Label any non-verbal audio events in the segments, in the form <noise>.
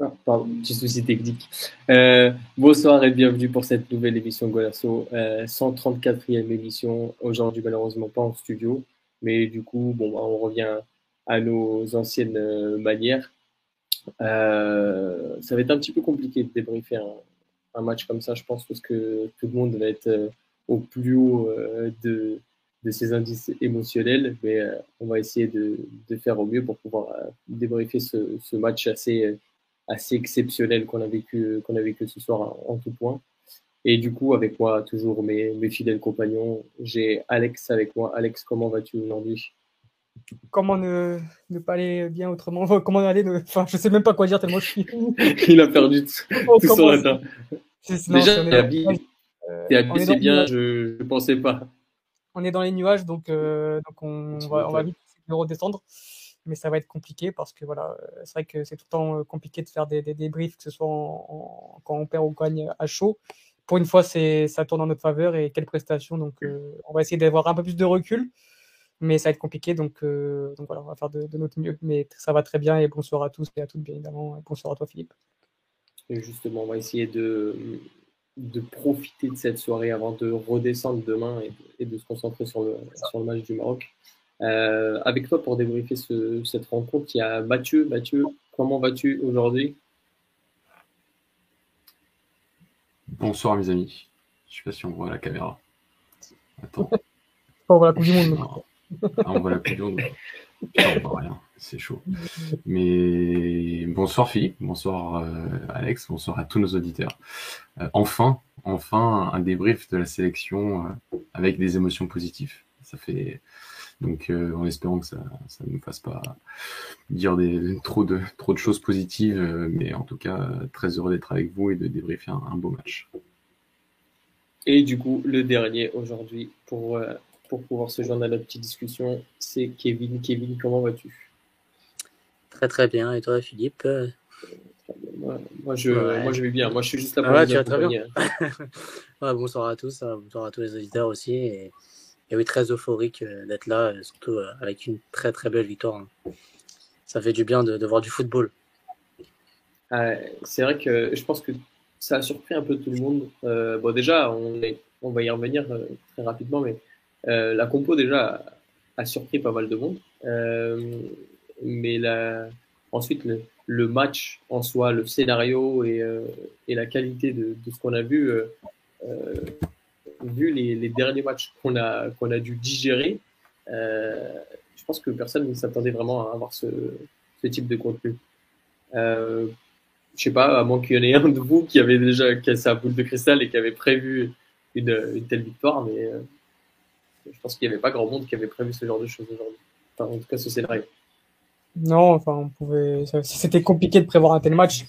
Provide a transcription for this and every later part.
Ah, pardon, petit souci technique. Euh, bonsoir et bienvenue pour cette nouvelle émission Golasso, 134e émission. Aujourd'hui, malheureusement, pas en studio, mais du coup, bon, bah, on revient à nos anciennes manières. Euh, ça va être un petit peu compliqué de débriefer un, match comme ça, je pense, parce que tout le monde va être euh, au plus haut euh, de, de ses indices émotionnels, mais on va essayer de, de, faire au mieux pour pouvoir débriefer ce, ce, match assez, assez exceptionnel qu'on a vécu, qu'on a vécu ce soir en, tout point. Et du coup, avec moi, toujours mes, mes fidèles compagnons, j'ai Alex avec moi. Alex, comment vas-tu aujourd'hui? Comment ne, ne, pas aller bien autrement? Comment aller ne... Enfin, je sais même pas quoi dire tellement je suis. <laughs> <laughs> Il a perdu tout, oh, tout son latin. Déjà, t'es c'est bien, je ne pensais pas. On est dans les nuages, donc, euh, donc on, va, on va vite redescendre. Mais ça va être compliqué parce que voilà, euh, c'est vrai que c'est tout le temps euh, compliqué de faire des, des débriefs, que ce soit en, quand on perd ou gagne à chaud. Pour une fois, ça tourne en notre faveur et quelle prestation. Donc, on va essayer d'avoir un peu plus de recul mais ça va être compliqué. Donc, euh, donc voilà, on va faire de, notre mieux. Mais ça va très bien et bonsoir à tous et à toutes, bien évidemment. bonsoir à toi, Philippe. Et justement, on va essayer de, de profiter de cette soirée avant de redescendre demain et, de se concentrer sur le, sur le match du Maroc. Euh, avec toi, pour débriefer ce, cette rencontre, il y a Mathieu. Mathieu, comment vas-tu aujourd'hui? Bonsoir, mes amis. Je sais pas si on voit la caméra. Attends. <laughs> on voit la Coupe du Monde. Ah, on voit la coupe on voit rien, c'est chaud. Mais bonsoir Philippe, bonsoir euh, Alex, bonsoir à tous nos auditeurs. Euh, enfin, enfin un débrief de la sélection euh, avec des émotions positives. Ça fait donc en espérant que ça ne nous fasse pas dire des, trop de trop de choses positives, mais en tout cas très heureux d'être avec vous et de débriefer un beau match. Et du coup, le dernier aujourd'hui pour pour pouvoir se joindre à la petite discussion, c'est Kevin. Kevin, comment vas-tu? Très très bien. Et toi, Philippe moi, je, moi, je vais bien. Moi, je suis juste là pour ah, tu très bien. <laughs> bonsoir à tous, hein. bonsoir à tous les auditeurs aussi. Et, oui, très euphorique euh, d'être là, euh, surtout euh, avec une très très belle victoire. Hein. Ça fait du bien de, voir du football. c'est vrai que je pense que ça a surpris un peu tout le monde. bon, déjà, on, est, on va y revenir très rapidement, mais euh, la compo déjà a, surpris pas mal de monde, euh, mais la, ensuite le, match en soi, le scénario et, euh, la qualité de, ce qu'on a vu, vu les, derniers matchs qu'on a qu'on a dû digérer, je pense que personne ne s'attendait vraiment à avoir ce, type de contenu. Euh, je sais pas, à moins qu'il y en ait un de vous qui avait déjà cassé sa boule de cristal et qui avait prévu une, une telle victoire, mais je pense qu'il n'y avait pas grand monde qui avait prévu ce genre de choses aujourd'hui. Enfin, en tout cas, ce scénario. Non, enfin, on pouvait. C'était compliqué de prévoir un tel match.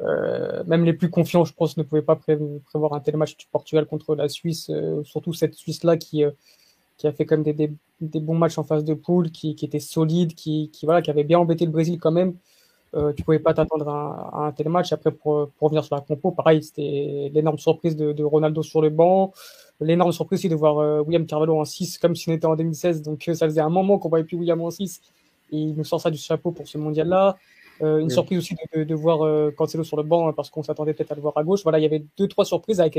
Euh, même les plus confiants, je pense, ne pouvaient pas prévoir un tel match du Portugal contre la Suisse, euh, surtout cette Suisse-là qui, euh, qui a fait comme des, des, des, bons matchs en phase de poule, qui, qui était solide, qui, qui, voilà, qui avait bien embêté le Brésil quand même. Euh, tu pouvais pas t'attendre à, un tel match. Après, pour, pour revenir sur la compo, pareil, c'était l'énorme surprise de, de, Ronaldo sur le banc. L'énorme surprise aussi de voir euh, William Carvalho en 6, comme si on était en 2016. Donc, euh, ça faisait un moment qu'on voyait plus William en 6. Et il nous sort ça du chapeau pour ce mondial-là. Euh, une surprise aussi de, de, voir Cancelo sur le banc, hein, parce qu'on s'attendait peut-être à le voir à gauche. Voilà, il y avait deux, trois surprises avec,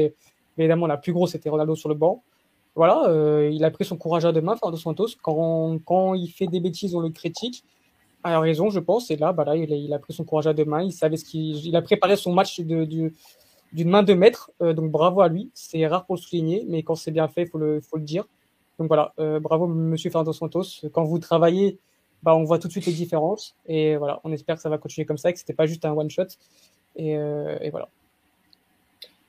évidemment, la plus grosse, c'était Ronaldo sur le banc. Voilà, il a pris son courage à deux mains, Fernando Santos. Quand, quand il fait des bêtises, on le critique a raison, je pense. Et là, bah là il, a, pris son courage à deux mains. Il savait ce qu'il il a préparé son match de, d'une main de maître. Euh, donc bravo à lui. C'est rare pour le souligner, mais quand c'est bien fait, il faut le, faut le dire. Donc voilà, euh, bravo Monsieur Fernando Santos. Quand vous travaillez, bah, on voit tout de suite les différences. Et voilà, on espère que ça va continuer comme ça, et que c'était pas juste un one shot. Et, euh, et voilà.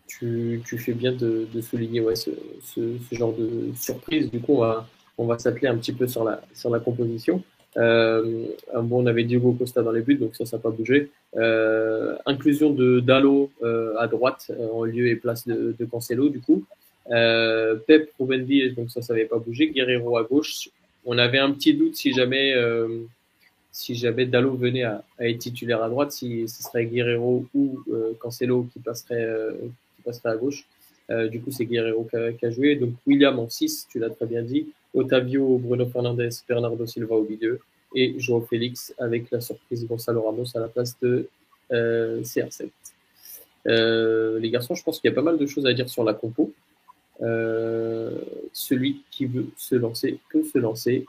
Tu, tu, fais bien de, de souligner ouais, ce, ce, genre de surprise. Du coup, on va, on va s'atteler un petit peu sur la, sur la composition. Euh, bon, on avait Diego Costa dans les buts, donc ça, ça n'a pas bougé. Euh, inclusion de Dalo à droite en lieu et place de, de Cancelo, du coup. Pep Rubendi, donc ça, ça n'avait pas bougé. Guerrero à gauche. On avait un petit doute si jamais, si jamais Dalo venait à, être titulaire à droite, si ce serait Guerrero ou Cancelo qui passerait, passerait à gauche. du coup, c'est Guerrero qui a, joué. Donc William en 6, tu l'as très bien dit. Otavio, Bruno Fernandez, Bernardo Silva au milieu et Joao Félix avec la surprise Gonzalo Ramos à la place de euh, CR7. Euh, les garçons, je pense qu'il y a pas mal de choses à dire sur la compo. Euh, celui qui veut se lancer peut se lancer.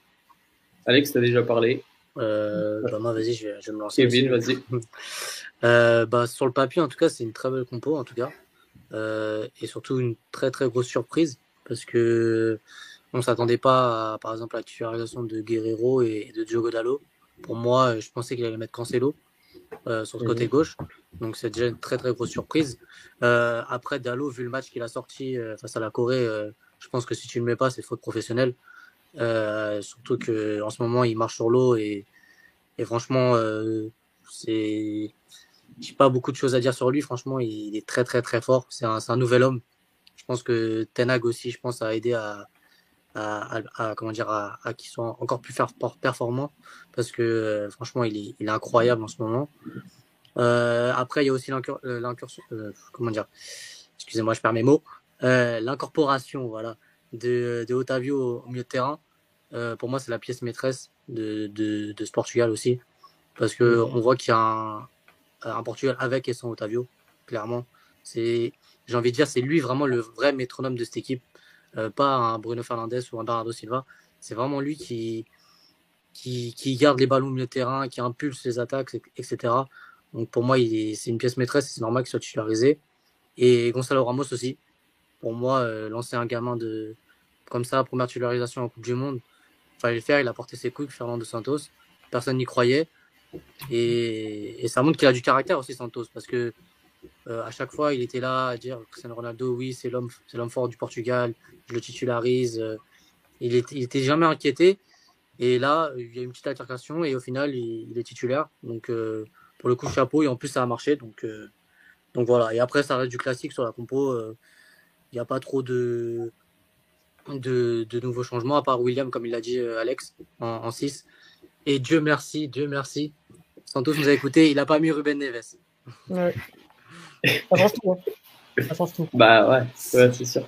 Alex, tu as déjà parlé. Euh, bah, moi, vas-y, je, je vais me lancer. Kevin, vas-y. <laughs> Euh, bah, sur le papier, en tout cas, c'est une très belle compo, en tout cas. Euh, et surtout une très très grosse surprise parce que on s'attendait pas à, par exemple, à la titularisation de Guerrero et de Diogo Dallo. Pour moi, je pensais qu'il allait mettre Cancelo euh, sur le côté gauche. Donc c'est déjà une très très grosse surprise. Euh, après Dallo, vu le match qu'il a sorti euh, face à la Corée, euh, je pense que si tu le mets pas, c'est faute professionnelle. Euh, surtout que en ce moment, il marche sur l'eau et, et franchement, euh, c'est j'ai pas beaucoup de choses à dire sur lui. Franchement, il est très très très fort. C'est un, c'est un nouvel homme. Je pense que Tenag aussi, je pense, a aidé à, à, à, à comment dire, à, à qu'il soit encore plus faire- performant parce que euh, franchement, il est, il est incroyable en ce moment. Euh, après, il y a aussi euh, l'incursion, euh, comment dire, excusez-moi, je perds mes mots, euh, l'incorporation, voilà, de, de Otavio au, milieu de terrain. Euh, pour moi, c'est la pièce maîtresse de, de, de ce Portugal aussi, parce que on voit qu'il y a un, un Portugal avec et sans Otavio, clairement. C'est, j'ai envie de dire, c'est lui vraiment le vrai métronome de cette équipe, pas un Bruno Fernandes ou un Bernardo Silva. C'est vraiment lui qui, qui, qui garde les ballons au milieu de terrain, qui impulse les attaques, etc. Donc pour moi, c'est une pièce maîtresse c'est normal qu'il soit titularisé. Et Gonzalo Ramos aussi. Pour moi, euh, lancer un gamin de comme ça, première titularisation en Coupe du Monde, fallait le faire. Il a porté ses couilles, Fernando Santos. Personne n'y croyait. Et, et ça montre qu'il a du caractère aussi, Santos, parce que euh, à chaque fois, il était là à dire Cristiano Ronaldo, oui, c'est l'homme, c'est l'homme fort du Portugal, je le titularise. Euh, il, il était jamais inquiété. Et là, il y a une petite altercation et au final, il, est titulaire. Donc, euh, pour le coup, chapeau. Et en plus, ça a marché. Donc, euh, voilà. Et après, ça reste du classique sur la compo. Il n'y a pas trop de, nouveaux changements, à part William, comme il l'a dit Alex, en 6. Et Dieu merci, Dieu merci. Santos nous a écouté, il n'a pas mis Ruben Neves. Ouais. Ça change tout. hein. Ça change tout. Bah ouais, ouais c'est sûr.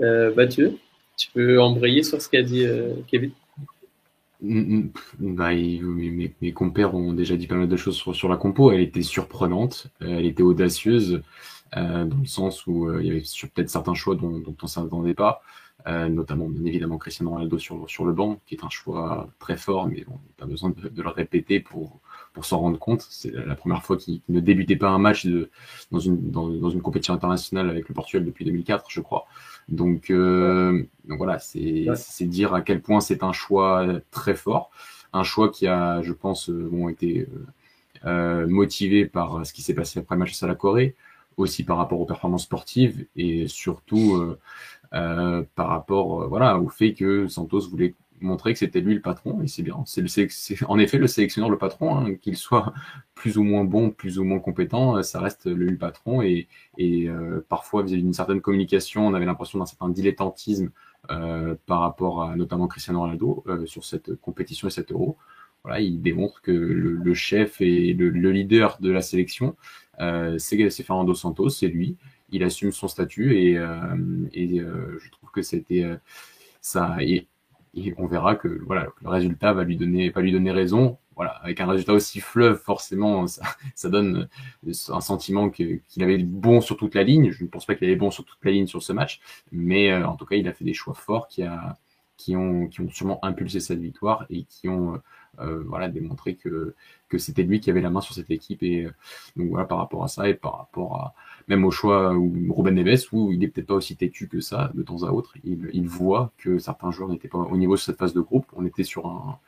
Euh, Mathieu, tu peux embrayer sur ce qu'a dit euh, Kevin? Mm, mm, bah, il- mes, compères ont déjà dit pas mal de choses sur, sur la compo. Elle était surprenante, euh, elle était audacieuse, euh, dans le sens où euh, il y avait peut-être certains choix dont, dont on s'attendait pas, euh, notamment bien évidemment Cristiano Ronaldo sur, sur le banc, qui est un choix très fort, mais on n'a pas besoin de, de le répéter pour, pour s'en rendre compte. C'est la première fois qu'il ne débutait pas un match de, dans, une, dans, dans une compétition internationale avec le Portugal depuis 2004, je crois. Donc, euh, donc voilà, c'est Ouais. dire à quel point c'est un choix très fort, un choix qui a, je pense, euh, bon, été euh, euh, motivé par ce qui s'est passé après le match à la Corée, aussi par rapport aux performances sportives et surtout euh, euh, par rapport, voilà, au fait que Santos voulait montrer que c'était lui le patron et c'est bien. C'est le en effet le sélectionneur le patron, hein, qu'il soit <laughs> plus ou moins bon, plus ou moins compétent, euh, ça reste lui le patron et et euh, parfois vis-à-vis d'une certaine communication, on avait l'impression d'un certain dilettantisme euh, par rapport à notamment Cristiano Ronaldo sur cette compétition et cet euro. Voilà, il démontre que le, le chef et le, le leader de la sélection, c'est Fernando Santos, c'est lui. Il assume son statut et, et je trouve que c'était ça. Et on verra que voilà, le résultat va lui donner, va lui donner raison. Voilà, avec un résultat aussi fleuve, forcément, ça, ça donne un sentiment qu'il avait bon sur toute la ligne. Je ne pense pas qu'il avait bon sur toute la ligne sur ce match, mais euh, en tout cas, il a fait des choix forts qui, a, qui, ont, qui ont sûrement impulsé cette victoire et qui ont euh, euh, voilà, démontré que, c'était lui qui avait la main sur cette équipe. Et euh, voilà, par rapport à ça et par rapport à même au choix où Ruben Neves, où il est peut-être pas aussi têtu que ça de temps à autre, il voit que certains joueurs n'étaient pas au niveau de cette phase de groupe. On était sur un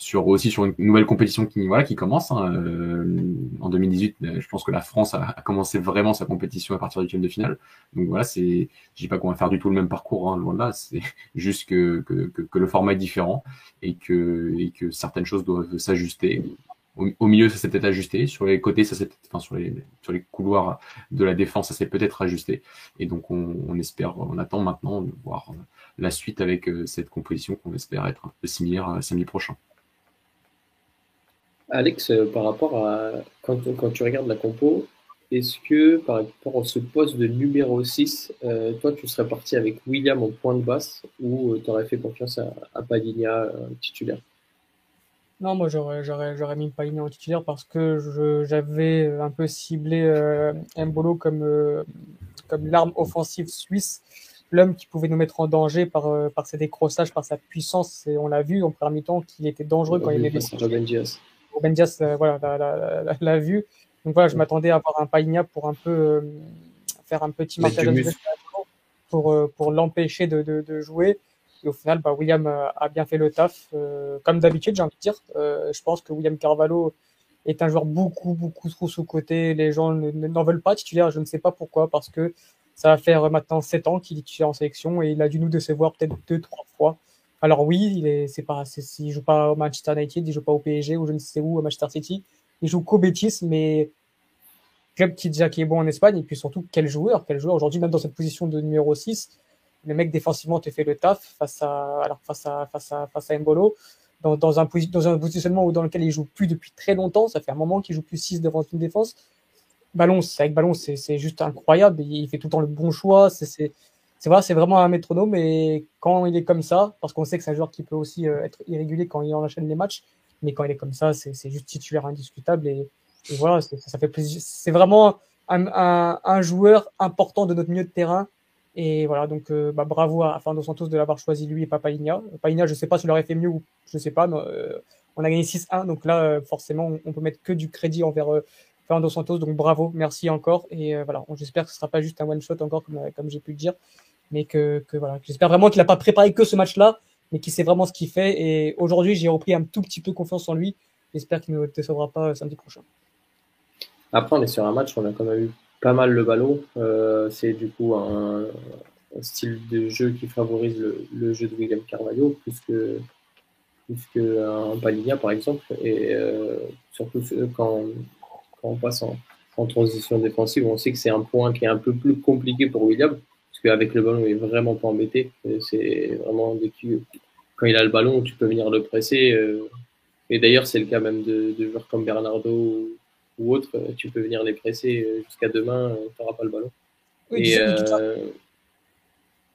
sur aussi sur une nouvelle compétition qui voilà qui commence hein, euh, en 2018 euh, je pense que la France a, a commencé vraiment sa compétition à partir du huitième de finale. Donc voilà c'est je dis pas qu'on va faire du tout le même parcours hein, loin de là. C'est <laughs> juste que, que, que, que le format est différent et que et que certaines choses doivent s'ajuster. Au, milieu ça s'est peut-être ajusté. Sur les côtés ça s'est enfin sur les sur les couloirs de la défense ça s'est peut-être ajusté. Et donc on, on espère on attend maintenant de voir la suite avec euh, cette composition qu'on espère être un peu similaire à samedi prochain Alex, euh, par rapport à quand, quand tu regardes la compo, est-ce que par rapport à ce poste de numéro 6, euh, toi tu serais parti avec William en point de basse ou tu aurais fait confiance à, à Padinha euh, titulaire? Non, moi j'aurais j'aurais j'aurais mis Paligny en titulaire parce que j'avais un peu ciblé euh, Mbolo comme euh, comme l'arme offensive suisse, l'homme qui pouvait nous mettre en danger par euh, par ses décrossages, par sa puissance. Et on l'a vu en premier temps qu'il était dangereux quand il avait Ruben Diaz. Ruben Diaz, euh, voilà, l'a vu. Donc voilà, je m'attendais à avoir un Paligna pour un peu euh, faire un petit marquage pour pour l'empêcher de, de, de jouer. Et au final, bah, William a bien fait le taf. Euh, comme d'habitude, j'ai envie de dire. Euh, je pense que William Carvalho est un joueur beaucoup, beaucoup trop sous-côté. Les gens n'en veulent pas titulaire. Je ne sais pas pourquoi. Parce que ça va faire maintenant 7 ans qu'il est titulaire en sélection et il a dû nous décevoir peut-être deux, trois fois. Alors oui, il est, c'est pas, c'est, il joue pas au Manchester United, il joue pas au PSG ou je ne sais où, au Manchester City. Il joue qu'au Betis, mais club qui déjà qui est bon en Espagne et puis surtout quel joueur, quel joueur aujourd'hui même dans cette position de numéro 6 le mec défensivement te fait le taf face à, alors face à, face à, face à Mbolo. Dans, dans, un, dans un positionnement dans lequel il joue plus depuis très longtemps, ça fait un moment qu'il joue plus 6 devant une défense. Ballon, c'est avec ballon, c'est juste incroyable. Il fait tout le temps le bon choix. C'est vrai, c'est vraiment un métronome. Et quand il est comme ça, parce qu'on sait que c'est un joueur qui peut aussi euh, être irrégulier quand il enchaîne les matchs, mais quand il est comme ça, c'est juste titulaire indiscutable. Et, voilà, ça, fait plaisir. C'est vraiment un, un, un, joueur important de notre milieu de terrain et voilà, donc euh, bah, bravo à Fernando Santos de l'avoir choisi lui et pas Paigna. Paigna, je sais pas s'il aurait fait mieux ou je sais pas, mais euh, on a gagné 6-1, donc là, euh, forcément, on, peut mettre que du crédit envers Fernando Santos, donc bravo, merci encore. Et voilà, j'espère que ce sera pas juste un one-shot encore, comme, comme j'ai pu le dire, mais que, que voilà, j'espère vraiment qu'il a pas préparé que ce match-là, mais qu'il sait vraiment ce qu'il fait. Et aujourd'hui, j'ai repris un tout petit peu confiance en lui. J'espère qu'il ne décevra pas samedi prochain. Après, on est sur un match où on a quand même eu pas mal le ballon. Euh, c'est du coup un, style de jeu qui favorise le, jeu de William Carvalho plus que plus qu'un Paligna par exemple. Et euh, surtout quand, quand, on passe en, transition défensive, on sait que c'est un point qui est un peu plus compliqué pour William parce qu'avec le ballon, il est vraiment pas embêté. C'est vraiment dès quand il a le ballon, tu peux venir le presser. Euh, et d'ailleurs, c'est le cas même de, de joueurs comme Bernardo ou autre, euh, tu peux venir les presser euh, jusqu'à demain, euh, tu n'auras pas le ballon. Oui, et,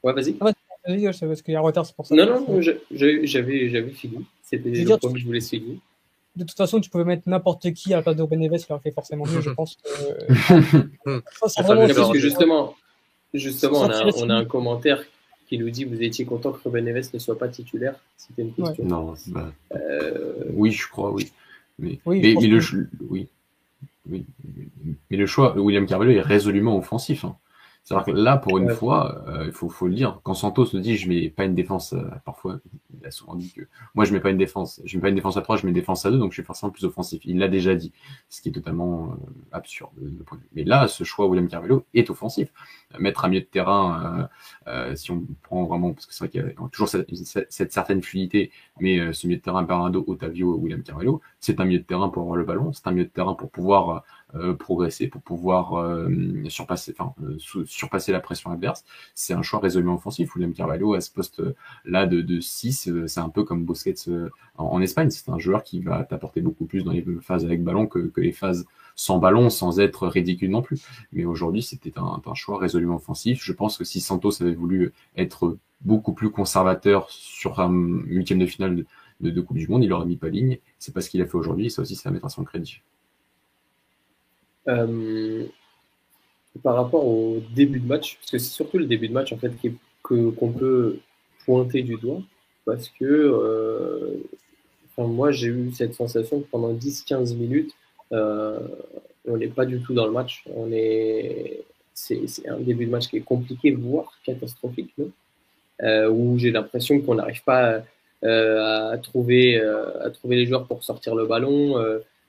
Ouais, vas-y. Ah, vas-y, parce qu'il y a un retard, c'est pour ça. Non, non, j'avais fini. C'était le point que je voulais finir. De toute façon, tu pouvais mettre n'importe qui à la place de Ruben Neves, qui aurait fait forcément mieux, je pense. Que... ça, vraiment parce que justement, justement on, a, on a un commentaire qui nous dit vous étiez content que Ruben Neves ne soit pas titulaire? C'était une question. Non, bah, euh... oui, je crois, oui. Mais, oui, mais, mais le, oui. Oui. Mais le choix, William Carvalho est résolument offensif. Hein. C'est-à-dire que là, pour une fois, euh, il faut, faut le dire, quand Santos se dit je mets pas une défense, euh, parfois, il a souvent dit que moi je mets pas une défense, je mets pas une défense à 3, je mets une défense à 2, donc je suis forcément plus offensif. Il l'a déjà dit, ce qui est totalement euh, absurde de point de vue. Mais là, ce choix William Carvalho est offensif. Mettre un milieu de terrain, si on prend vraiment, parce que c'est vrai qu'il y a toujours cette, cette, certaine fluidité, mais ce milieu de terrain Bernardo, Otavio, William Carvalho, c'est un milieu de terrain pour avoir le ballon, c'est un milieu de terrain pour pouvoir euh, progresser, pour pouvoir euh, surpasser, enfin, euh, surpasser la pression adverse. C'est un choix résolument offensif. William Carvalho, à ce poste-là de, de 6, c'est un peu comme Busquets en, Espagne. C'est un joueur qui va t'apporter beaucoup plus dans les phases avec ballon que, que les phases sans ballon, sans être ridicule non plus. Mais aujourd'hui, c'était un, un, choix résolument offensif. Je pense que si Santos avait voulu être beaucoup plus conservateur sur un huitième de finale de, Coupe du Monde, il aurait mis pas ligne. C'est pas ce qu'il a fait aujourd'hui. Ça aussi, c'est à mettre à son crédit. Euh, par rapport au début de match, parce que c'est surtout le début de match en fait qu'on peut pointer du doigt, parce que euh, moi j'ai eu cette sensation que pendant 10-15 minutes, euh, on n'est pas du tout dans le match. On est, c'est, un début de match qui est compliqué, voire catastrophique, où j'ai l'impression qu'on n'arrive pas à trouver, à trouver les joueurs pour sortir le ballon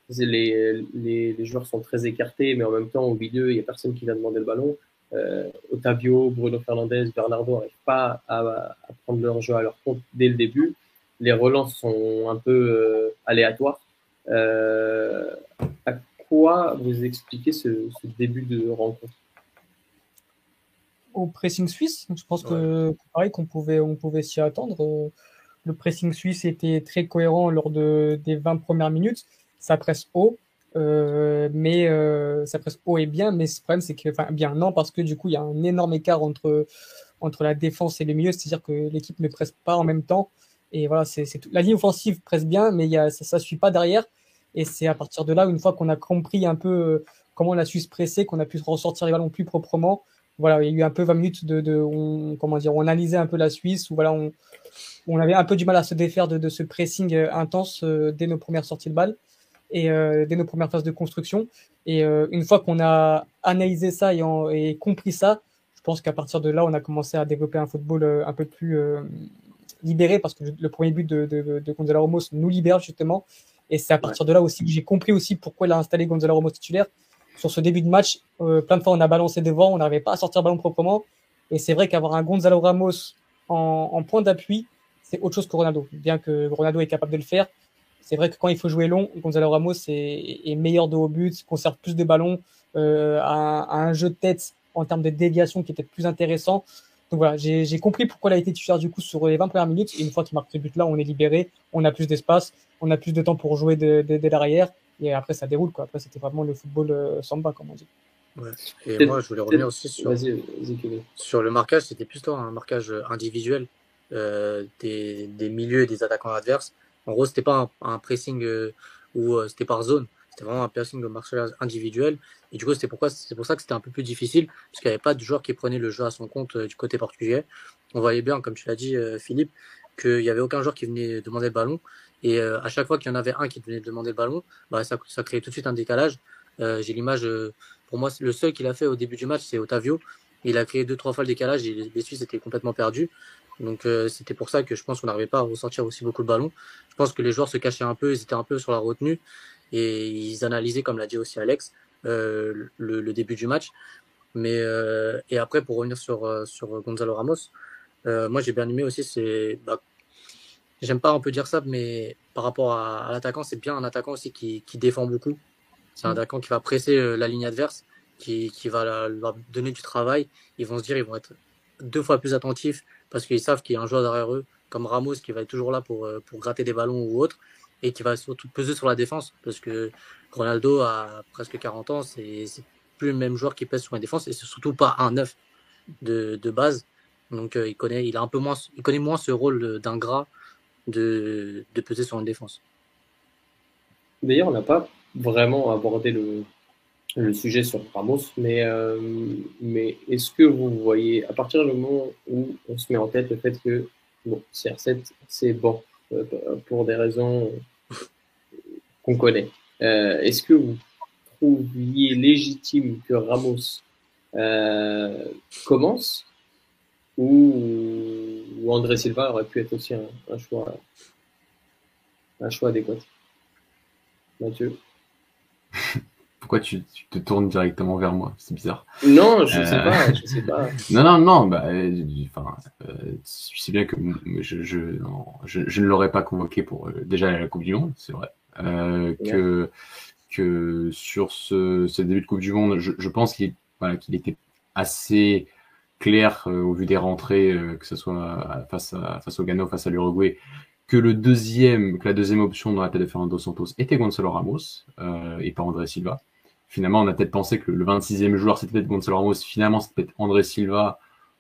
les, les, les, joueurs sont très écartés, mais en même temps, au milieu, il n'y a personne qui vient demander le ballon. Euh, Otavio, Bruno Fernandez, Bernardo n'arrivent pas à, à, prendre leur jeu à leur compte dès le début. Les relances sont un peu euh, aléatoires. Euh, à quoi vous expliquez ce, ce début de rencontre? Au pressing suisse, je pense que pareil qu'on pouvait, on pouvait s'y attendre. Le pressing suisse était très cohérent lors de, des 20 premières minutes ça presse haut, euh, mais euh, ça presse haut et bien, mais ce problème c'est que, enfin bien non, parce que du coup il y a un énorme écart entre, entre la défense et le milieu, c'est-à-dire que l'équipe ne presse pas en même temps. Et voilà, c'est la ligne offensive presse bien, mais y a, ça ne suit pas derrière. Et c'est à partir de là, une fois qu'on a compris un peu euh, comment la Suisse pressait, qu'on a pu ressortir les ballons plus proprement. Voilà, il y a eu un peu 20 minutes de, de on, comment dire, on analysait un peu la Suisse, où voilà, on, on avait un peu du mal à se défaire de, de ce pressing euh, intense euh, dès nos premières sorties de balle et euh, dès nos premières phases de construction. Et euh, une fois qu'on a analysé ça et, en, et, compris ça, je pense qu'à partir de là, on a commencé à développer un football un peu plus libéré parce que le premier but de, de, de Gonzalo Ramos nous libère justement. Et c'est à partir de là aussi que j'ai compris aussi pourquoi il a installé Gonzalo Ramos titulaire. Sur ce début de match, euh, plein de fois on a balancé devant, on n'arrivait pas à sortir le ballon proprement. Et c'est vrai qu'avoir un Gonzalo Ramos en, en point d'appui, c'est autre chose que Ronaldo. Bien que Ronaldo est capable de le faire, c'est vrai que quand il faut jouer long, Gonzalo Ramos est, est meilleur de haut but, conserve plus de ballons, euh, a, a, un jeu de tête en termes de déviation qui était plus intéressant. Donc voilà, j'ai compris pourquoi il a été titulaire du coup sur les 20 premières minutes. Et une fois qu'il marque ce but-là, on est libéré, on a plus d'espace, on a plus de temps pour jouer dès de, de, l'arrière. Et après, ça déroule. Quoi. Après, c'était vraiment le football euh, samba, comme on dit. Ouais. Et moi, je voulais revenir aussi sur, sur le marquage. C'était plutôt un marquage individuel euh, des, des milieux et des attaquants adverses. En gros, c'était pas un, un pressing euh, où euh, c'était par zone. C'était vraiment un pressing de marquage individuel. Et du coup, c'est pourquoi c'est pour ça que c'était un peu plus difficile, parce qu'il n'y avait pas de joueur qui prenait le jeu à son compte euh, du côté portugais. On voyait bien, comme tu l'as dit, euh, Philippe, qu'il n'y avait aucun joueur qui venait demander le ballon. Et euh, à chaque fois qu'il y en avait un qui venait demander le ballon, bah, ça, ça créait tout de suite un décalage. J'ai l'image, pour moi, le seul qu'il a fait au début du match, c'est Otavio. Il a créé deux, trois fois le décalage et les, les Suisses étaient complètement perdus. Donc c'était pour ça que je pense qu'on n'arrivait pas à ressortir aussi beaucoup de ballons. Je pense que les joueurs se cachaient un peu, ils étaient un peu sur la retenue et ils analysaient, comme l'a dit aussi Alex, euh, le, le, début du match. Mais euh, et après pour revenir sur euh, sur Gonzalo Ramos, moi j'ai bien aimé aussi c'est bah, j'aime pas on peut dire ça mais par rapport à, à l'attaquant c'est bien un attaquant aussi qui, qui défend beaucoup. C'est un mmh. attaquant qui va presser la ligne adverse, qui, qui va leur donner du travail. Ils vont se dire ils vont être deux fois plus attentifs parce qu'ils savent qu'il y a un joueur derrière eux comme Ramos qui va être toujours là pour pour gratter des ballons ou autre et qui va surtout peser sur la défense parce que Ronaldo a presque 40 ans, c'est plus le même joueur qui pèse sur la défense et c'est surtout pas un neuf de, base. Donc euh, il connaît, il a un peu moins, il ce rôle d'ingrat de, de peser sur une défense. D'ailleurs, on n'a pas vraiment abordé le, le sujet sur Ramos, mais, euh, mais est-ce que vous voyez, à partir du moment où on se met en tête le fait que bon, CR7, c'est bon, euh, pour des raisons qu'on connaît. Euh, Est-ce que vous trouviez légitime que Ramos commence ou, André Silva aurait pu être aussi un choix un choix adéquat Mathieu? <laughs> pourquoi tu, tu, te tournes directement vers moi? C'est bizarre. Non, je euh... sais pas, je sais pas. <laughs> non, non, non, bah, enfin, euh, tu sais bien que je, je, non, je, je ne l'aurais pas convoqué pour euh, déjà la Coupe du Monde, c'est vrai. Euh, que que sur ce, ce, début de Coupe du Monde, je, je pense qu'il voilà, qu'il était assez clair euh, au vu des rentrées, euh, que ce soit face à, face au Ghana ou face à l'Uruguay, que le deuxième, que la deuxième option dans la tête de Fernando Santos était Gonzalo Ramos euh, et pas André Silva. Finalement, on a peut-être pensé que le 26e joueur c'était peut-être Gonzalo Ramos. Finalement, c'était peut-être André Silva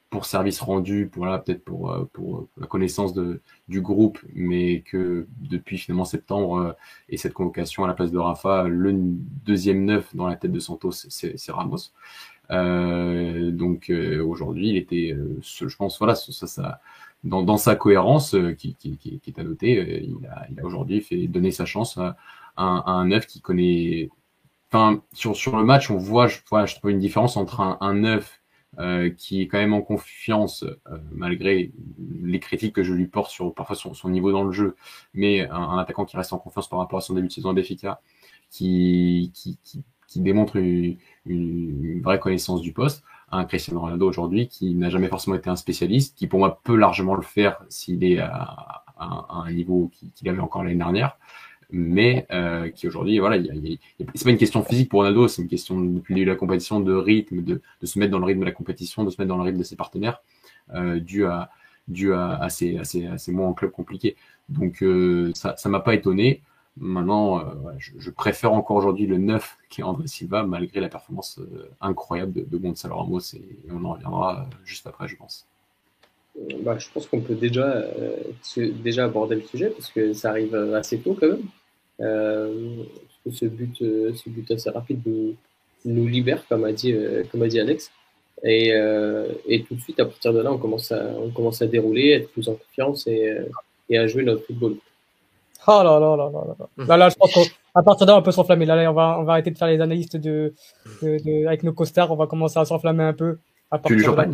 pour service rendu, pour là peut-être pour euh, pour la connaissance de du groupe, mais que depuis finalement septembre euh, et cette convocation à la place de Rafa, le deuxième neuf dans la tête de Santos, c'est Ramos. Euh, donc euh, aujourd'hui, il était, euh, je pense, voilà, ça, ça, dans, dans sa cohérence euh, qui, qui, qui, est à noter, euh, il a, il a aujourd'hui fait donner sa chance à, à, un neuf qui connaît. Enfin, sur, le match, on voit, une différence entre un, un neuf euh, qui est quand même en confiance euh, malgré les critiques que je lui porte sur parfois son, son niveau dans le jeu, mais un, attaquant qui reste en confiance par rapport à son début de saison à Béfica, qui, démontre une, vraie connaissance du poste, un Cristiano Ronaldo aujourd'hui qui n'a jamais forcément été un spécialiste, qui pour moi peut largement le faire s'il est à, à, un niveau qu'il qu avait encore l'année dernière, mais euh, qui aujourd'hui, voilà, c'est pas une question physique pour Ronaldo, c'est une question depuis le début de la compétition de rythme, de, de, se mettre dans le rythme de la compétition, de se mettre dans le rythme de ses partenaires, euh, dû à dû à, à, ces, à, ces, à mois en club compliqués. Donc euh, ça ça m'a pas étonné. Maintenant, euh, je, je, préfère encore aujourd'hui le 9 qui est André Silva, malgré la performance euh, incroyable de, de Gonzalo Ramos, et on en reviendra juste après, je pense. Bah, je pense qu'on peut déjà, déjà aborder le sujet parce que ça arrive assez tôt quand même. ce but, ce but assez rapide nous, nous libère, comme a dit, comme a dit Alex. Et, et, tout de suite, à partir de là, on commence à, on commence à dérouler, être plus en confiance et, et à jouer notre football. Oh là là là là là. Là, là je pense qu'à partir de là, on peut s'enflammer. Là, là, on va, on va arrêter de faire les analystes de, de, de avec nos costards. On va commencer à s'enflammer un peu. À partir de là.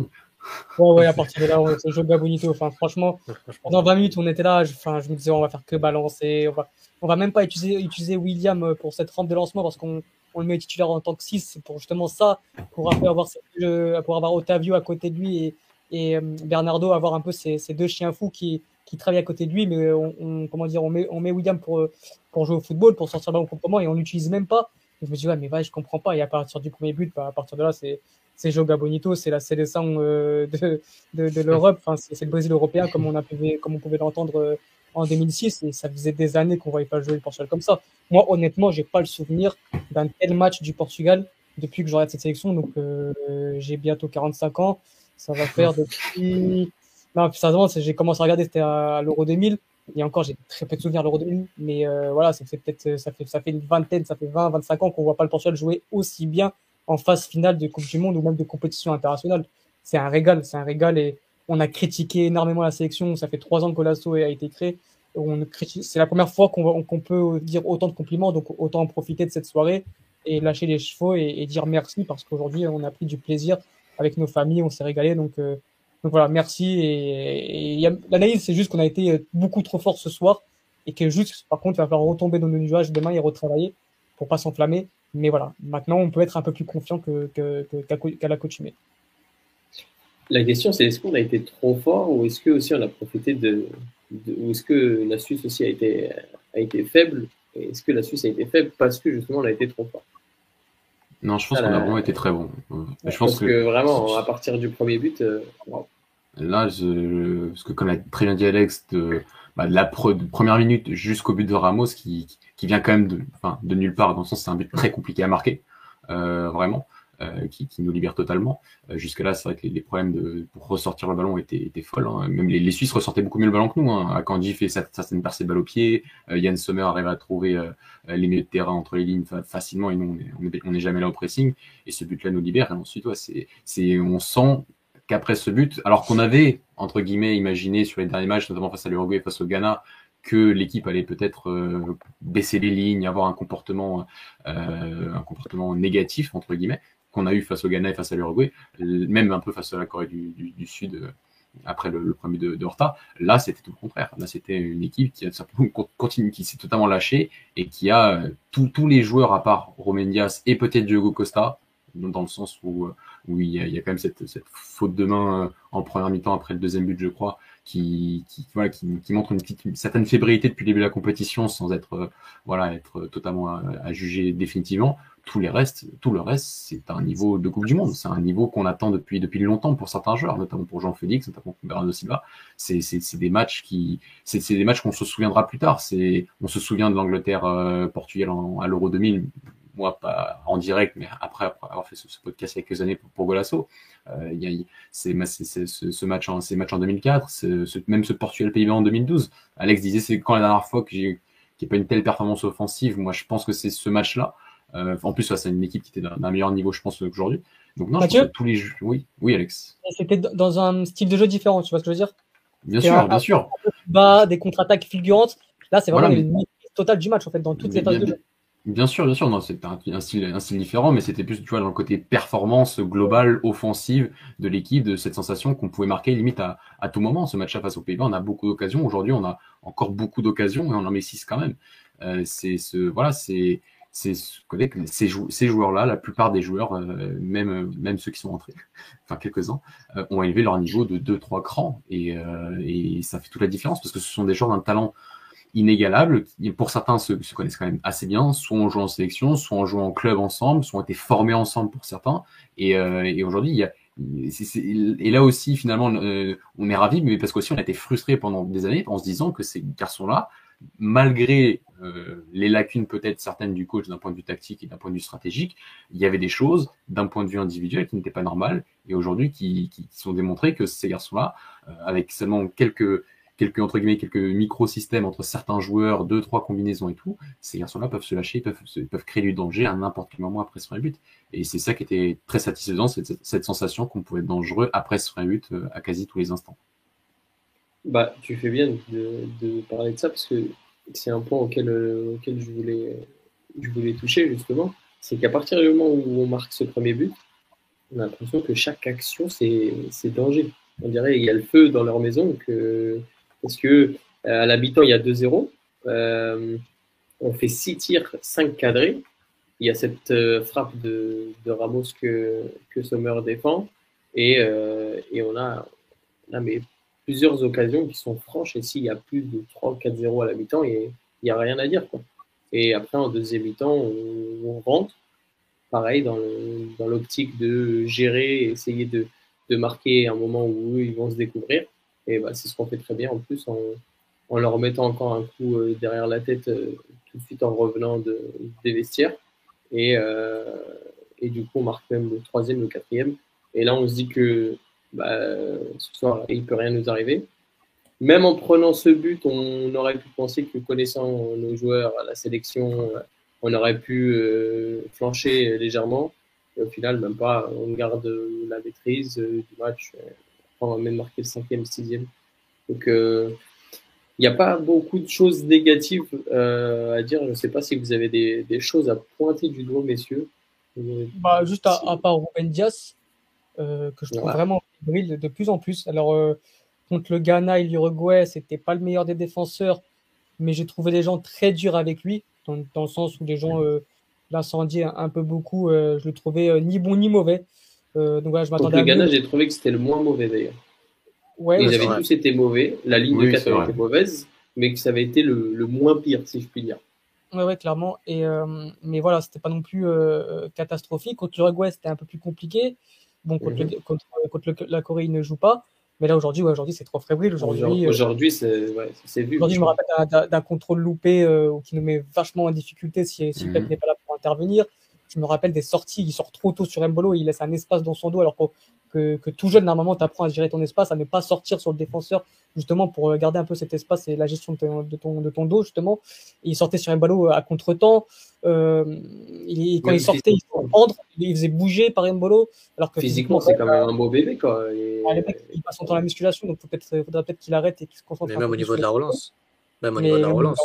Ouais, ouais, à <laughs> partir de là, c'est Joga Bonito. Enfin, franchement, pendant 20 minutes, on était là. Je, enfin, je me disais, on va faire que balancer. On va, on va même pas utiliser, utiliser William pour cette rampe de lancement parce qu'on on le met titulaire en tant que 6 pour justement ça, pour avoir, pour avoir Otavio à côté de lui et, et euh, Bernardo avoir un peu ces, ces deux chiens fous qui, qui travaille à côté de lui, mais on, comment dire, on met, on met William pour, pour jouer au football, pour sortir le ballon proprement, et on l'utilise même pas. je me dis, ouais, mais va, je comprends pas. Et à partir du premier but, bah, à partir de là, c'est, c'est Joga Bonito, c'est la sélection euh, de, de, de l'Europe, enfin, c'est, le Brésil européen, comme on, a pu, comme on pouvait l'entendre euh, en 2006, et ça faisait des années qu'on voyait pas jouer le Portugal comme ça. Moi, honnêtement, j'ai pas le souvenir d'un tel match du Portugal depuis que je regarde cette sélection, donc euh, j'ai bientôt 45 ans. Ça va faire depuis non, sérieusement, j'ai commencé à regarder, c'était à l'Euro 2000. Et encore, j'ai très peu de souvenirs de l'Euro 2000. Mais euh, voilà, c'est peut-être, ça fait, ça fait une vingtaine, ça fait 20, 25 ans qu'on voit pas le Portugal jouer aussi bien en phase finale de Coupe du Monde ou même de compétition internationale. C'est un régal, c'est un régal. Et on a critiqué énormément la sélection. Ça fait trois ans que Golasso a été créé. C'est la première fois qu'on peut dire autant de compliments, donc autant en profiter de cette soirée et lâcher les chevaux et, et dire merci parce qu'aujourd'hui on a pris du plaisir avec nos familles, on s'est régalé. Donc euh, donc voilà, merci. Et, et l'analyse, c'est juste qu'on a été euh, beaucoup trop fort ce soir et que juste, par contre, il va falloir retomber dans nos nuages demain et retravailler pour pas s'enflammer. Mais voilà, maintenant, on peut être un peu plus confiant que, que, qu'à l'accoutumée. La question, c'est est-ce qu'on a été trop fort ou est-ce que aussi on a profité de, de ou est-ce que la Suisse aussi a été, a été faible Est-ce que la Suisse a été faible parce que justement on a été trop fort? Non, je pense qu'on a vraiment été très bon. Je pense que... vraiment, à partir du premier but, euh, Là, je, parce que comme a très bien dit Alex, de, bah, de la première minute jusqu'au but de Ramos, qui, qui vient quand même de, nulle part, dans le sens c'est un but très compliqué à marquer, euh, vraiment, euh, qui, qui, nous libère totalement. Euh, Jusque-là, c'est vrai que les, problèmes pour ressortir le ballon étaient, folles. Hein. Même les, Suisses ressortaient beaucoup mieux le ballon que nous. Hein. Akanji fait certaines percées de balle au pied, Yann Sommer arrive à trouver les milieux de terrain entre les lignes facilement, et nous, on n'est jamais là au pressing. Et ce but-là nous libère. Et ensuite, on sent qu'après ce but, alors qu'on avait, entre guillemets, imaginé sur les derniers matchs, notamment face à l'Uruguay, face au Ghana, que l'équipe allait peut-être euh, baisser les lignes, avoir un comportement, euh, un comportement négatif, entre guillemets, qu'on a eu face au Ghana et face à l'Uruguay, même un peu face à la Corée du, du, Sud euh, après le, premier de, de Horta. Là, c'était tout le contraire. Là, c'était une équipe qui continue, qui s'est totalement lâchée et qui a tous les joueurs à part Romain Diaz et peut-être Diogo Costa, dans le sens où où il y a, il y a quand même cette, cette, faute de main euh, en première mi-temps après le deuxième but, je crois, qui, qui, voilà, qui, qui montre une, petite, une certaine fébrilité depuis le début de la compétition sans être, euh, voilà, être totalement à, juger définitivement. Tout les restes, tout le reste, c'est un niveau de Coupe du Monde. C'est un niveau qu'on attend depuis depuis longtemps pour certains joueurs, notamment pour Jean Félix, notamment pour Bernardo Silva. C'est c'est des matchs qui, c'est des matchs qu'on se souviendra plus tard. C'est, on se souvient de l'Angleterre euh, à l'Euro 2000 moi pas en direct, mais après, avoir fait ce, podcast il y a quelques années pour, pour Golasso, euh, c'est, ce, match en, ces matchs en 2004, ce, même ce Portugal-Pays-Bas en 2012. Alex disait c'est quand la dernière fois que j'ai qu'il n'y a pas une telle performance offensive. Moi, je pense que c'est ce match-là. Euh, en plus, c'est une équipe qui était d'un meilleur niveau, je pense, qu'aujourd'hui. Donc non, je pense que tous les jeux. Oui, oui, Alex. C'était dans un style de jeu différent, tu vois ce que je veux dire? Bien sûr, bien sûr. Bas, des contre-attaques fulgurantes. Là, c'est vraiment une totale du match en fait dans toutes les phases de jeu. Bien sûr, bien sûr, non, c'était un, style, un style différent, mais c'était plus, tu vois, dans le côté performance globale, offensive de l'équipe, de cette sensation qu'on pouvait marquer limite à, tout moment. Ce match-là face aux Pays-Bas, on a beaucoup d'occasions. Aujourd'hui, on a encore beaucoup d'occasions et on en met six quand même. Euh, c'est ce, voilà, c'est, c'est ces, ces joueurs-là, la plupart des joueurs, euh, même, même ceux qui sont entrés, <laughs> enfin quelques-uns, euh, ont élevé leur niveau de 2-3 crans et, euh, et ça fait toute la différence parce que ce sont des joueurs d'un talent inégalables. Pour certains, se, se, connaissent quand même assez bien, soit en jouant en sélection, soit en jouant en club ensemble, soit ont été formés ensemble pour certains. Et, euh, et aujourd'hui, il y a et là aussi, finalement, euh, on est ravis, mais parce qu'aussi on a été frustrés pendant des années en se disant que ces garçons-là malgré euh, les lacunes peut-être certaines du coach d'un point de vue tactique et d'un point de vue stratégique, il y avait des choses d'un point de vue individuel qui n'étaient pas normales et aujourd'hui qui, qui, sont démontrées que ces garçons-là, euh, avec seulement quelques quelques entre guillemets quelques micro-systèmes entre certains joueurs, deux trois combinaisons et tout, ces garçons-là peuvent se lâcher, peuvent peuvent créer du danger à n'importe quel moment après ce premier but. Et c'est ça qui était très satisfaisant, cette, cette sensation qu'on pouvait être dangereux après ce premier but euh, à quasi tous les instants. Bah, tu fais bien de, parler de ça parce que c'est un point auquel, euh, auquel je, voulais, je voulais toucher justement. C'est qu'à partir du moment où on marque ce premier but, on a l'impression que chaque action, c'est danger. On dirait qu'il y a le feu dans leur maison que, parce que euh, à l'habitant, il y a 2-0. Euh, on fait 6 tirs, 5 cadrés. Il y a cette frappe de, de, Ramos que, que Sommer défend. Et, et on, a, on a mais plusieurs occasions qui sont franches. Et s'il y a plus de 3 4-0 à la mi-temps, il n'y a rien à dire. Quoi. Et après, en deuxième mi-temps, on, rentre. Pareil, dans l'optique de gérer, essayer de, de, marquer un moment où ils vont se découvrir. Et bah, c'est ce qu'on fait très bien en plus, en, en, leur mettant encore un coup euh, derrière la tête euh, tout de suite en revenant de, des vestiaires. Et, euh, et du coup, on marque même le troisième, le quatrième. Et là, on se dit que bah, ce soir, il peut rien nous arriver. Même en prenant ce but, on aurait pu penser que connaissant nos joueurs à la sélection, on aurait pu flancher légèrement. Et au final, même pas. On garde la maîtrise du match. Va même marquer le cinquième, sixième. Donc, euh, il n'y a pas beaucoup de choses négatives à dire. Je ne sais pas si vous avez des, des, choses à pointer du doigt, messieurs. Bah, juste à, à part Ruben Dias, que je trouve vraiment brille de plus en plus. Alors, euh, contre le Ghana et l'Uruguay, c'était pas le meilleur des défenseurs, mais j'ai trouvé les gens très durs avec lui, dans, dans le sens où les gens euh, l'incendiaient un, peu beaucoup. Euh, je le trouvais euh, ni bon ni mauvais. Euh, donc voilà, je m'attendais. Le Ghana, j'ai trouvé que c'était le moins mauvais d'ailleurs. Ouais, Ils avaient tous été mauvais. La ligne de 4 avait été mauvaise, mais que ça avait été le, le, moins pire, si je puis dire. Ouais, ouais, clairement. Et, euh, mais voilà, c'était pas non plus euh, catastrophique. Contre l'Uruguay, c'était un peu plus compliqué. Bon, contre, mhm. contre, contre la Corée, il ne joue pas. Mais là, aujourd'hui, ouais, aujourd'hui c'est trop fébrile. Aujourd'hui, aujourd'hui c'est ouais, vu. Aujourd'hui, je me rappelle d'un contrôle loupé euh, qui nous met vachement en difficulté si, si Pep mhm. n'est pas là pour intervenir. Je me rappelle des sorties, il sort trop tôt sur Mbolo, il laisse un espace dans son dos, alors que, que tout jeune, normalement, tu apprends à gérer ton espace, à ne pas sortir sur le défenseur, justement, pour garder un peu cet espace et la gestion de ton, de ton, de ton dos, justement. Et il sortait sur Mbolo à contre-temps. Euh, il, quand il sortait, il se prendre, il faisait bouger par Mbolo. Alors que physiquement, c'est quand même un beau bébé, quoi. il passe son temps à la musculation, donc peut-être, faudrait peut-être qu'il arrête et qu'il se concentre. Mais même au niveau de la relance. Même au niveau de la relance.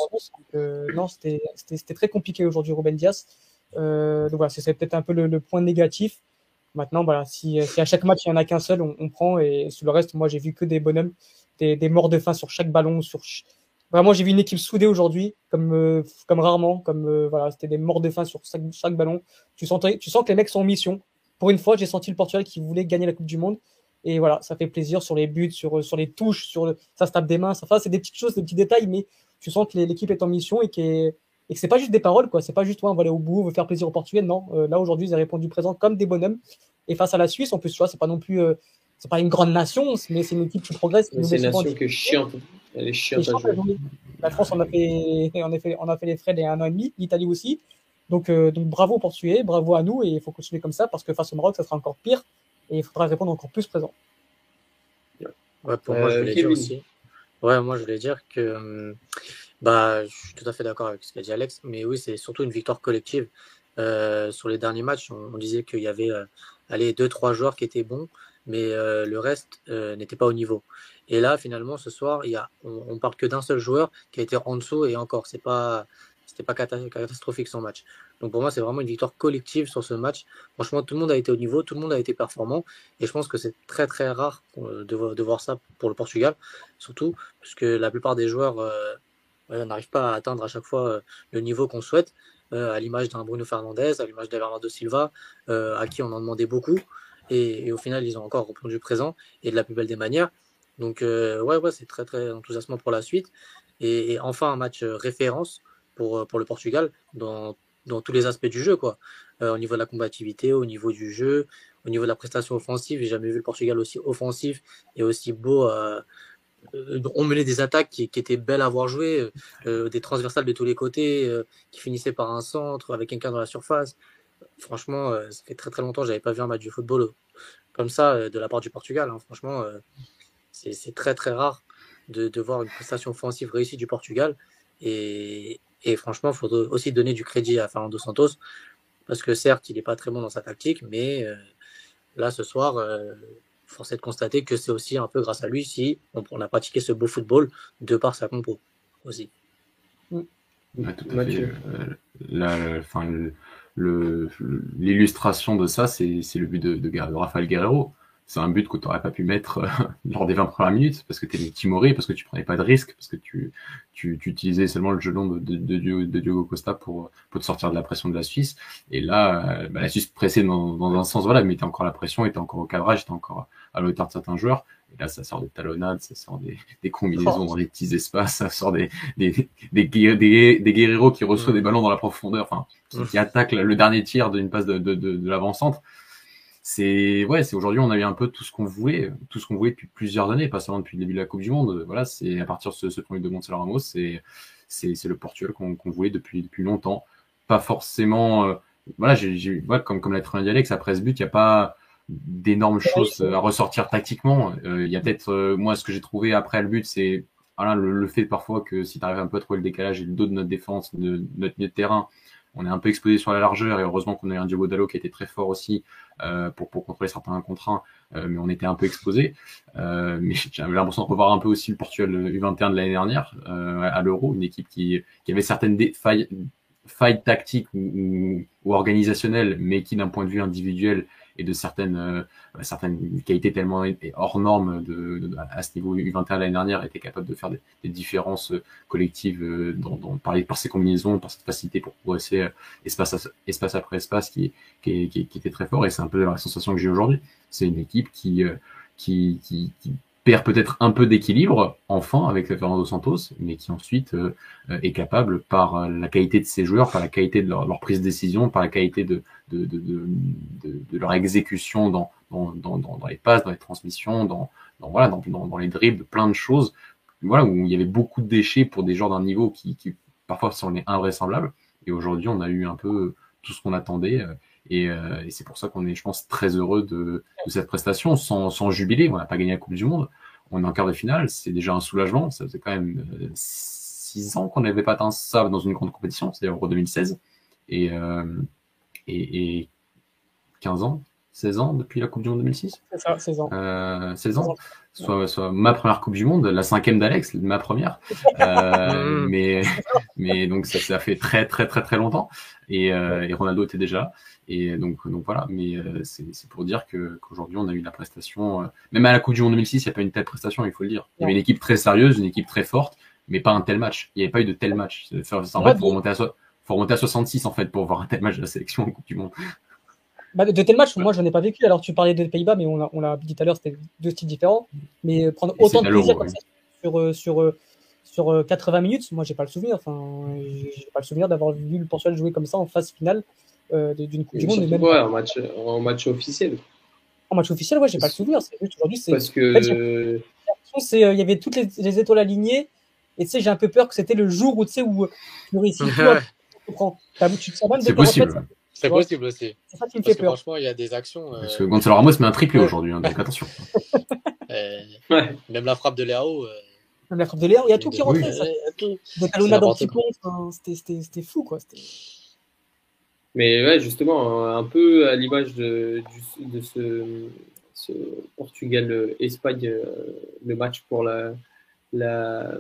Euh, non, c'était très compliqué aujourd'hui, Ruben Diaz. Euh, donc voilà, c'est peut-être un peu le, point négatif. Maintenant, voilà, si, à chaque match il y en a qu'un seul, on, prend et sur le reste, moi j'ai vu que des bonhommes, des, morts de faim sur chaque ballon, sur Vraiment, j'ai vu une équipe soudée aujourd'hui, comme euh, comme rarement, comme euh, voilà, c'était des morts de faim sur chaque, ballon. Tu sens, tu sens que les mecs sont en mission. Pour une fois, j'ai senti le Portugal qui voulait gagner la Coupe du Monde. Et voilà, ça fait plaisir sur les buts, sur sur les touches, sur ça se tape des mains. Ça, c'est des petites choses, des petits détails, mais tu sens que l'équipe est en mission et que et que c'est pas juste des paroles, quoi. C'est pas juste, ouais, on va aller au bout, on veut faire plaisir au Portugal. Non, euh, là aujourd'hui, ils ont répondu présent comme des bonhommes. Et face à la Suisse, en plus, tu vois, c'est pas non plus, euh, c'est pas une grande nation, mais c'est une équipe qui progresse. C'est une nation qui est chiante. Elle est chiante à jouer. La France, on a fait, on a fait, on a fait les frais il y a un an et demi. L'Italie aussi. Donc, euh, donc bravo au Portugais, bravo à nous, et il faut continuer comme ça parce que face au Maroc, ça sera encore pire et il faudra répondre encore plus présent. Ouais, pour moi, je voulais dire aussi. Ouais, moi, je voulais dire que hum, bah, je suis tout à fait d'accord avec ce qu'a dit Alex, mais oui, c'est surtout une victoire collective. Euh, sur les derniers matchs, on, on disait qu'il y avait euh, allez, deux, trois joueurs qui étaient bons, mais euh, le reste euh, n'était pas au niveau. Et là, finalement, ce soir, il y a, on, on parle que d'un seul joueur qui a été en dessous, et encore, c'est pas, c'était pas catastrophique son match. Donc pour moi, c'est vraiment une victoire collective sur ce match. Franchement, tout le monde a été au niveau, tout le monde a été performant, et je pense que c'est très très rare de, de, voir ça pour le Portugal, surtout parce que la plupart des joueurs euh, n'arrive pas à atteindre à chaque fois euh, le niveau qu'on souhaite, euh, à l'image d'un Bruno Fernandez, à l'image Bernardo Silva, euh, à qui on en demandait beaucoup. Et, au final, ils ont encore répondu présent et de la plus belle des manières. Donc, ouais, ouais, c'est très, très enthousiasmant pour la suite. Et, enfin, un match référence pour, pour le Portugal dans, dans tous les aspects du jeu, quoi. Au niveau de la combativité, au niveau du jeu, au niveau de la prestation offensive. J'ai jamais vu le Portugal aussi offensif et aussi beau on menait des attaques qui, étaient belles à voir jouer, des transversales de tous les côtés, qui finissaient par un centre avec quelqu'un dans la surface. Franchement, ça fait très très longtemps que j'avais pas vu un match de football comme ça de la part du Portugal. Hein. Franchement, c'est très très rare de, voir une prestation offensive réussie du Portugal. Et, franchement, il faudrait aussi donner du crédit à Fernando Santos, parce que certes, il n'est pas très bon dans sa tactique, mais euh, là, ce soir, euh, force est de constater que c'est aussi un peu grâce à lui si on, a pratiqué ce beau football de par sa compo aussi. L'illustration de ça, c'est le but de, de, de Rafael Guerrero c'est un but que tu n'aurais pas pu mettre euh, <laughs> lors des 20 premières minutes parce que tu étais timoré, parce que tu prenais pas de risque, parce que tu, tu, tu utilisais seulement le gelon de, de, de, de, Diogo Costa pour, pour te sortir de la pression de la Suisse. Et là, euh, bah, la Suisse pressait dans, dans un sens, voilà, mettait encore la pression, était encore au cadrage, était encore à l'auteur de certains joueurs. Et là, ça sort des talonnades, ça sort des, des combinaisons dans des petits espaces, ça sort des, des, des, des, des guerreros qui reçoivent des ballons dans la profondeur, enfin, qui, qui attaquent le dernier tiers d'une passe de, de, de, de l'avant-centre c'est ouais, c'est aujourd'hui on a eu un peu tout ce qu'on voulait, tout ce qu'on voulait depuis plusieurs années, pas seulement depuis le début de la Coupe du Monde. Voilà, c'est à partir de ce, ce premier de Gonzalo Ramos, c'est c'est le Portugal qu'on voulait depuis depuis longtemps. Pas forcément, euh, voilà, j'ai ouais, comme comme l'a dit Alex, après ce but, il n'y a pas d'énormes choses à ressortir tactiquement. Euh, il y a peut-être euh, moi ce que j'ai trouvé après le but, c'est voilà, le, fait parfois que si tu arrives un peu à trouver le décalage et le dos de notre défense, de, notre milieu de terrain, on est un peu exposé sur la largeur et heureusement qu'on a eu un Diogo Dallo qui était très fort aussi euh, pour, pour contrôler certains contre 1, euh, mais on était un peu exposé. Euh, mais <laughs> j'avais l'impression de revoir un peu aussi le Portugal U21 de l'année dernière à l'Euro, une équipe qui, qui avait certaines failles, failles tactiques ou, ou, organisationnelles, mais qui d'un point de vue individuel et de certaines, euh, certaines qualités tellement hors normes de, à ce niveau U21 l'année dernière était capable de faire des, des différences euh, collectives euh, dans, dans, par, par ces combinaisons, par cette facilité pour progresser espace, espace après espace qui, qui, qui, qui était très fort et c'est un peu la sensation que j'ai aujourd'hui. C'est une équipe qui, qui, qui, qui perd peut-être un peu d'équilibre, enfin, avec Fernando Santos, mais qui ensuite euh, est capable, par la qualité de ses joueurs, par la qualité de leur, prise de décision, par la qualité de, de, de, leur exécution dans, dans, dans, dans, les passes, dans les transmissions, dans, voilà, dans, les dribbles, plein de choses, voilà, où il y avait beaucoup de déchets pour des joueurs d'un niveau qui, qui parfois sont invraisemblables. Et aujourd'hui, on a eu un peu tout ce qu'on attendait. Euh, et, euh, et c'est pour ça qu'on est, je pense, très heureux de, de cette prestation, sans, sans jubiler. On n'a pas gagné la Coupe du Monde. On est en quart de finale. C'est déjà un soulagement. Ça faisait quand même euh, six ans qu'on n'avait pas atteint ça dans une grande compétition. C'est Euro 2016. Et, euh, et, et 15 ans 16 ans depuis la Coupe du Monde 2006 C'est ça, 16 ans. Euh, 16 ans. Soit, soit, ma première Coupe du Monde, la cinquième d'Alex, ma première. <laughs> Euh, mais, mais donc ça, ça fait très très très très longtemps. Et, euh, et Ronaldo était déjà là. Et donc, donc voilà. Mais euh, c'est pour dire que qu'aujourd'hui on a eu la prestation. Euh, même à la Coupe du Monde 2006, il n'y a pas une telle prestation, il faut le dire. Il y avait une équipe très sérieuse, une équipe très forte, mais pas un tel match. Il n'y avait pas eu de tel match. En fait, faut remonter à, faut remonter à 66 en fait pour voir un tel match de la sélection en Coupe du Monde. Bah, de tel match, moi, je n'en ai pas vécu. Alors, tu parlais des Pays-Bas, mais on l'a dit tout à l'heure, c'était deux styles différents. Mais euh, prendre autant de plaisir comme ça sur, euh, sur, euh, sur 80 minutes, moi, j'ai pas le souvenir. Enfin, j'ai pas le souvenir d'avoir vu le Portugal jouer comme ça en phase finale d'une Coupe du Monde. Même... Ouais, en match, en match officiel. En match officiel, ouais, j'ai pas le souvenir. Aujourd'hui, c'est. Parce que. En fait, il y avait toutes les, les, étoiles alignées. Et tu sais, j'ai un peu peur que c'était le jour où tu sais où tu réussis. <laughs> C'est possible. C'est possible aussi. C'est ça qui me fait peur. Franchement, il y a des actions. Euh... Parce que Gonzalo Ramos met un triplé aujourd'hui, hein, donc attention. <laughs> ouais. Même la frappe de Léao. Euh... Même la frappe de Léao, il y a tout qui rentrait. Oui. Des talonnades en petit c'était fou, quoi. Mais ouais, justement, un peu à l'image de, de ce, ce Portugal-Espagne, euh, le match pour la, la,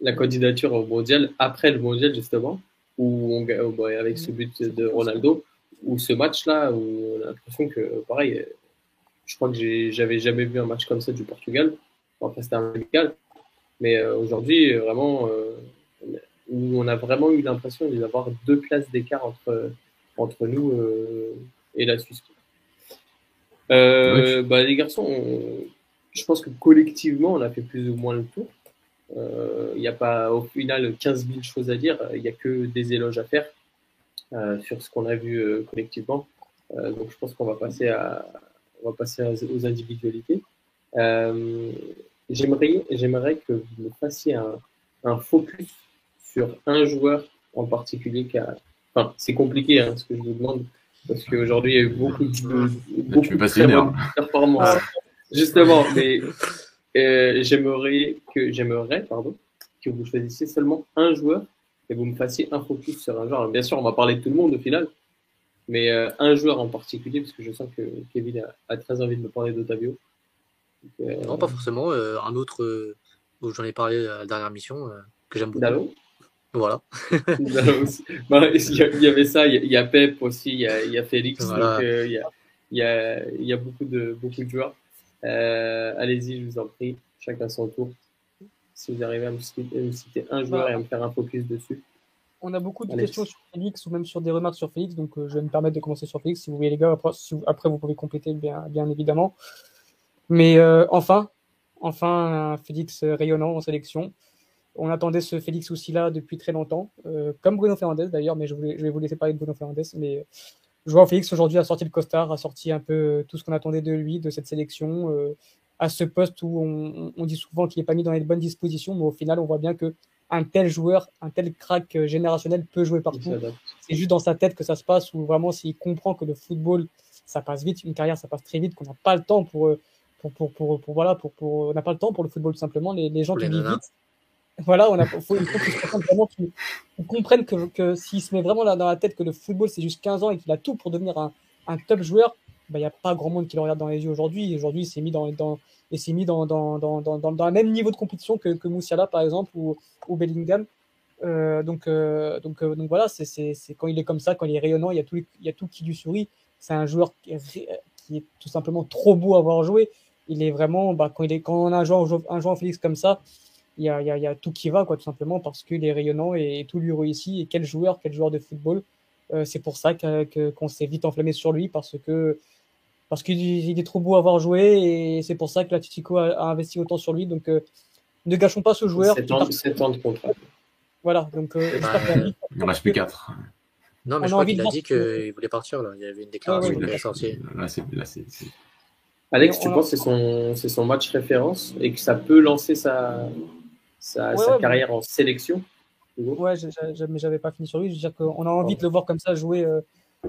la candidature au mondial, après le mondial, justement où on, avec ce but de Ronaldo, ou ce match-là, où on a l'impression que, pareil, je crois que j'avais jamais vu un match comme ça du Portugal. Enfin, c'était un amical. Mais euh, aujourd'hui, vraiment, euh, où on a vraiment eu l'impression d'avoir deux places d'écart entre, entre nous euh, et la Suisse. Bah, les garçons, je pense que collectivement, on a fait plus ou moins le tour. Il euh, n'y a pas au final 15 000 choses à dire, il n'y a que des éloges à faire euh, sur ce qu'on a vu euh, collectivement. donc je pense qu'on va passer, à, on va passer aux individualités. j'aimerais, j'aimerais que vous me fassiez un, un, focus sur un joueur en particulier qui a. Enfin, c'est compliqué hein, ce que je vous demande, parce qu'aujourd'hui, il y a eu beaucoup de, beaucoup de très bonnes performances. Ah. Justement, mais euh, j'aimerais que j'aimerais pardon que vous choisissiez seulement un joueur et vous me fassiez un focus sur un joueur. bien sûr, on va parler de tout le monde au final, mais euh, un joueur en particulier, parce que je sens que Kevin a, très envie de me parler d'Otavio. Euh, non, pas forcément. un autre où j'en ai parlé à la dernière mission que j'aime beaucoup. Voilà. <laughs> Bah, il y avait ça, il y a Pep aussi, il y a, Félix, donc il, y a, il, y a, il y a beaucoup de, beaucoup de joueurs. Euh, allez-y, je vous en prie, chacun son tour. Si vous arrivez à me citer, un joueur et à me faire un focus dessus. On a beaucoup de questions sur Félix ou même sur des remarques sur Félix, donc euh, je vais me permettre de commencer sur Félix. Si vous voulez, les gars, après, après vous pouvez compléter, bien, bien évidemment. Mais euh, enfin, enfin, un Félix rayonnant en sélection. On attendait ce Félix aussi là depuis très longtemps, comme Bruno Fernandez d'ailleurs, mais je, voulais, je, vais vous laisser parler de Bruno Fernandez. Mais Joao Félix aujourd'hui a sorti le costard, a sorti un peu euh, tout ce qu'on attendait de lui, de cette sélection, euh, à ce poste où on, dit souvent qu'il n'est pas mis dans les bonnes dispositions, mais au final, on voit bien que un tel joueur, un tel crack euh, générationnel peut jouer partout. C'est juste dans sa tête que ça se passe, où vraiment s'il comprend que le football, ça passe vite, une carrière, ça passe très vite, qu'on n'a pas le temps pour, pour, pour, pour, voilà, pour, pour, on n'a pas le temps pour le football tout simplement. Les, les gens qui vivent vite, voilà, on a, faut, il faut vraiment qu'ils comprennent que, que s'il se met vraiment là dans la tête que le football c'est juste 15 ans et qu'il a tout pour devenir un, un top joueur, il bah, n'y a pas grand monde qui le regarde dans les yeux aujourd'hui. Aujourd'hui, il s'est mis dans, dans, et s'est mis dans, dans, dans, le même niveau de compétition que, que Moussiala par exemple ou, ou Bellingham. Euh, donc, euh, donc, euh, donc voilà, c'est, quand il est comme ça, quand il est rayonnant, il y a tout, il y a tout qui lui sourit. C'est un joueur qui est, qui est, tout simplement trop beau à voir jouer. Il est vraiment, bah, quand, il est, quand on a un joueur, un joueur Félix comme ça, il y a, y a, tout qui va, quoi, tout simplement, parce qu'il est rayonnant et, tout lui réussit. Et quel joueur, quel joueur de football. Euh, c'est pour ça qu'on s'est vite enflammé sur lui, parce que parce qu'il est trop beau à avoir joué, et c'est pour ça que la a, a, investi autant sur lui. Donc, euh, ne gâchons pas ce joueur. C'est ans, de contrat. Voilà, donc euh, bah, il en reste plus 4. Non, mais je crois qu'il a dit qu'il voulait partir. Là. Il y avait une déclaration ah. Là, c'est, Alex, tu penses que c'est son, son match référence et que ça peut lancer sa, sa, carrière en sélection. Ouais, mais j'avais pas fini sur lui. Je veux dire qu'on a envie de le voir comme ça jouer, euh,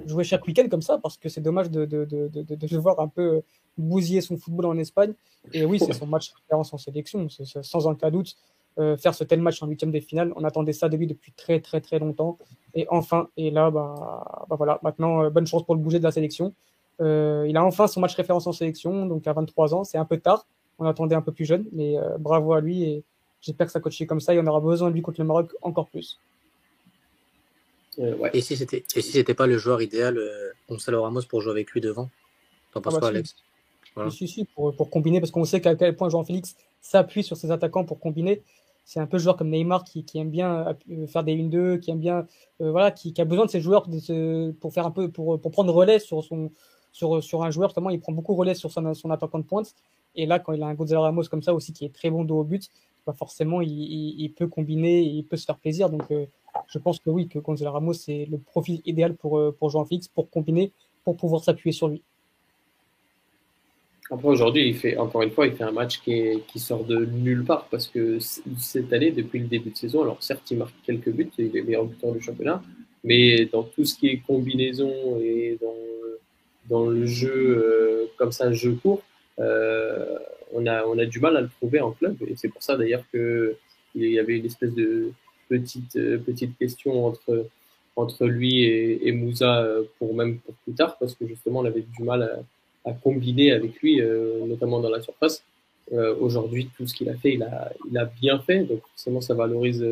jouer chaque week-end comme ça parce que c'est dommage de, de, de, de, de, le voir un peu bousiller son football en Espagne. Et oui, c'est son match référence en sélection, sans aucun doute. Euh, faire ce tel match en huitième des finales, on attendait ça de lui depuis très très très longtemps. Et enfin, et là, bah, bah voilà, maintenant, euh, bonne chance pour le bouger de la sélection. il a enfin son match référence en sélection, donc à 23 ans, c'est un peu tard. On attendait un peu plus jeune, mais bravo à lui et J'espère que ça continue comme ça et on aura besoin de lui contre le Maroc encore plus. Euh, et si c'était et si c'était pas le joueur idéal, euh, Gonzalo Ramos pour jouer avec lui devant? T'en penses ah bah Alex? Si, si, pour, pour combiner, parce qu'on sait qu'à quel point Jean-Félix s'appuie sur ses attaquants pour combiner. C'est un peu le joueur comme Neymar qui, qui aime bien euh, faire des 1-2, qui aime bien, euh, voilà, qui, qui, a besoin de ces joueurs de pour faire un peu, pour, pour prendre relais sur son, sur, sur un joueur. Justement, il prend beaucoup relais sur son, son attaquant de pointe. Et là, quand il a un Gonzalo Ramos comme ça aussi, qui est très bon dos au but, forcément il, peut combiner, il peut se faire plaisir. Donc euh, je pense que oui, que Gonzalo Ramos c'est le profil idéal pour, euh, pour Jean Fix, pour combiner, pour pouvoir s'appuyer sur lui. Après aujourd'hui, il fait encore une fois, il fait un match qui, qui sort de nulle part parce que cette année, depuis le début de saison, alors certes, il marque quelques buts, il est meilleur buteur du championnat, mais dans tout ce qui est combinaison et dans, dans le jeu euh, comme ça, jeu court, euh, on a, on a du mal à le trouver en club. Et c'est pour ça d'ailleurs qu'il y avait une espèce de petite, euh, petite question entre, entre lui et, Moussa euh, pour même pour plus tard, parce que justement on avait du mal à, à combiner avec lui, euh, notamment dans la surface. Aujourd'hui, tout ce qu'il a fait, il a, il a bien fait. Donc forcément, ça valorise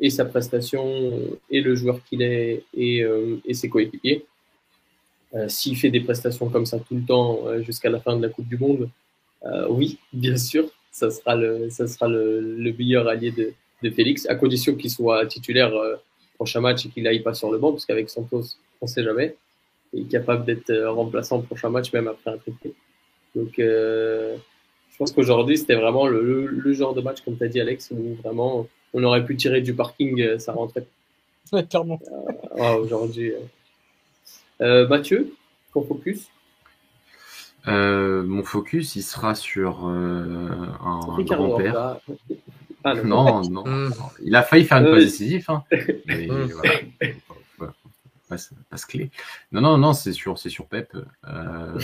et sa prestation, et le joueur qu'il est, et, et ses coéquipiers. S'il fait des prestations comme ça tout le temps jusqu'à la fin de la Coupe du Monde, euh, oui, bien sûr, ça sera le, ça sera le, le meilleur allié de, de Félix, à condition qu'il soit titulaire euh, prochain match et qu'il aille pas sur le banc, parce qu'avec Santos, on sait jamais. Il est capable d'être euh, remplaçant au prochain match, même après un triplé. Donc, euh, je pense qu'aujourd'hui, c'était vraiment le, le, genre de match, comme tu as dit, Alex, où vraiment on aurait pu tirer du parking, ça rentrait. Ouais, clairement. Euh, aujourd'hui. Euh, Mathieu, qu'on focus? Euh, mon focus, il sera sur euh, un, grand-père. Ah, non. Non, non, Mm. il a failli faire une Euh, passe décisive, hein. mais Mm. voilà, Voilà. passe, passe clé. Non, non, non, c'est sur, c'est sur Pep. Euh,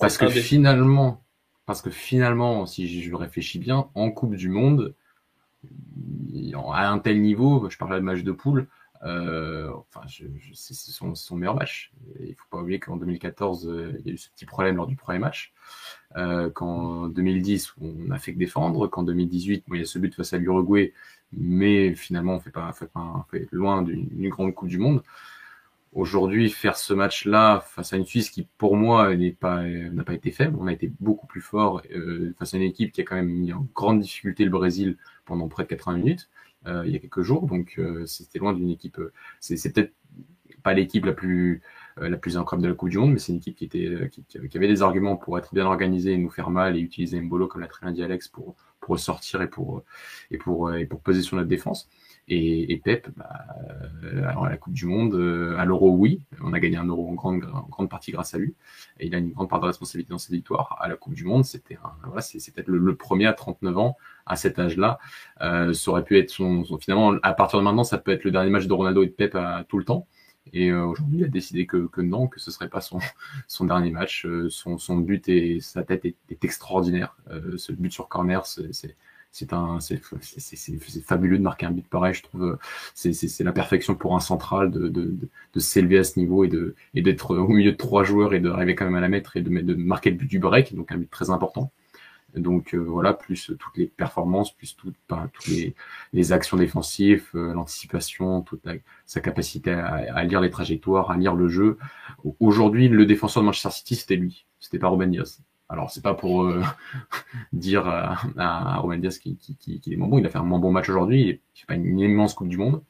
parce que finalement, parce que finalement, si je réfléchis bien, en Coupe du Monde, à un tel niveau, je parlais de match de poule, euh, enfin, je, je- c'est son, meilleur match. Et il faut pas oublier qu'en 2014, euh, il y a eu ce petit problème lors du premier match. Euh, qu'en 2010, on a fait que défendre. Qu'en 2018, bon, il y a ce but face à l'Uruguay, mais finalement, on fait pas, fait pas- loin d'une grande Coupe du Monde. Aujourd'hui, faire ce match-là face à une Suisse qui, pour moi, n'a pas été faible, on a été beaucoup plus fort face à une équipe qui a quand même mis en grande difficulté le Brésil pendant près de 80 minutes il y a quelques jours. Donc, euh, c'était loin d'une équipe. euh, c'est peut-être pas l'équipe la plus euh, la plus incroyable de la Coupe du Monde, mais c'est une équipe qui était euh, qui, qui avait- des arguments pour être bien organisée et nous faire mal et utiliser Mbolo comme l'a très bien pour pour ressortir et pour et pour et pour peser sur notre défense. Et, et Pep, bah, euh, alors à la Coupe du Monde, euh, à l'Euro, oui, on a gagné un Euro en grande, en grande partie grâce à lui. Et il a une grande part de responsabilité dans cette victoire. À la Coupe du Monde, c'était voilà, c'est peut-être le, premier à 39 ans à cet âge-là. Euh, ça aurait pu être son, son- finalement à partir de maintenant, ça peut être le dernier match de Ronaldo et de Pep à tout le temps. Et euh, aujourd'hui, il a décidé que, que non, que ce serait pas son, <laughs> son dernier match. Son, son but et sa tête est, est extraordinaire. Euh, ce but sur corner, c'est c'est- un, c'est fabuleux de marquer un but pareil. Je trouve, c'est c'est- la perfection pour un central de, de, de, s'élever à ce niveau et de et d'être au milieu de trois joueurs et d'arriver quand même à la mettre et de, de marquer le but du break, donc un but très important. Donc euh, voilà, plus toutes les performances, plus tout, toutes les, les actions défensives, euh, l'anticipation, toute sa capacité à, à lire les trajectoires, à lire le jeu. Aujourd'hui, le défenseur de Manchester City, c'était lui, c'était pas Ruben Diaz. Alors c'est pas pour euh, <laughs> dire à, à Ruben Diaz qu'il est moins bon, il a fait un moins bon match aujourd'hui, il fait pas une immense Coupe du Monde.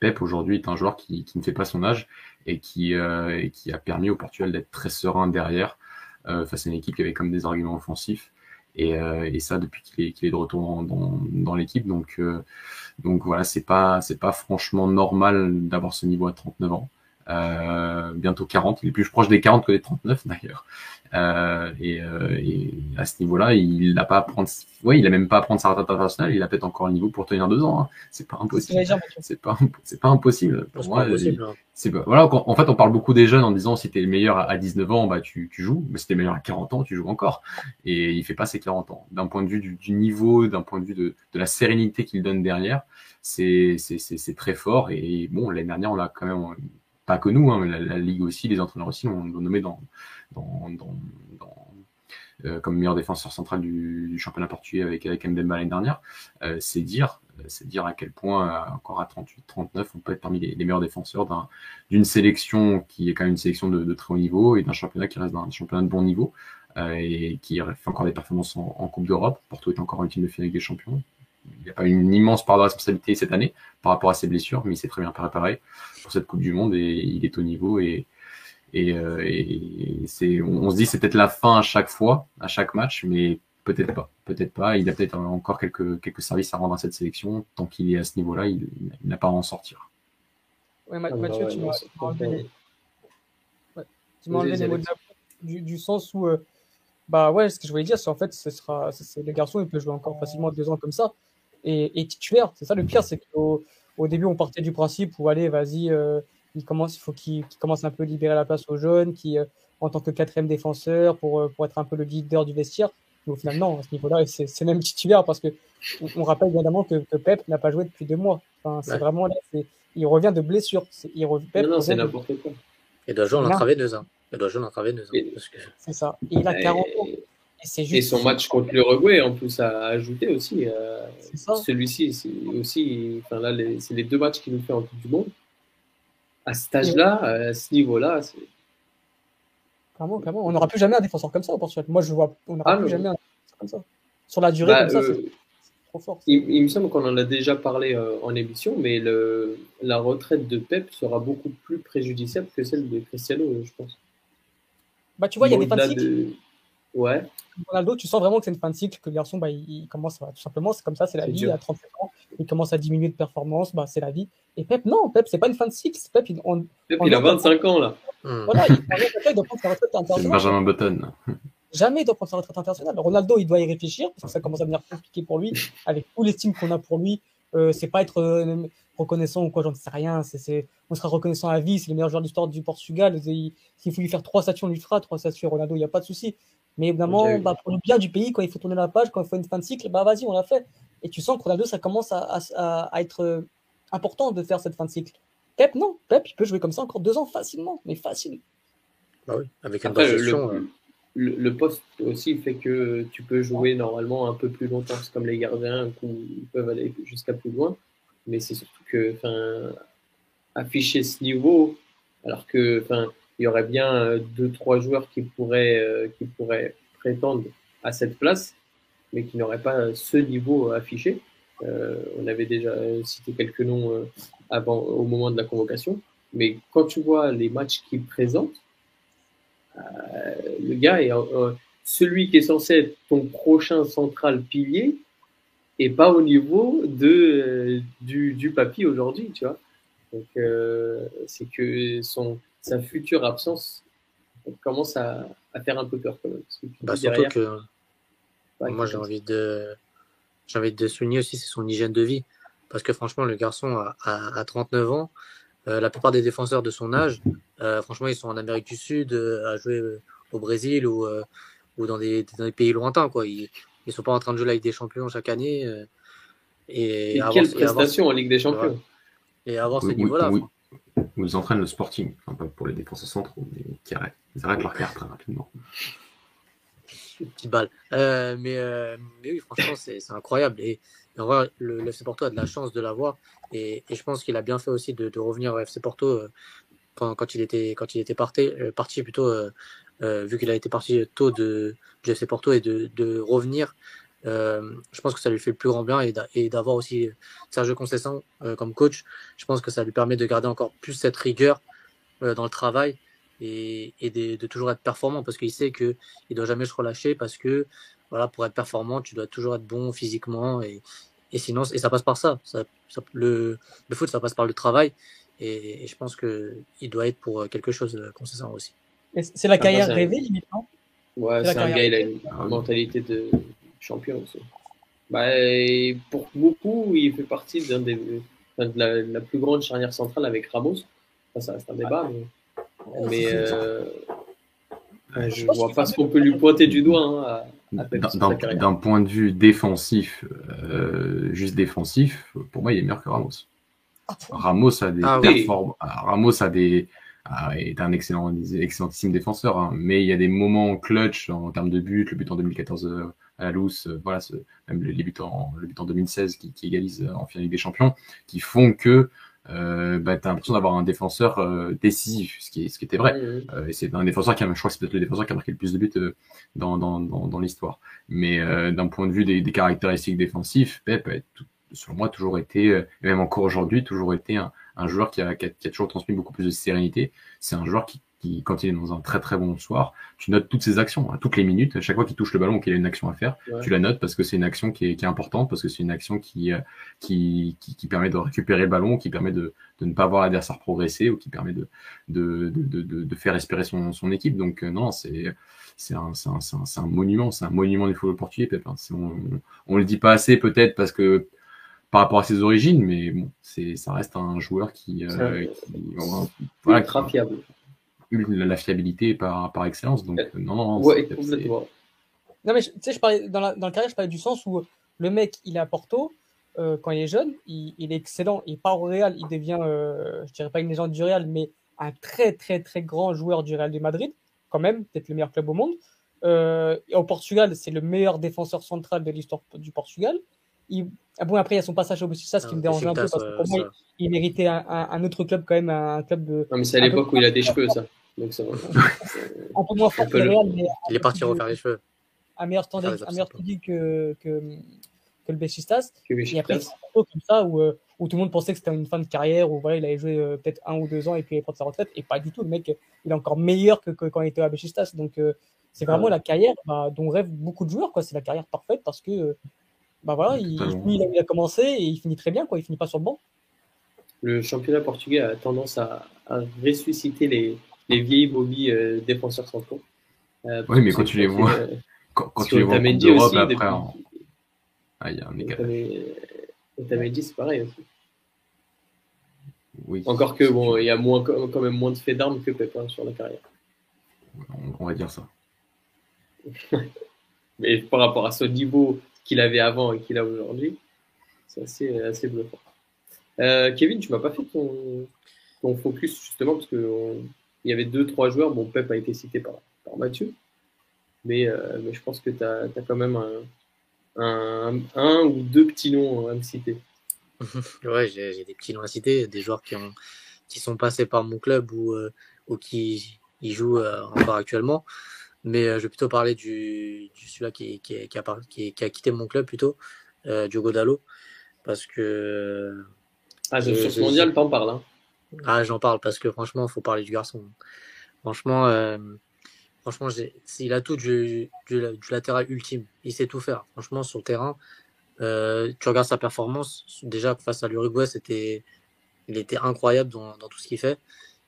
Pep aujourd'hui est un joueur qui, ne fait pas son âge et qui, euh, et qui a permis au Portugal d'être très serein derrière euh, face à une équipe qui avait comme des arguments offensifs. Et, euh, ça depuis qu'il est, de retour dans, l'équipe. Donc, euh, donc voilà, c'est pas c'est pas franchement normal d'avoir ce niveau à 39 ans. Euh, bientôt 40, il est plus proche des 40 que des 39 <laughs> d'ailleurs. Euh, et, euh, et à ce niveau-là, il n'a pas à prendre, ouais, il a même pas à prendre sa retraite internationale. Il a peut-être encore le niveau pour tenir deux ans. Hein. C'est pas impossible. C'est pas c'est pas impossible. Pour C'est moi, hein. c'est pas- voilà, en fait, on parle beaucoup des jeunes en disant si t'es le meilleur à à 19 ans, bah tu, tu joues, mais si t'es le meilleur à 40 ans, tu joues encore. Et il fait pas ses 40 ans. D'un point de vue du, du niveau, d'un point de vue de, de la sérénité qu'il donne derrière, c'est c'est c'est c'est très fort. Et bon, l'année dernière, on l'a quand même pas que nous, hein, la, ligue aussi, les entraîneurs aussi l'ont nommé dans euh, comme meilleur défenseur central du, championnat portugais avec avec Mbemba l'année dernière. Euh, c'est dire c'est dire à quel point euh, encore à 38 39 on peut être parmi les, meilleurs défenseurs d'un d'une sélection qui est quand même une sélection de, très haut niveau et d'un championnat qui reste un championnat de bon niveau et qui fait encore des performances en, en Coupe d'Europe. Porto est encore en ultime de finale des Champions. Il n'y a pas une immense part de responsabilité cette année par rapport à ses blessures, mais il s'est très bien préparé pour cette Coupe du Monde et il est au niveau et et, euh, et c'est on, on se dit c'est peut-être la fin à chaque fois, à chaque match, mais peut-être pas, peut-être pas. Il a peut-être encore quelques quelques services à rendre à cette sélection. Tant qu'il est à ce niveau-là, il, il n'a pas à en sortir. Ouais, Ah, bah Mathieu, tu m'as c'est tu m'as enlevé les, mots de la du, du sens où, euh, bah ouais, ce que je voulais dire, c'est en fait, ce sera, c'est- c'est- le garçon, il peut jouer encore facilement deux ans comme ça et, et titulaire. C'est ça le pire, c'est qu'au au début, on partait du principe où, allez, vas-y, euh, il commence, il faut qu'il commence un peu à libérer la place aux jeunes, qui, euh, en tant que quatrième défenseur, pour, euh, pour être un peu le leader du vestiaire. Mais au final, non, à ce niveau-là, c'est c'est même titulaire parce que on, on rappelle évidemment que, que Pep n'a pas joué depuis deux mois. Enfin, c'est Ouais. vraiment là, il revient de blessure. Il re- Pep Non, non, c'est revient de- n'importe quoi. Il doit jouer en Non. intraveineuse. Hein. Il doit jouer en intraveineuse. hein, que- C'est ça. Et il a 40 ans. Et, son match contre l'Uruguay, en plus, a ajouté aussi. euh. Celui-ci, c'est aussi. Enfin, là, les- c'est les deux matchs qu'il nous fait en Coupe du Monde. À cet âge-là, à ce niveau-là. Clairement, clairement. On n'aura plus jamais un défenseur comme ça au Portugal. Moi, je vois. On n'aura Ah, plus non. jamais un défenseur comme ça. Sur la durée, Bah, comme ça, euh, c'est trop fort. Il, il me semble qu'on en a déjà parlé euh, en émission, mais le, la retraite de Pep sera beaucoup plus préjudiciable que celle de Cristiano, je pense. Bah, tu vois, il y a des cycle. de- Ouais, Ronaldo, tu sens vraiment que c'est une fin de cycle, que le garçon, bah, il, il commence à, tout simplement, c'est comme ça, c'est la vie, dur. à 37 ans, il commence à diminuer de performance, bah, c'est la vie. Et Pep, non, Pep, c'est pas une fin de cycle. Pep, il, on, Pep, il a 25 ans là. Voilà, il, il doit prendre sa retraite <laughs> internationale. Benjamin Button. Jamais il doit prendre sa retraite internationale. Ronaldo, il doit y réfléchir parce que ça commence à devenir compliqué pour lui avec tout l'estime qu'on a pour lui. Euh, c'est pas être euh, reconnaissant ou quoi, j'en sais rien. C'est, c'est, on sera reconnaissant à vie. C'est le meilleur joueur d'histoire du Portugal. S'il faut lui faire trois statues, on lui fera trois statues. Ronaldo, il n'y a pas de souci. Mais évidemment, bah, pour le bien du pays, quand il faut tourner la page, quand il faut une fin de cycle, bah vas-y, on l'a fait. Et tu sens que Ronaldo, ça commence à, à, à être euh, important de faire cette fin de cycle. Pep, non. Pep, il peut jouer comme ça encore deux ans facilement, mais facile. Bah oui, avec une Après, le, le, euh, le- le poste aussi fait que tu peux jouer normalement un peu plus longtemps. C'est comme les gardiens ils peuvent aller jusqu'à plus loin. Mais c'est surtout que, enfin, afficher ce niveau, alors que, il y aurait bien euh, deux, trois joueurs qui pourraient, euh, qui pourraient prétendre à cette place, mais qui n'auraient pas ce niveau affiché. Euh, on avait déjà cité quelques noms avant, au moment de la convocation. Mais quand tu vois les matchs qu'il présente, le gars est celui qui est censé être ton prochain central pilier et pas au niveau de du, du papy aujourd'hui, tu vois. Donc c'est que son sa future absence commence à, à faire un peu peur quand même. Parce que tu bah, surtout derrière, que ouais, moi j'ai envie de j'ai envie de souligner aussi c'est son hygiène de vie. Parce que franchement le garçon a, a, a 39 ans. Euh, la plupart des défenseurs de son âge euh, franchement ils sont en Amérique du Sud euh, à jouer euh, au Brésil ou euh, ou dans des, dans des pays lointains quoi. Ils ils sont pas en train de jouer la Ligue des Champions chaque année euh, et, Et avoir- quelle et avoir- prestation en Ligue des Champions. Et avoir ce Oui, oui, niveau là oui. Où ils entraînent le sporting, enfin, pas pour les défenseurs centraux, mais qui arrêtent. Ils arrêtent leur carrière très rapidement. petite balle. Euh, mais, euh, mais oui, franchement, c'est incroyable. Et, en vrai, le, FC Porto a de la chance de l'avoir. Et, je pense qu'il a bien fait aussi de, revenir au FC Porto euh, quand, il était, quand il était parti, parti plutôt, vu qu'il a été parti tôt de, du FC Porto et de revenir. Euh, je pense que ça lui fait le plus grand bien et d'a- et d'avoir aussi Sergio Conceição euh, comme coach. Je pense que ça lui permet de garder encore plus cette rigueur euh, dans le travail et, et de, de toujours être performant parce qu'il sait que il doit jamais se relâcher parce que voilà pour être performant tu dois toujours être bon physiquement et, et sinon et ça passe par ça, ça, ça- le, le foot ça passe par le travail et, et je pense que il doit être pour quelque chose euh, Conceição aussi. C'est la bah, carrière un- rêvée, limite, non? Ouais, C'est un gars, il a une Ah mentalité de champion aussi. Bah, pour beaucoup, il fait partie d'un des, enfin, de la, la plus grande charnière centrale avec Ramos. Ça, ça reste un débat, mais, mais euh, ouais, je pense vois pas ce qu'on peut lui pointer du doigt hein, à, à Pep D'un- point de vue défensif, euh, juste défensif, pour moi, il est meilleur que Ramos. Ah. Ramos a des Ah oui. ah, Ramos a des ah, est un excellent excellentissime défenseur, hein, mais il y a des moments clutch en termes de but, le but en 2014 euh, à la Lousse, euh, voilà, ce- même les buts en le but en 2016 qui, qui égalise euh, en finale des Champions, qui font que euh, bah, tu as l'impression d'avoir un défenseur euh, décisif, ce qui, ce qui était vrai. Euh, et c'est un défenseur qui a, je crois que c'est peut-être le défenseur qui a marqué le plus de buts dans, dans, dans, dans l'histoire. Mais d'un point de vue des, des caractéristiques défensives, Pep a, tout- selon moi, toujours été, et même encore aujourd'hui, toujours été un, un joueur qui a, qui, a, qui a toujours transmis beaucoup plus de sérénité. C'est un joueur qui, qui, quand il est dans un très très bon soir, tu notes toutes ses actions, hein, toutes les minutes, à chaque fois qu'il touche le ballon ou qu'il a une action à faire, Ouais. tu la notes parce que c'est une action qui est, qui est importante, parce que c'est une action qui, euh, qui, qui, qui permet de récupérer le ballon, qui permet de, de ne pas voir l'adversaire progresser ou qui permet de, de, de, de, de faire espérer son, son équipe. Donc euh, non, c'est c'est un, c'est un, c'est un, un monument, c'est un monument du football portugais, Pep. hein. On, on le dit pas assez peut-être parce que par rapport à ses origines, mais bon, c'est ça reste un joueur qui, euh, un- qui voilà, Ultra qui- fiable. La, la fiabilité par, par excellence. Donc Euh, non, non, non, Ouais, complètement. Non, mais tu sais, je parlais dans, la, dans le carrière, je parlais du sens où le mec, il est à Porto, euh, quand il est jeune, il, il est excellent. Il part au Real, il devient, euh, je dirais pas une légende du Real, mais un très, très, très grand joueur du Real de Madrid, quand même, peut-être le meilleur club au monde. Euh, au Portugal, c'est le meilleur défenseur central de l'histoire du Portugal. Il, ah bon, après, il y a son passage au Besiktas qui Ah, me dérange un peu parce que pour moi, il, il méritait un, un- un autre club, quand même, un club de, Non, mais c'est à l'époque où il a des cheveux, ça. Donc ça va. un peu moins fort que le Real, mais il est parti refaire les cheveux un meilleur standing, un meilleur standing que, que, que le. Que Et après, c'est un peu comme ça où, euh, où tout le monde pensait que c'était une fin de carrière, où voilà, il allait jouer euh, peut-être un ou deux ans et puis il allait prendre sa retraite. Et pas du tout. Le mec, il est encore meilleur que, que quand il était à Besiktas. Donc, euh, c'est vraiment la carrière bah, dont rêvent beaucoup de joueurs. quoi. C'est la carrière parfaite parce que bah voilà, il a, commencé et il finit très bien, quoi. Il finit pas sur le banc. Le championnat portugais a tendance à, ressusciter les, les vieilles mobiles euh, défenseurs centraux. Euh, oui, mais quand tu les vois, euh, quand, tu les vois en d'Europe après, ah, il y a un écart. Otamendi, c'est pareil aussi. Oui. Encore que bon, il y a moins, quand même moins de faits d'armes que Pépin sur la carrière. On, va dire ça. <laughs> mais par rapport à ce niveau qu'il avait avant et qu'il a aujourd'hui, c'est assez, assez bluffant. Euh, Kevin, tu m'as pas fait ton, ton, focus justement parce que il y avait deux, trois joueurs. Bon, Pep a été cité par, par Mathieu, mais, euh, mais je pense que tu as, quand même un, un, un, ou deux petits noms à me citer. <laughs> ouais, j'ai des petits noms à citer, des joueurs qui, ont, qui sont passés par mon club ou, euh, ou qui y jouent encore actuellement. Mais je vais plutôt parler du, du celui-là qui, qui, qui, a, qui, a quitté mon club plutôt, Diogo Dallo, parce que ah, sur ce mondial, t'en parles. Hein. Ah, j'en parle parce que franchement, faut parler du garçon. Franchement, euh, franchement, il a tout du, du, latéral ultime. Il sait tout faire. Franchement, sur le terrain, euh, tu regardes sa performance. Déjà, face à l'Uruguay, c'était, il était incroyable dans, dans tout ce qu'il fait.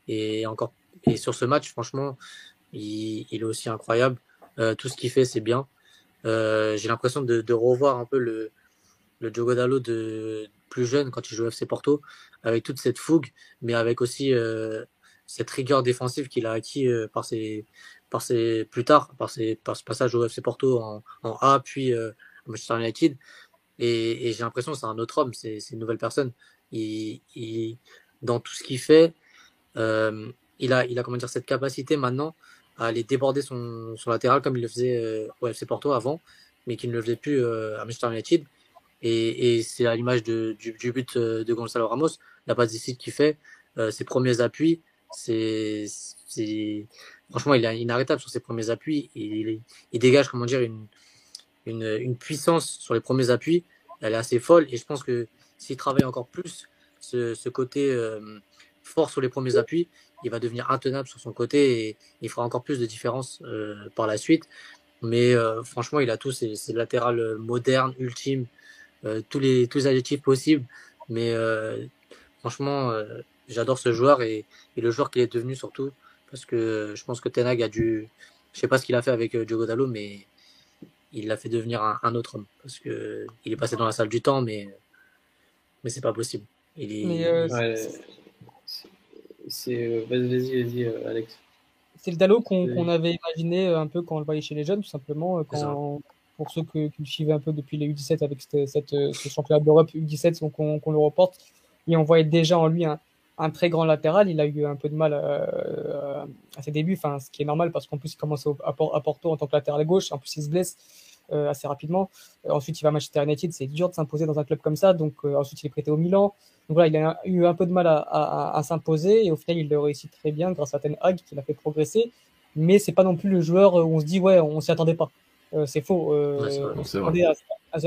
Et encore, et sur ce match, franchement, il, il est aussi incroyable. Euh, tout ce qu'il fait, c'est bien. Euh, j'ai l'impression de, de, revoir un peu le, le Diogo Dallo de, plus jeune quand il joue au FC Porto, avec toute cette fougue, mais avec aussi euh, cette rigueur défensive qu'il a acquis euh, par ses, par ses, plus tard, par, ses, par ce passage au FC Porto en, en A, puis euh, à Manchester United. Et, et j'ai l'impression que c'est un autre homme, c'est une nouvelle personne. Il, il, dans tout ce qu'il fait, euh, il, a, il a comment dire, cette capacité maintenant à aller déborder son, son latéral comme il le faisait au FC Porto avant, mais qu'il ne le faisait plus à Manchester United. Et, et c'est à l'image du, du, but euh, de Gonzalo Ramos, la passe décide qu'il fait, euh, ses premiers appuis, c'est, franchement, il est inarrêtable sur ses premiers appuis. Il, il dégage, comment dire, une, une, une, puissance sur les premiers appuis. Elle est assez folle. Et je pense que s'il travaille encore plus ce, ce côté euh, fort sur les premiers appuis, il va devenir intenable sur son côté et il fera encore plus de différence euh, par la suite. Mais euh, franchement, il a tout. C'est latéral moderne, ultime. Euh, tous, les, tous les adjectifs possibles. Mais euh, franchement, euh, j'adore ce joueur et, et le joueur qu'il est devenu surtout. Parce que je pense que Tenag a dû. Je sais pas ce qu'il a fait avec Diogo Dallo, mais il l'a fait devenir un, autre homme. Parce que il est passé dans la salle du temps, mais, mais c'est pas possible. Il est... c'est vas-y, vas-y, Alex. C'est le Dallo qu'on avait imaginé un peu quand on le voyait chez les jeunes, tout simplement. Quand, pour ceux qui le suivaient un peu depuis les U17 avec cette, euh, ce championnat d'Europe U17 qu'on le reporte. Et on voyait déjà en lui un, un, très grand latéral. Il a eu un peu de mal euh, à ses débuts, enfin, ce qui est normal parce qu'en plus il commence à, Porto en tant que latéral gauche. En plus il se blesse euh, assez rapidement. ensuite il va à Manchester United. C'est dur de s'imposer dans un club comme ça. Donc ensuite il est prêté au Milan. Donc voilà, il a eu un peu de mal à, à, à s'imposer et au final il le réussit très bien grâce à Ten Hag qui l'a fait progresser. Mais c'est pas non plus le joueur où on se dit ouais on s'y attendait pas. Euh, c'est faux. Euh, on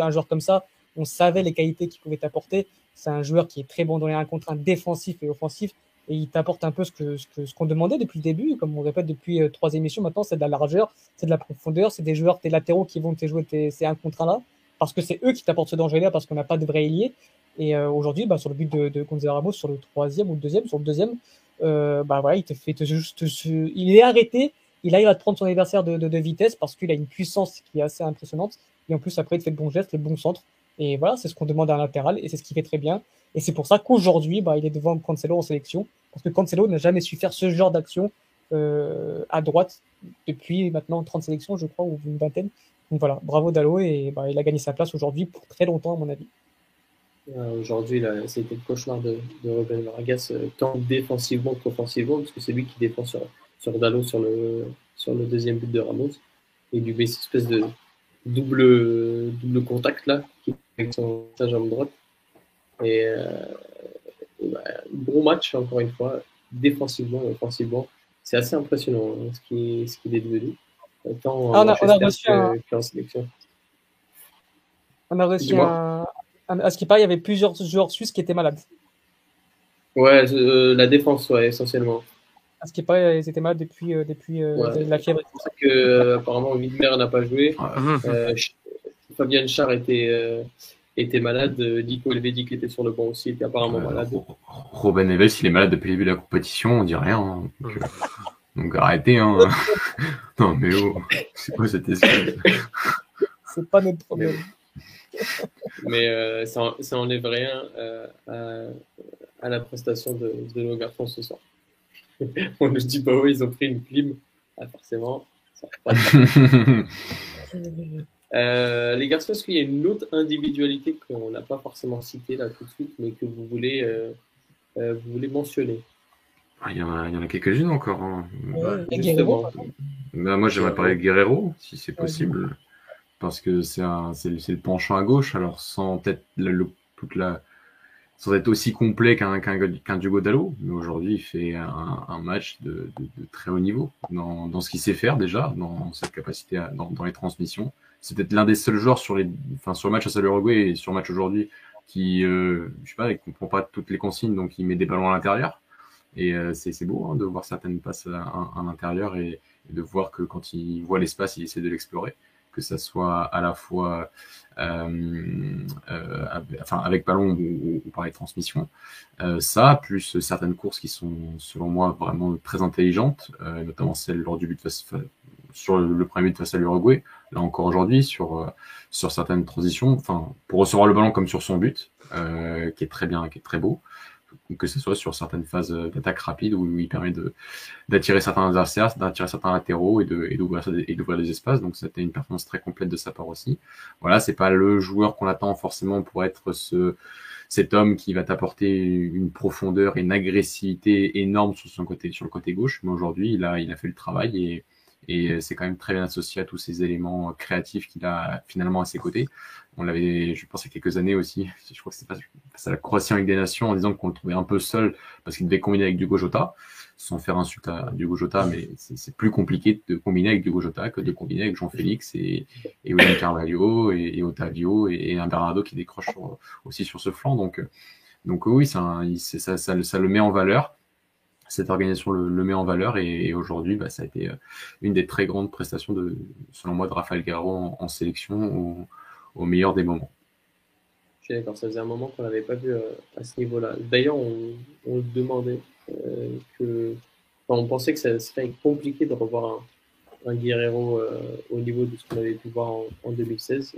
un joueur comme ça, on savait les qualités qu'il pouvait apporter. C'est un joueur qui est très bon dans les 1 contre 1 défensif et offensif. Et il t'apporte un peu ce que ce qu'on qu'on demandait depuis le début, comme on répète depuis euh, trois émissions maintenant, c'est de la largeur, c'est de la profondeur, c'est des joueurs, tes latéraux qui vont te jouer ces 1 contre 1 là, parce que c'est eux qui t'apportent ce danger-là, parce qu'on n'a pas de vrai ailier. Et euh, aujourd'hui, bah, sur le but de, de Gonzalo Ramos, sur le troisième ou le deuxième, sur le deuxième, euh, bah voilà, il te fait te, il est arrêté il arrive à prendre son adversaire de, de, de vitesse parce qu'il a une puissance qui est assez impressionnante. Et en plus, après, il fait le bon geste, le bon centre. Et voilà, c'est ce qu'on demande à un latéral et c'est ce qu'il fait très bien. Et c'est pour ça qu'aujourd'hui, bah, il est devant Cancelo en sélection. Parce que Cancelo n'a jamais su faire ce genre d'action euh, à droite depuis maintenant 30 sélections, je crois, ou une vingtaine. Donc voilà, bravo Dalo et bah, il a gagné sa place aujourd'hui pour très longtemps, à mon avis. Euh, aujourd'hui, c'était le cauchemar de, de Ruben Vargas, euh, tant défensivement qu'offensivement, parce que c'est lui qui défend sur, sur Dalo sur le, sur le deuxième but de Ramos. Et du met cette espèce de double, double contact là, avec son jambe droite. Et, euh, bah, bon match, encore une fois, défensivement et offensivement. C'est assez impressionnant hein, ce qu'il ce est devenu. Tant ah, on, a, reçu un... en sélection. On a reçu un, À ce qui paraît, il y avait plusieurs joueurs suisses qui étaient malades. Ouais, euh, la défense, ouais, essentiellement. À ce qui paraît, ils étaient malades depuis, euh, depuis euh, la fièvre. C'est pour ça que, euh, apparemment, Widmer n'a pas joué. Fabian Char était, était malade. Nico Elvedi qui était sur le banc aussi était apparemment malade. Robin Neves, il est malade depuis le début de la compétition, on dit rien. Hein. Donc, arrêtez. Hein. <laughs> non mais oh, c'est quoi cette excuse? C'est pas notre problème. Mais ça, ça enlève rien à, la prestation de, de nos garçons ce soir. On nous dit, bah oui, ils ont pris une clim. Ah, forcément, ça pas <laughs> euh, les garçons, est-ce qu'il y a une autre individualité qu'on n'a pas forcément citée là tout de suite, mais que vous voulez, euh, euh, vous voulez mentionner? Ah, il y, en a, a quelques-unes encore. Hein. Bah, moi, j'aimerais parler de Guerrero, si c'est possible, parce que c'est le penchant à gauche. Alors, sans peut-être toute la, sans être aussi complet qu'un qu'un Diogo Dallo, mais aujourd'hui il fait un, match de, très haut niveau dans, dans ce qu'il sait faire déjà, dans sa capacité dans, dans, les transmissions. C'est peut-être l'un des seuls joueurs sur les, enfin sur le match à l'Uruguay et sur le match aujourd'hui qui, euh, je sais pas, il comprend pas toutes les consignes, donc il met des ballons à l'intérieur. Et euh, c'est beau hein, de voir certaines passes à, l'intérieur et, de voir que quand il voit l'espace, il essaie de l'explorer que ça soit à la fois euh, euh, enfin, avec ballon ou, par les transmissions. Euh, ça, plus certaines courses qui sont, selon moi, vraiment très intelligentes, notamment celle lors du but face, sur le premier but face à l'Uruguay, là encore aujourd'hui, sur, sur certaines transitions, enfin, pour recevoir le ballon comme sur son but, qui est très bien, qui est très beau que ce soit sur certaines phases euh, d'attaque rapide où il permet d'attirer certains adversaires, d'attirer certains latéraux et d'ouvrir et d'ouvrir des espaces. Donc c'était une performance très complète de sa part aussi. Voilà, c'est pas le joueur qu'on attend forcément pour être ce cet homme qui va t'apporter une profondeur et une agressivité énorme sur son côté sur le côté gauche. Mais aujourd'hui, il a il a fait le travail et c'est quand même très bien associé à tous ces éléments créatifs qu'il a finalement à ses côtés. On l'avait, je pense, il y a quelques années aussi, je crois que c'était face à la Croatie avec des Nations, en disant qu'on le trouvait un peu seul parce qu'il devait combiner avec Dugo Jota, sans faire insulte à Dugo Jota, mais c'est plus compliqué de combiner avec Dugo Jota que de combiner avec Jean-Félix et, et William Carvalho et, Otavio et, un Bernardo qui décroche aussi sur ce flanc. Donc, donc oui, ça, le met en valeur cette organisation le, met en valeur et, aujourd'hui, bah, ça a été une des très grandes prestations, de, selon moi, de Rafael Guerrero en, sélection au, meilleur des moments. Je suis d'accord, ça faisait un moment qu'on n'avait pas vu euh, à ce niveau-là. D'ailleurs, on, on demandait euh, que. on pensait que ça serait compliqué de revoir un, Guerrero au niveau de ce qu'on avait pu voir en, 2016.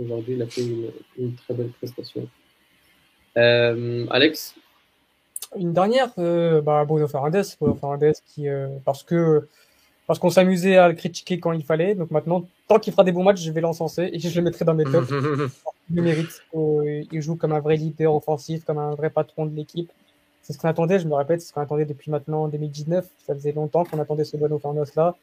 aujourd'hui, il a fait une, une très belle prestation. Alex, une dernière, euh, bah, Bruno Fernandes, Bruno Fernandes qui, euh, parce que parce qu'on s'amusait à le critiquer quand il fallait. Donc maintenant, tant qu'il fera des bons matchs, je vais l'encenser et je le mettrai dans mes tops. <laughs> il mérite. Euh, il joue comme un vrai leader offensif, comme un vrai patron de l'équipe. C'est ce qu'on attendait, je me répète, c'est ce qu'on attendait depuis maintenant 2019. Ça faisait longtemps qu'on attendait ce Bruno Fernandes là.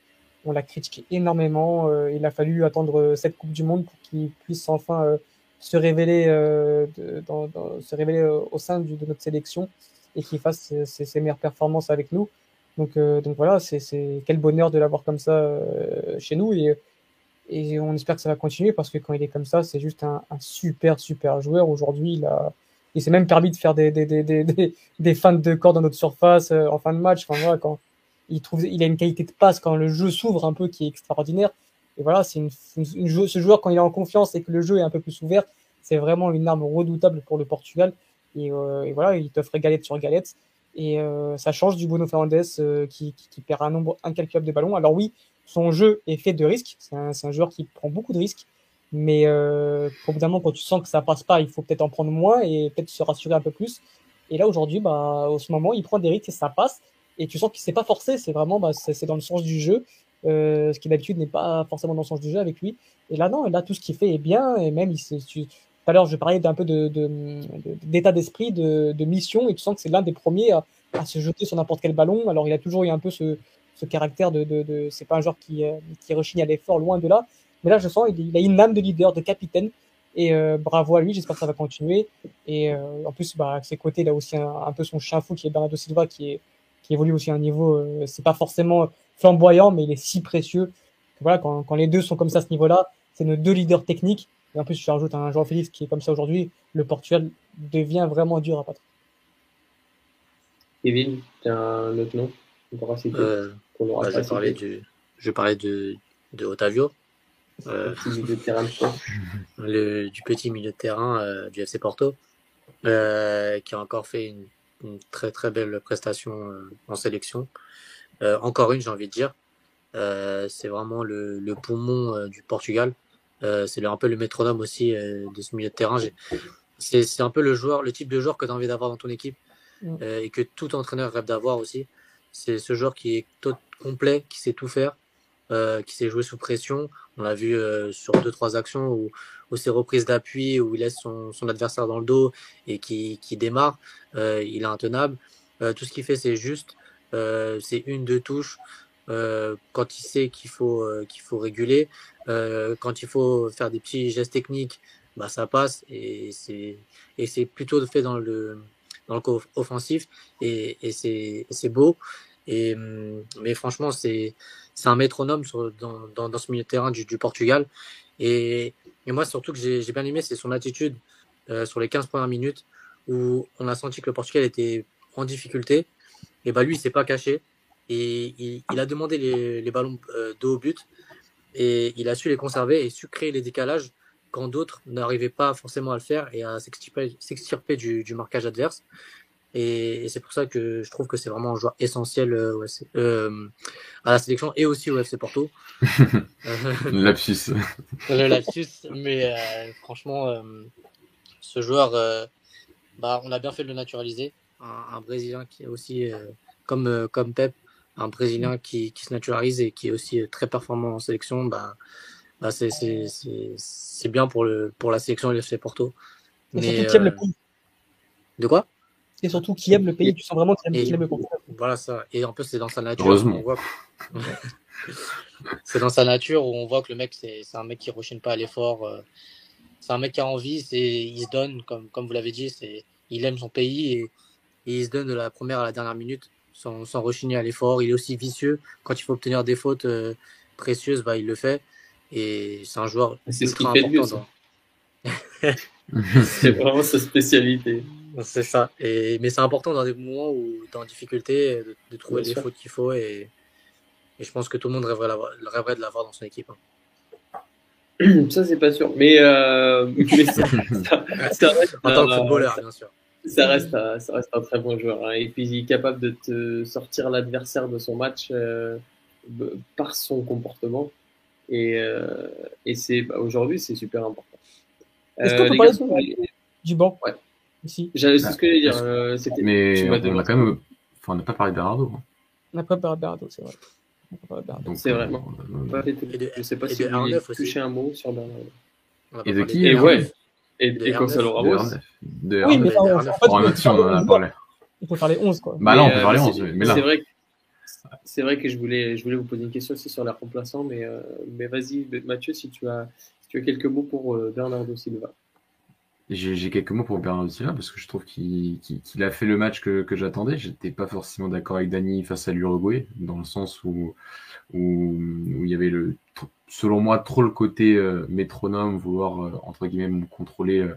On l'a critiqué énormément. Euh, il a fallu attendre cette Coupe du Monde pour qu'il puisse enfin euh, se révéler, de, dans, dans, se révéler au sein du, de notre sélection et qu'il fasse ses, meilleures performances avec nous. Donc, euh, donc voilà, c'est quel bonheur de l'avoir comme ça euh, chez nous et, et on espère que ça va continuer parce que quand il est comme ça, c'est juste un, un, super, super joueur. Aujourd'hui, il, il s'est même permis de faire des, des, des, des, des feintes de corps dans notre surface euh, en fin de match. Enfin, voilà, quand il, trouve, il a une qualité de passe quand le jeu s'ouvre un peu qui est extraordinaire. Et voilà, c'est une, ce joueur quand il est en confiance et que le jeu est un peu plus ouvert, c'est vraiment une arme redoutable pour le Portugal. Euh, et, voilà, il t'offrait galette sur galette. Et euh, ça change du Bruno Fernandes euh, qui, qui, perd un nombre incalculable de ballons. Alors oui, son jeu est fait de risques. C'est un, un, joueur qui prend beaucoup de risques. Mais euh, évidemment, quand tu sens que ça passe pas, il faut peut-être en prendre moins et peut-être se rassurer un peu plus. Et là, aujourd'hui, bah, au ce moment, il prend des risques et ça passe. Et tu sens qu'il s'est pas forcé. C'est vraiment, bah, c'est dans le sens du jeu. Euh, ce qui d'habitude n'est pas forcément dans le sens du jeu avec lui. Et là, non, là, tout ce qu'il fait est bien. Et même, il, tu, à l'heure, je parlais d'un peu de, d'état d'esprit, de, de, mission, et tu sens que c'est l'un des premiers à, se jeter sur n'importe quel ballon. Alors, il a toujours eu un peu ce, ce caractère de, de, de c'est pas un joueur qui, euh, qui rechigne à l'effort, loin de là. Mais là, je sens, il, a une âme de leader, de capitaine. Et euh, bravo à lui, j'espère que ça va continuer. Et euh, en plus, bah, à ses côtés, il a aussi un, peu son chien fou qui est Bernardo Silva, qui, est, qui évolue aussi à un niveau, c'est pas forcément flamboyant, mais il est si précieux. Voilà, quand, quand les deux sont comme ça à ce niveau-là, c'est nos deux leaders techniques. Et en plus, tu rajoutes un Jean-Félix qui est comme ça aujourd'hui, le Portugal devient vraiment dur à battre. Kevin, tu as un autre nom euh, bah, je, parlais du, je parlais de, de Otavio. euh, <laughs> le, du petit milieu de terrain euh, du FC Porto, euh, qui a encore fait une, une très très belle prestation euh, en sélection. Euh, encore une, j'ai envie de dire. Euh, c'est vraiment le, le poumon euh, du Portugal. Euh, c'est un peu le métronome aussi euh, de ce milieu de terrain. C'est un peu le joueur, le type de joueur que tu as envie d'avoir dans ton équipe Mm. euh, et que tout entraîneur rêve d'avoir aussi. C'est ce joueur qui est tot- complet, qui sait tout faire, euh, qui sait jouer sous pression. On l'a vu euh, sur deux trois actions où, où ses reprises d'appui, où il laisse son, son adversaire dans le dos et qui, qui démarre. Euh, il est intenable. Euh, tout ce qu'il fait, c'est juste. Euh, c'est une, deux touches. Euh, quand il sait qu'il faut, euh, qu'il faut réguler, euh, quand il faut faire des petits gestes techniques, bah, ça passe et c'est, et c'est plutôt fait dans le, dans le co- offensif et, et c'est, c'est beau. Et, hum, mais franchement, c'est, c'est un métronome sur, dans, dans, dans ce milieu de terrain du, du Portugal. Et, et moi, surtout que j'ai, j'ai bien aimé, c'est son attitude euh, sur les 15 premières minutes où on a senti que le Portugal était en difficulté. Et bah lui, il s'est pas caché. Et il, il a demandé les, les ballons euh, de haut but. Et il a su les conserver et su créer les décalages quand d'autres n'arrivaient pas forcément à le faire et à s'extirper, du, du marquage adverse. Et, et c'est pour ça que je trouve que c'est vraiment un joueur essentiel euh, euh, à la sélection et aussi au FC Porto. <laughs> Euh, Lapsus. le lapsus, mais euh, franchement, ce joueur, bah, on a bien fait de le naturaliser. Un, un Brésilien qui est aussi, comme, comme Pep, un Brésilien qui, qui se naturalise et qui est aussi euh, très performant en sélection, bah, bah, c'est, c'est, c'est, c'est bien pour, le, pour la sélection du FC Porto. Et Mais, surtout qui aime euh, le pays. de quoi? Et surtout qui aime le pays. Tu sens vraiment qu'il aime, Et- qu'il aime le Portugal. Voilà ça. Et en plus, c'est dans sa nature. Heureusement. On voit... <laughs> c'est dans sa nature où on voit que le mec, c'est c'est un mec qui rechigne pas à l'effort. euh, C'est un mec qui a envie, c'est il se donne, comme, comme vous l'avez dit, c'est il aime son pays et, et il se donne de la première à la dernière minute sans, sans rechigner à l'effort. Il est aussi vicieux. Quand il faut obtenir des fautes euh, précieuses, bah, il le fait. Et c'est un joueur C'est ce ultra qu'il fait de mieux, important. ça. <laughs> C'est vraiment sa spécialité. dans- C'est ça. Et, mais c'est important dans des moments où tu es en difficulté de, de trouver Bien les sûr. fautes qu'il faut. Et, et je pense que tout le monde rêverait, de l'avoir dans son équipe. hein. <clears throat> Ça, c'est pas sûr. Mais, euh, <laughs> mais ça, ça- En tant que footballeur, bien sûr. Ça, reste un, ça reste un très bon joueur. hein. Et puis, il est capable de te sortir l'adversaire de son match euh, par son comportement. Et, euh, et c'est bah, aujourd'hui, c'est super important. Est-ce Euh, qu'on peut parler garçons, de- du banc? Ouais. Ici. j'allais- c'est ce que j'allais dire. euh, c'était- Mais tu on n'a quand même. Enfin, on n'a pas parlé de Bernardo. hein. On n'a pas parlé de Bernardo, c'est vrai. On n'a pas parlé de Bernardo. Donc, C'est euh, vrai. euh, Et je sais pas et si vous voulez R9 aussi. toucher un mot sur Bernardo. Et de qui, Et R9? ouais. Et, et Gonzalo R9. de Ramos. R9. De Oui, R9. mais R9. en fait, si, on en a parlé. il faut faire les 11, quoi. Bah là, on peut euh, parler mais 11, c'est- mais là. C'est vrai, que- c'est vrai que je voulais, je voulais vous poser une question aussi sur la remplaçant, mais, euh, mais vas-y, Mathieu, si tu as, si tu as quelques mots pour euh, Bernardo Silva. J'ai quelques mots pour Bernardo Silva parce que je trouve qu'il qu'il- qu'il a fait le match que, que j'attendais. J'étais pas forcément d'accord avec Dani face à l'Uruguay, dans le sens où, où, où il y avait, le, selon moi, trop le côté euh, métronome, vouloir, euh, entre guillemets, contrôler, euh,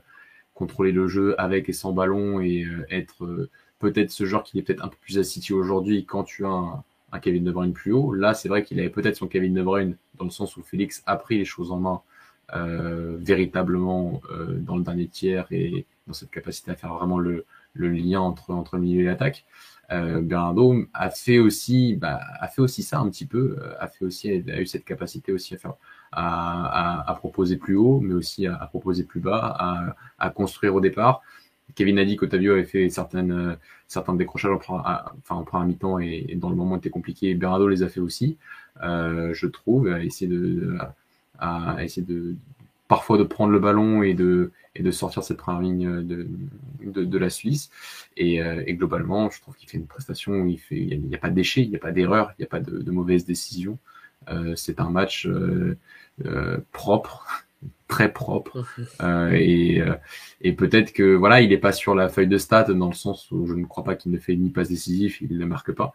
contrôler le jeu avec et sans ballon et euh, être euh, peut-être ce joueur qui est peut-être un peu plus à City aujourd'hui quand tu as un, un Kevin De Bruyne plus haut. Là, c'est vrai qu'il avait peut-être son Kevin De Bruyne dans le sens où Félix a pris les choses en main euh, véritablement dans le dernier tiers et dans cette capacité à faire vraiment le, le lien entre, entre le milieu et l'attaque. Euh, Bernardo a fait aussi, bah, a fait aussi ça un petit peu, euh, a fait aussi, a eu cette capacité aussi à faire, à, à, à proposer plus haut, mais aussi à, à proposer plus bas, à, à construire au départ. Kevin a dit qu'Otavio avait fait certaines, euh, certains décrochages en, enfin, en première mi-temps et, et dans le moment était compliqué. Bernardo les a fait aussi, euh, je trouve, à essayer de, à essayer de parfois de prendre le ballon et de, et de sortir cette première ligne de, de, de la Suisse. Et, euh, et globalement, je trouve qu'il fait une prestation où il fait, il n'y a, pas de déchets, il n'y a pas d'erreur, il n'y a pas de, de mauvaise décision. Euh, c'est un match euh, euh, propre, <laughs> très propre. Euh, et euh, et peut-être que voilà, il n'est pas sur la feuille de stats dans le sens où je ne crois pas qu'il ne fait ni passe décisif, il ne marque pas.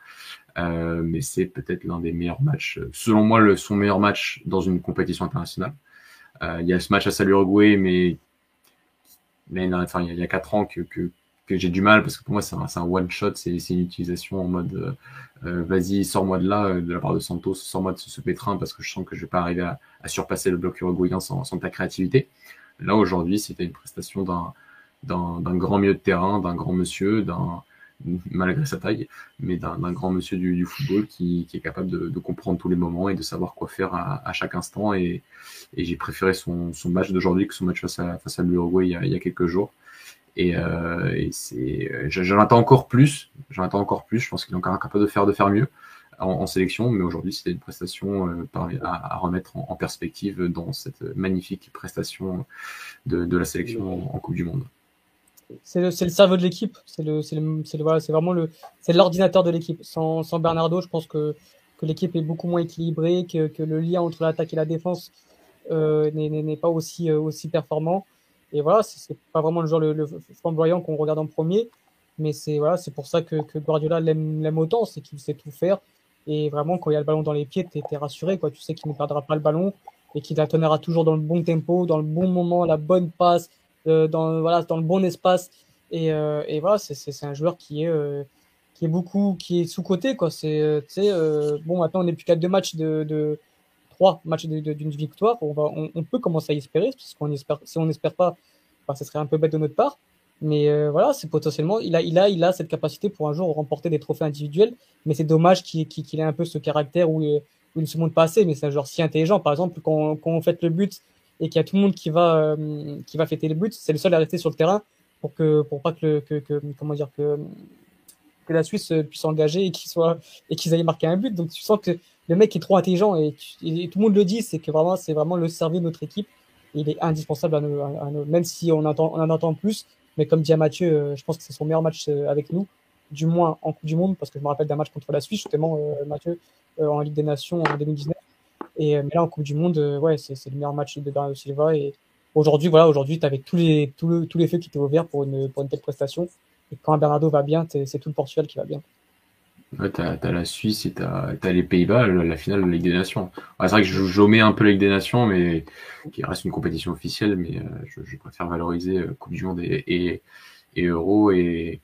Euh, mais c'est peut-être l'un des meilleurs matchs, selon moi, le, son meilleur match dans une compétition internationale. Euh, il y a ce match à Salut Uruguay, mais, mais enfin, il y a- il y a quatre ans que, que que j'ai du mal parce que pour moi c'est un, un one shot, c'est une utilisation en mode euh, euh, vas-y sors-moi de là de la part de Santos, sors-moi de ce, pétrin parce que je sens que je vais pas arriver à, à surpasser le bloc uruguayen sans, sans ta créativité. Là aujourd'hui c'était une prestation d'un d'un grand milieu de terrain, d'un grand monsieur, d'un <laughs> malgré sa taille, mais d'un grand monsieur du, football qui, est capable de, comprendre tous les moments et de savoir quoi faire à, chaque instant. Et, j'ai préféré son, match d'aujourd'hui que son match face à, l'Uruguay il, y a, quelques jours. Et, euh, et j'en attends encore plus. J'en attends encore plus. Je pense qu'il est encore capable de faire de faire mieux en, sélection, mais aujourd'hui c'était une prestation euh, à, remettre en, perspective dans cette magnifique prestation de, la sélection en Coupe du Monde c'est le, le, cerveau de l'équipe. C'est le, c'est le, voilà, c'est vraiment le, c'est l'ordinateur de l'équipe. Sans, sans Bernardo, je pense que, que l'équipe est beaucoup moins équilibrée, que, que le lien entre l'attaque et la défense euh, n'est, pas aussi, euh, aussi performant. Et voilà, c'est, pas vraiment le genre le, flamboyant qu'on regarde en premier, mais c'est voilà, c'est pour ça que, que Guardiola l'aime, autant, c'est qu'il sait tout faire. Et vraiment, quand il y a le ballon dans les pieds, t'es, rassuré, quoi. Tu sais qu'il ne perdra pas le ballon et qu'il la toujours dans le bon tempo, dans le bon moment, la bonne passe, dans, voilà, dans le bon espace. Et, euh, et voilà, c'est un joueur qui est, euh, qui est beaucoup, qui est sous-côté. Bon, maintenant, on n'est plus qu'à deux matchs de, trois matchs d'une victoire. On, va, on, peut commencer à y espérer, parce qu'on espère, si on n'espère pas, bah, ce serait un peu bête de notre part. Mais euh, voilà, c'est potentiellement, il a, il, a, il a cette capacité pour un jour remporter des trophées individuels, mais c'est dommage qu'il qu ait un peu ce caractère où, où il ne se montre pas assez, mais c'est un joueur si intelligent. Par exemple, quand, quand on fait le but et qu'il y a tout le monde qui va euh, qui va fêter les buts, c'est le seul à rester sur le terrain pour que pour pas que, que, que comment dire que que la Suisse puisse s'engager et qu'il soit et qu'ils aillent marquer un but. Donc tu sens que le mec est trop intelligent et, tout le monde le dit, c'est que vraiment c'est vraiment le cerveau de notre équipe. il est indispensable à nos, à nos, même si on, entend, on en entend plus. Mais comme dit à Mathieu, euh, je pense que c'est son meilleur match euh, avec nous, du moins en Coupe du Monde, parce que je me rappelle d'un match contre la Suisse, justement, Mathieu, en Ligue des Nations en 2019 et, euh, mais là, en Coupe du Monde, euh, ouais, c'est le meilleur match de Bernardo Silva. Et aujourd'hui, voilà, aujourd'hui, tu tous les, tous, le, tous les feux qui étaient ouverts pour une, pour une telle prestation. Et quand Bernardo va bien, c'est tout le Portugal qui va bien. Ouais, t'as as la Suisse et t'as as les Pays-Bas, la finale de la Ligue des Nations. Ouais, c'est vrai que je, je mets un peu la Ligue des Nations, mais qui reste une compétition officielle, mais euh, je, je, préfère valoriser Coupe du Monde et, et, et Euro et,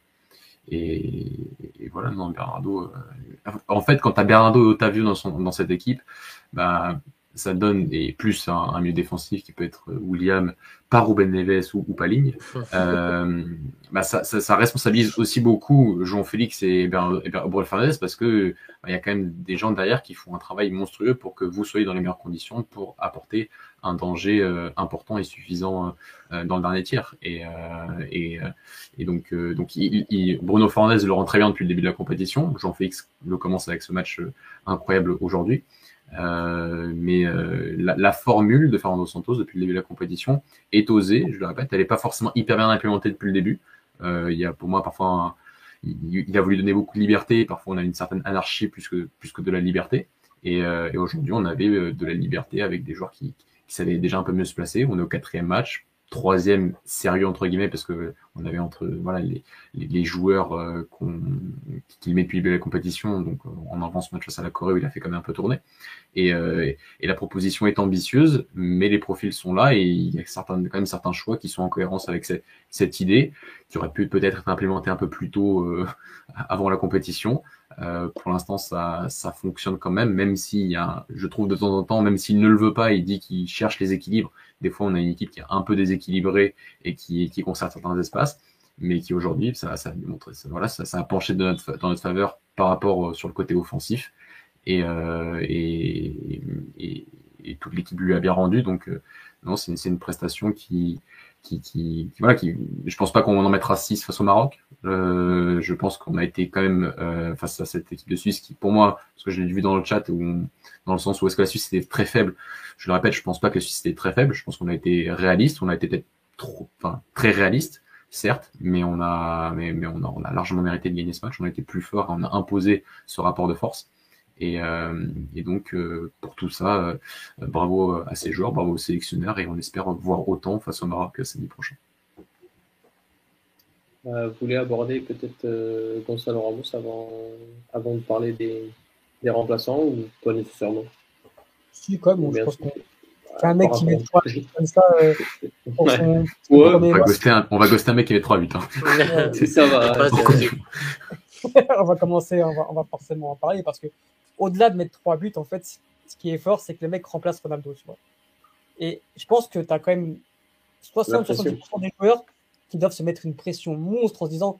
et, et, voilà, non, Bernardo. Euh, en fait, quand t'as Bernardo et Otavio dans, son, dans cette équipe, bah, ça donne, et plus un, un milieu défensif qui peut être William, par Ruben Neves ou, ou pas Ligne, <laughs> euh, bah ça, ça, ça, responsabilise aussi beaucoup Jean Félix et Bruno Fernandez parce que bah, il y a quand même des gens derrière qui font un travail monstrueux pour que vous soyez dans les meilleures conditions pour apporter un danger euh, important et suffisant euh, dans le dernier tiers. Et, euh, et, et donc, donc il, il, Bruno Fernandez le rend très bien depuis le début de la compétition. Jean Félix le commence avec ce match incroyable aujourd'hui. Euh, mais euh, la, la, formule de Fernando Santos depuis le début de la compétition est osée, je le répète, elle n'est pas forcément hyper bien implémentée depuis le début. Euh, il y a pour moi parfois, il, a voulu donner beaucoup de liberté, parfois on a une certaine anarchie plus que, plus que de la liberté. Et, euh, et aujourd'hui, on avait euh, de la liberté avec des joueurs qui, qui savaient déjà un peu mieux se placer. On est au quatrième match, troisième sérieux entre guillemets parce que on avait entre voilà les, les, les joueurs euh, qu'on qui met depuis la compétition. Donc on avance ce match face à la Corée où il a fait quand même un peu tourner. Et, euh, et, la proposition est ambitieuse mais les profils sont là et il y a certains quand même certains choix qui sont en cohérence avec cette, cette idée qui aurait pu peut-être être implémentée un peu plus tôt euh, <laughs> avant la compétition. Euh, pour l'instant, ça, ça fonctionne quand même, même s'il y a, je trouve de temps en temps, même s'il ne le veut pas, il dit qu'il cherche les équilibres. Des fois, on a une équipe qui est un peu déséquilibrée et qui, qui conserve certains espaces, mais qui aujourd'hui, ça, ça, ça, voilà, ça, ça a penché dans notre faveur par rapport sur le côté offensif. Et, euh, et, et, toute l'équipe lui a bien rendu. Donc, euh, non, c'est une prestation qui, qui, qui, voilà, qui, je pense pas qu'on en mettra 6 face au Maroc. Euh, je pense qu'on a été quand même euh, face à cette équipe de Suisse qui, pour moi, parce que je l'ai vu dans le chat, où, dans le sens où est-ce que la Suisse était très faible. Je le répète, je pense pas que la Suisse était très faible. Je pense qu'on a été réaliste, on a été peut-être trop, enfin très réaliste, certes, mais on a, mais, mais on a, on a largement mérité de gagner ce match. On a été plus fort, on a imposé ce rapport de force. Et, euh, et, donc, euh, pour tout ça, euh, bravo à ces joueurs, bravo aux sélectionneurs, et on espère voir autant face au Maroc samedi prochain. vous voulez aborder peut-être Gonzalo Ramos avant, avant de parler des, des remplaçants ou pas nécessairement? Si, quand même, je pense qu'on qu'un mec qui met 3 comme ça euh, pour son, ouais. on, va ghoster un, on va ghoster un mec qui met 3-8. Hein. <laughs> ça va. <laughs> on va commencer, on va, on va, forcément en parler parce que au-delà de mettre 3 buts, en fait, ce qui est fort, c'est que le mec remplace Ronaldo. Et je pense que tu as quand même 60-70% des joueurs qui doivent se mettre une pression monstre en se disant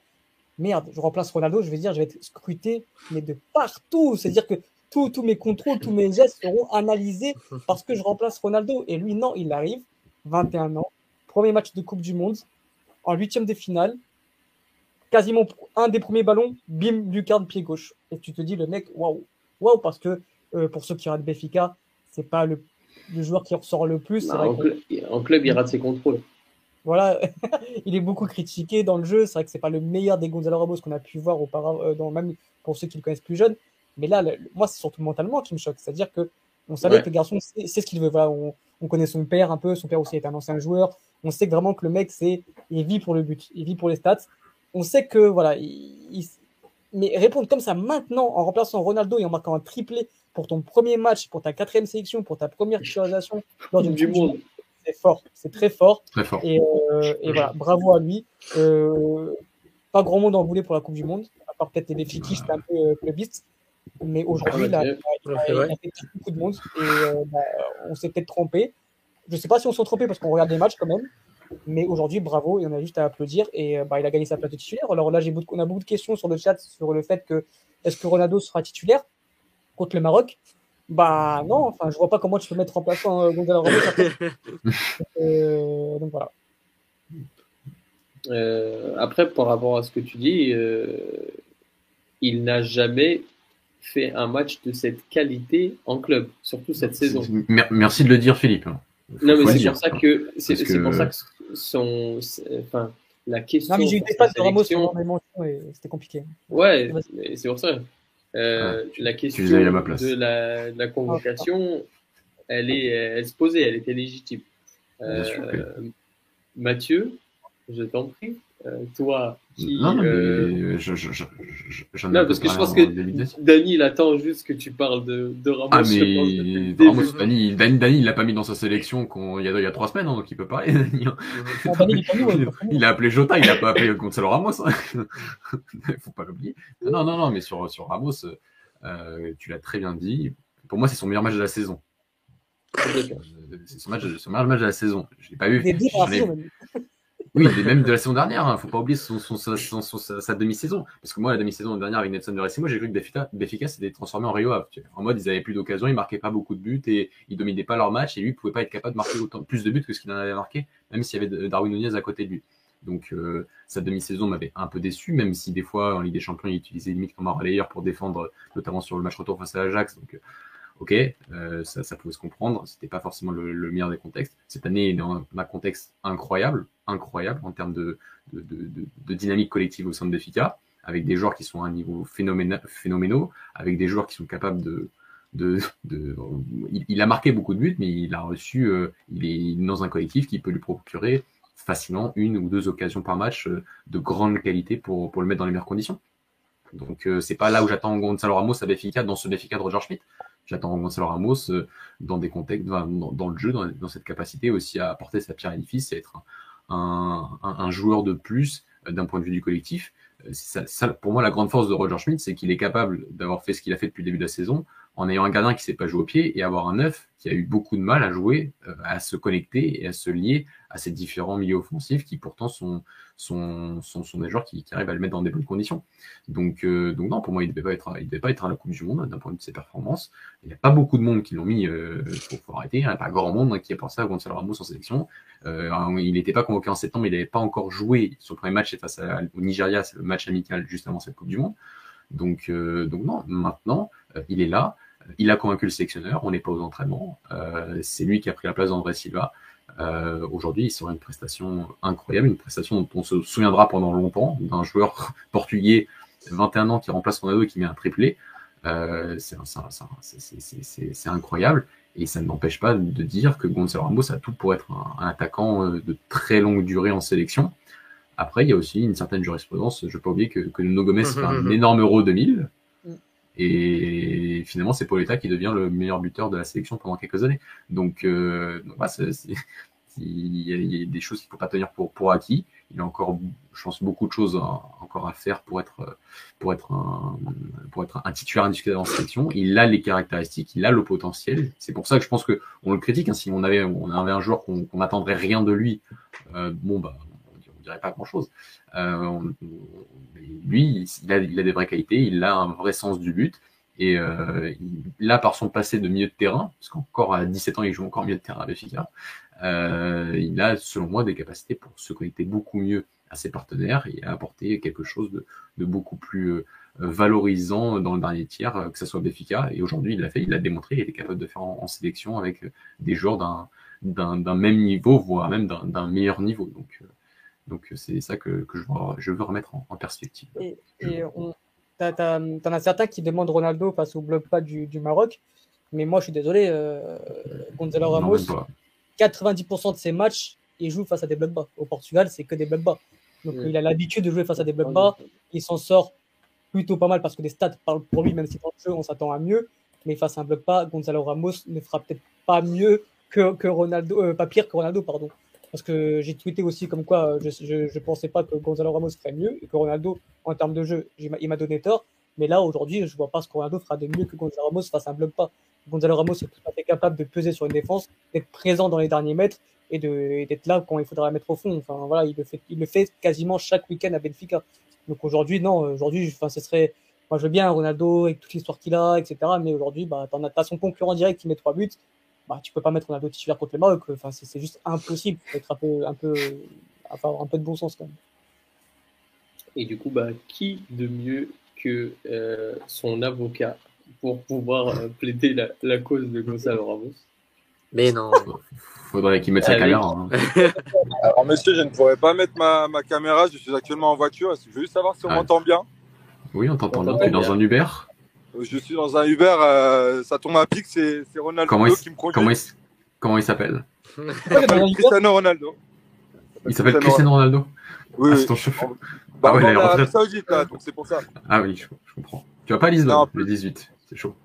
merde, je remplace Ronaldo, je vais dire, je vais être scruté, mais de partout. C'est-à-dire que tous mes contrôles, tous mes gestes seront analysés parce que je remplace Ronaldo. Et lui, non, il arrive, 21 ans, premier match de Coupe du Monde, en huitième de finale, quasiment un des premiers ballons, bim, lucarne pied gauche. Et tu te dis, le mec, waouh, waouh, parce que euh, pour ceux qui regardent Béfica, c'est pas le, joueur qui ressort le plus. en, club, il rate ses contrôles. Voilà, <laughs> il est beaucoup critiqué dans le jeu. C'est vrai que c'est pas le meilleur des Gonzalo Ramos qu'on a pu voir auparavant, euh, dans, même pour ceux qui le connaissent plus jeunes. Mais là, moi, c'est surtout mentalement qui me choque. C'est-à-dire que on savait que le garçon, c'est ce qu'il veut. Voilà, on, connaît son père un peu. Son père aussi est un ancien joueur. On sait vraiment que le mec, c'est, il vit pour le but, il vit pour les stats. On sait que voilà, il, mais répondre comme ça maintenant en remplaçant Ronaldo et en marquant un triplé pour ton premier match, pour ta quatrième sélection, pour ta première titularisation lors du monde, c'est fort, c'est très fort. Très fort. Et, euh, et, voilà, bravo à lui. Euh, pas grand monde en voulait pour la Coupe du Monde, à part peut-être les Fiki, c'était un peu euh, clubiste. Mais aujourd'hui, il, a, fait beaucoup de monde et euh, bah, on s'est peut-être trompé. Je ne sais pas si on s'est trompé parce qu'on regarde les matchs quand même. Mais aujourd'hui, bravo, et on a juste à applaudir. Et euh, bah, il a gagné sa place de titulaire. Alors là, j'ai on a beaucoup de questions sur le chat sur le fait que est-ce que Ronaldo sera titulaire contre le Maroc? Bah non, enfin, je vois pas comment tu peux mettre en place un Gonzalo Ramos. <laughs> euh, donc voilà. Euh, après, par rapport à ce que tu dis, euh, il n'a jamais fait un match de cette qualité en club, surtout cette saison. Merci de le dire, Philippe. non, mais c'est pour ça que c'est pour ça que son, enfin, la question. Non, mais j'ai eu des passes de Ramos sur mes mentions et c'était compliqué. Ouais, c'est pour ça. Euh, ah, la question de la, de la, convocation, elle est, elle se posait, elle était légitime. Euh, Mathieu, je t'en prie. Euh, toi qui. Non, non, euh... je, je, je, non parce que je pense que Dany, il attend juste que tu parles de, de Ramos. Ah, mais Ramos, Dany, Dany, Dany, il l'a pas mis dans sa sélection il, y a, il y a trois semaines, hein, donc il peut parler. <laughs> Dany, hein. il, il, a appelé Jota, il a pas appelé Gonzalo Ramos. Hein. <laughs> Faut pas l'oublier. Non, non, non, mais sur, sur Ramos, euh, tu l'as très bien dit. Pour moi, c'est son meilleur match de la saison. C'est son, match, son meilleur match de la saison. Je l'ai pas vu. Oui, <laughs> même de la saison dernière, ne hein. faut pas oublier son, son, sa, demi-saison. Parce que moi, la demi-saison dernière avec Nelson de Racimo, j'ai cru que Béfica s'était transformé en Rio Ave. En mode, ils avaient plus d'occasion, ils marquaient pas beaucoup de buts et ils dominaient pas leur match et lui, il pouvait pas être capable de marquer autant, plus de buts que ce qu'il en avait marqué, même s'il y avait Darwin Nunez à côté de lui. Donc, euh, sa demi-saison m'avait un peu déçu, même si des fois, en Ligue des Champions, il utilisait limite comme un relayeur pour défendre, notamment sur le match retour face à l'Ajax. Donc, ok, euh, ça, pouvait se comprendre, c'était pas forcément le, le, meilleur des contextes. Cette année est dans un contexte incroyable, incroyable en termes de, dynamique collective au sein de Béfica, avec des joueurs qui sont à un niveau phénoménaux, avec des joueurs qui sont capables de, il, il, a marqué beaucoup de buts, mais il a reçu, euh, il est dans un collectif qui peut lui procurer facilement une ou deux occasions par match euh, de grande qualité pour, pour le mettre dans les meilleures conditions. Donc euh, c'est pas là où j'attends Gonzalo Ramos à Béfica dans ce Béfica de Roger Schmidt. J'attends Gonzalo Ramos euh, dans des contextes, dans, le jeu, dans, cette capacité aussi à apporter sa pierre à l'édifice et être un, joueur de plus euh, d'un point de vue du collectif. Euh, pour moi, la grande force de Roger Schmidt, c'est qu'il est capable d'avoir fait ce qu'il a fait depuis le début de la saison en ayant un gardien qui ne s'est pas joué au pied et avoir un neuf qui a eu beaucoup de mal à jouer, à se connecter et à se lier à ces différents milieux offensifs qui pourtant sont, sont, sont, des joueurs qui, qui, arrivent à le mettre dans des bonnes conditions. Donc, euh, non, pour moi, il ne devait, pas être, à la Coupe du Monde d'un point de vue de ses performances. Il n'y a pas beaucoup de monde qui l'ont mis, euh, faut, faut arrêter, il n'y a pas grand monde qui a pensé à Gonzalo Ramos en sélection. Euh, il n'était pas convoqué en septembre, il n'avait pas encore joué son premier match face au Nigeria, c'est le match amical juste avant cette Coupe du Monde. Donc, euh, donc non, maintenant, euh, il est là. Il a convaincu le sélectionneur, on n'est pas aux entraînements. Euh, c'est lui qui a pris la place d'André Silva. Euh, Aujourd'hui, il sera une prestation incroyable, une prestation dont on se souviendra pendant longtemps, d'un joueur <laughs> portugais 21 ans qui remplace Ronaldo et qui met un triplé. Euh, c'est incroyable. Et ça ne m'empêche pas de dire que Gonzalo Ramos a tout pour être un, un, attaquant euh, de très longue durée en sélection. Après, il y a aussi une certaine jurisprudence. Je ne peux pas oublier que, que Nuno Gomez fait un <laughs> énorme Euro 2000 Et finalement, c'est Pauletta qui devient le meilleur buteur de la sélection pendant quelques années. Donc, euh, donc <laughs> il, y a, des choses qu'il ne faut pas tenir pour, pour acquis. Il a encore, je pense, beaucoup de choses encore à faire pour être, pour être, un, pour être un titulaire indiscutable en sélection. Il a les caractéristiques, il a le potentiel. C'est pour ça que je pense que on le critique. Hein. si on avait, on avait un joueur qu'on n'attendrait rien de lui, euh, bon, bah, pas grand chose. Euh, lui, il a, des vraies qualités, il a un vrai sens du but. Et euh, là, par son passé de milieu de terrain, parce qu'encore à 17 ans, il joue encore milieu de terrain à Benfica, euh, il a, selon moi, des capacités pour se connecter beaucoup mieux à ses partenaires et apporter quelque chose de, beaucoup plus euh, valorisant dans le dernier tiers, euh, que ce soit Benfica. Et aujourd'hui, il l'a fait, il l'a démontré, il était capable de faire en, sélection avec des joueurs d'un d'un même niveau, voire même d'un meilleur niveau. Donc, donc c'est ça que, que je, veux, je, veux, remettre en, perspective. Et, et on, t'en as certains qui demandent Ronaldo face au bloc pas du, du, Maroc, mais moi je suis désolé, euh, Gonzalo Ramos, 90% de ses matchs, il joue face à des blocs bas. Au Portugal, c'est que des blocs bas. Donc il a l'habitude de jouer face à des blocs bas, il s'en sort plutôt pas mal parce que les stats parlent pour lui, même si dans le jeu on s'attend à mieux. Mais face à un bloc bas, Gonzalo Ramos ne fera peut-être pas mieux que, que Ronaldo, euh, pas pire que Ronaldo, pardon. Parce que j'ai tweeté aussi comme quoi je ne pensais pas que Gonzalo Ramos ferait mieux et que Ronaldo, en termes de jeu, il m'a donné tort. Mais là, aujourd'hui, je vois pas ce que Ronaldo fera de mieux que Gonzalo Ramos face à un bloc pas. Gonzalo Ramos est tout à fait capable de peser sur une défense, d'être présent dans les derniers mètres et d'être là quand il faudra la mettre au fond. Enfin, voilà, il le fait, il le fait quasiment chaque week-end à Benfica. Donc aujourd'hui, non, aujourd'hui, enfin, ce serait, moi, je veux bien Ronaldo avec toute l'histoire qu'il a, etc. Mais aujourd'hui, bah, t'en as, as son concurrent direct qui met trois buts bah, tu peux pas mettre Ronaldo titulaire contre le Maroc. Enfin, c'est juste impossible. Il faut être un peu, un peu, avoir un peu de bon sens quand même. Et du coup, bah, qui de mieux que euh, son avocat pour pouvoir euh, plaider la, la, cause de Gonzalo Ramos? Mais non. Faudrait qu'il mette sa caméra. Hein. <laughs> Alors, monsieur, je ne pourrais pas mettre ma, ma, caméra. Je suis actuellement en voiture. Je veux juste savoir si on m'entend bien? Oui, on t'entend bien. Tu es dans un Uber? Je suis dans un Uber, euh, ça tombe à pic, c'est Ronaldo comment il, qui me conduit. Comment il, comment il s'appelle Cristiano Ronaldo. Il s'appelle Cristiano Ronaldo Oui, ah, c'est ton chauffeur. Bah, ah ouais, il est en Saoudite, là, donc c'est pour ça. Ah oui, je, je comprends. Tu vas pas à Lisbonne, le 18, c'est chaud.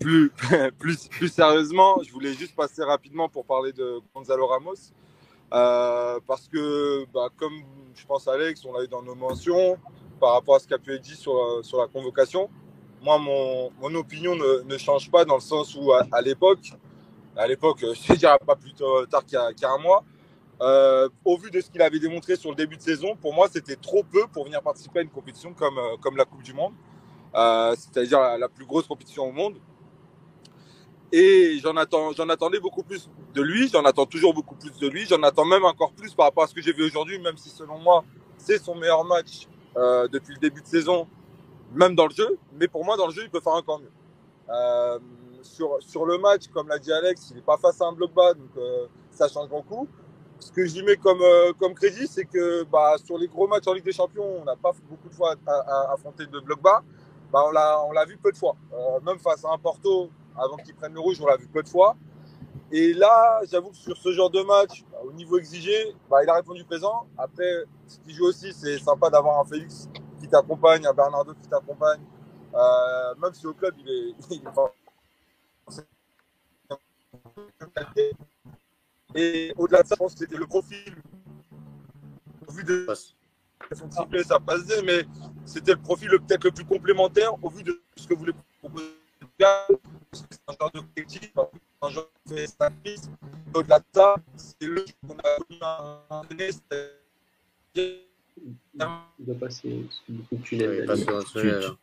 Plus, <laughs> plus, plus sérieusement, je voulais juste passer rapidement pour parler de Gonzalo Ramos. Euh, parce que, bah, comme je pense Alex, on l'a eu dans nos mentions, par rapport à ce qui a pu être dit sur, sur la convocation, moi, mon, mon opinion ne, ne, change pas dans le sens où, à, l'époque, à l'époque, <laughs> je ne dirais pas plus tard qu'il y, a un mois, euh, au vu de ce qu'il avait démontré sur le début de saison, pour moi, c'était trop peu pour venir participer à une compétition comme, euh, comme la Coupe du Monde, euh, c'est-à-dire la, plus grosse compétition au monde. Et j'en attendais beaucoup plus de lui, j'en attends toujours beaucoup plus de lui, j'en attends même encore plus par rapport à ce que j'ai vu aujourd'hui, même si selon moi, c'est son meilleur match euh, depuis le début de saison même dans le jeu. Mais pour moi, dans le jeu, il peut faire encore mieux. Euh, sur, sur le match, comme l'a dit Alex, il n'est pas face à un bloc bas, donc euh, ça change beaucoup. Ce que j'y mets comme, euh, comme crédit, c'est que bah, sur les gros matchs en Ligue des Champions, on n'a pas beaucoup de fois affronté de bloc bas. Bah, on l'a on l'a vu peu de fois. Même face à un Porto, avant qu'il prenne le rouge, on l'a vu peu de fois. Et là, j'avoue que sur ce genre de match, au niveau exigé, bah, il a répondu présent. Après, ce qui joue aussi, c'est sympa d'avoir un Félix t'accompagne, un Bernardo qui t'accompagne. Euh, même si au club, il est. Il est et au-delà de ça, je pense que c'était le profil. Au vu de son triplé, ça passait, mais c'était le profil peut-être le plus complémentaire au vu de ce que voulait proposer. C'est un genre de collectif, un genre de service. Au-delà de ça, c'est le qu'on a connu un il va passer sous le tunnel.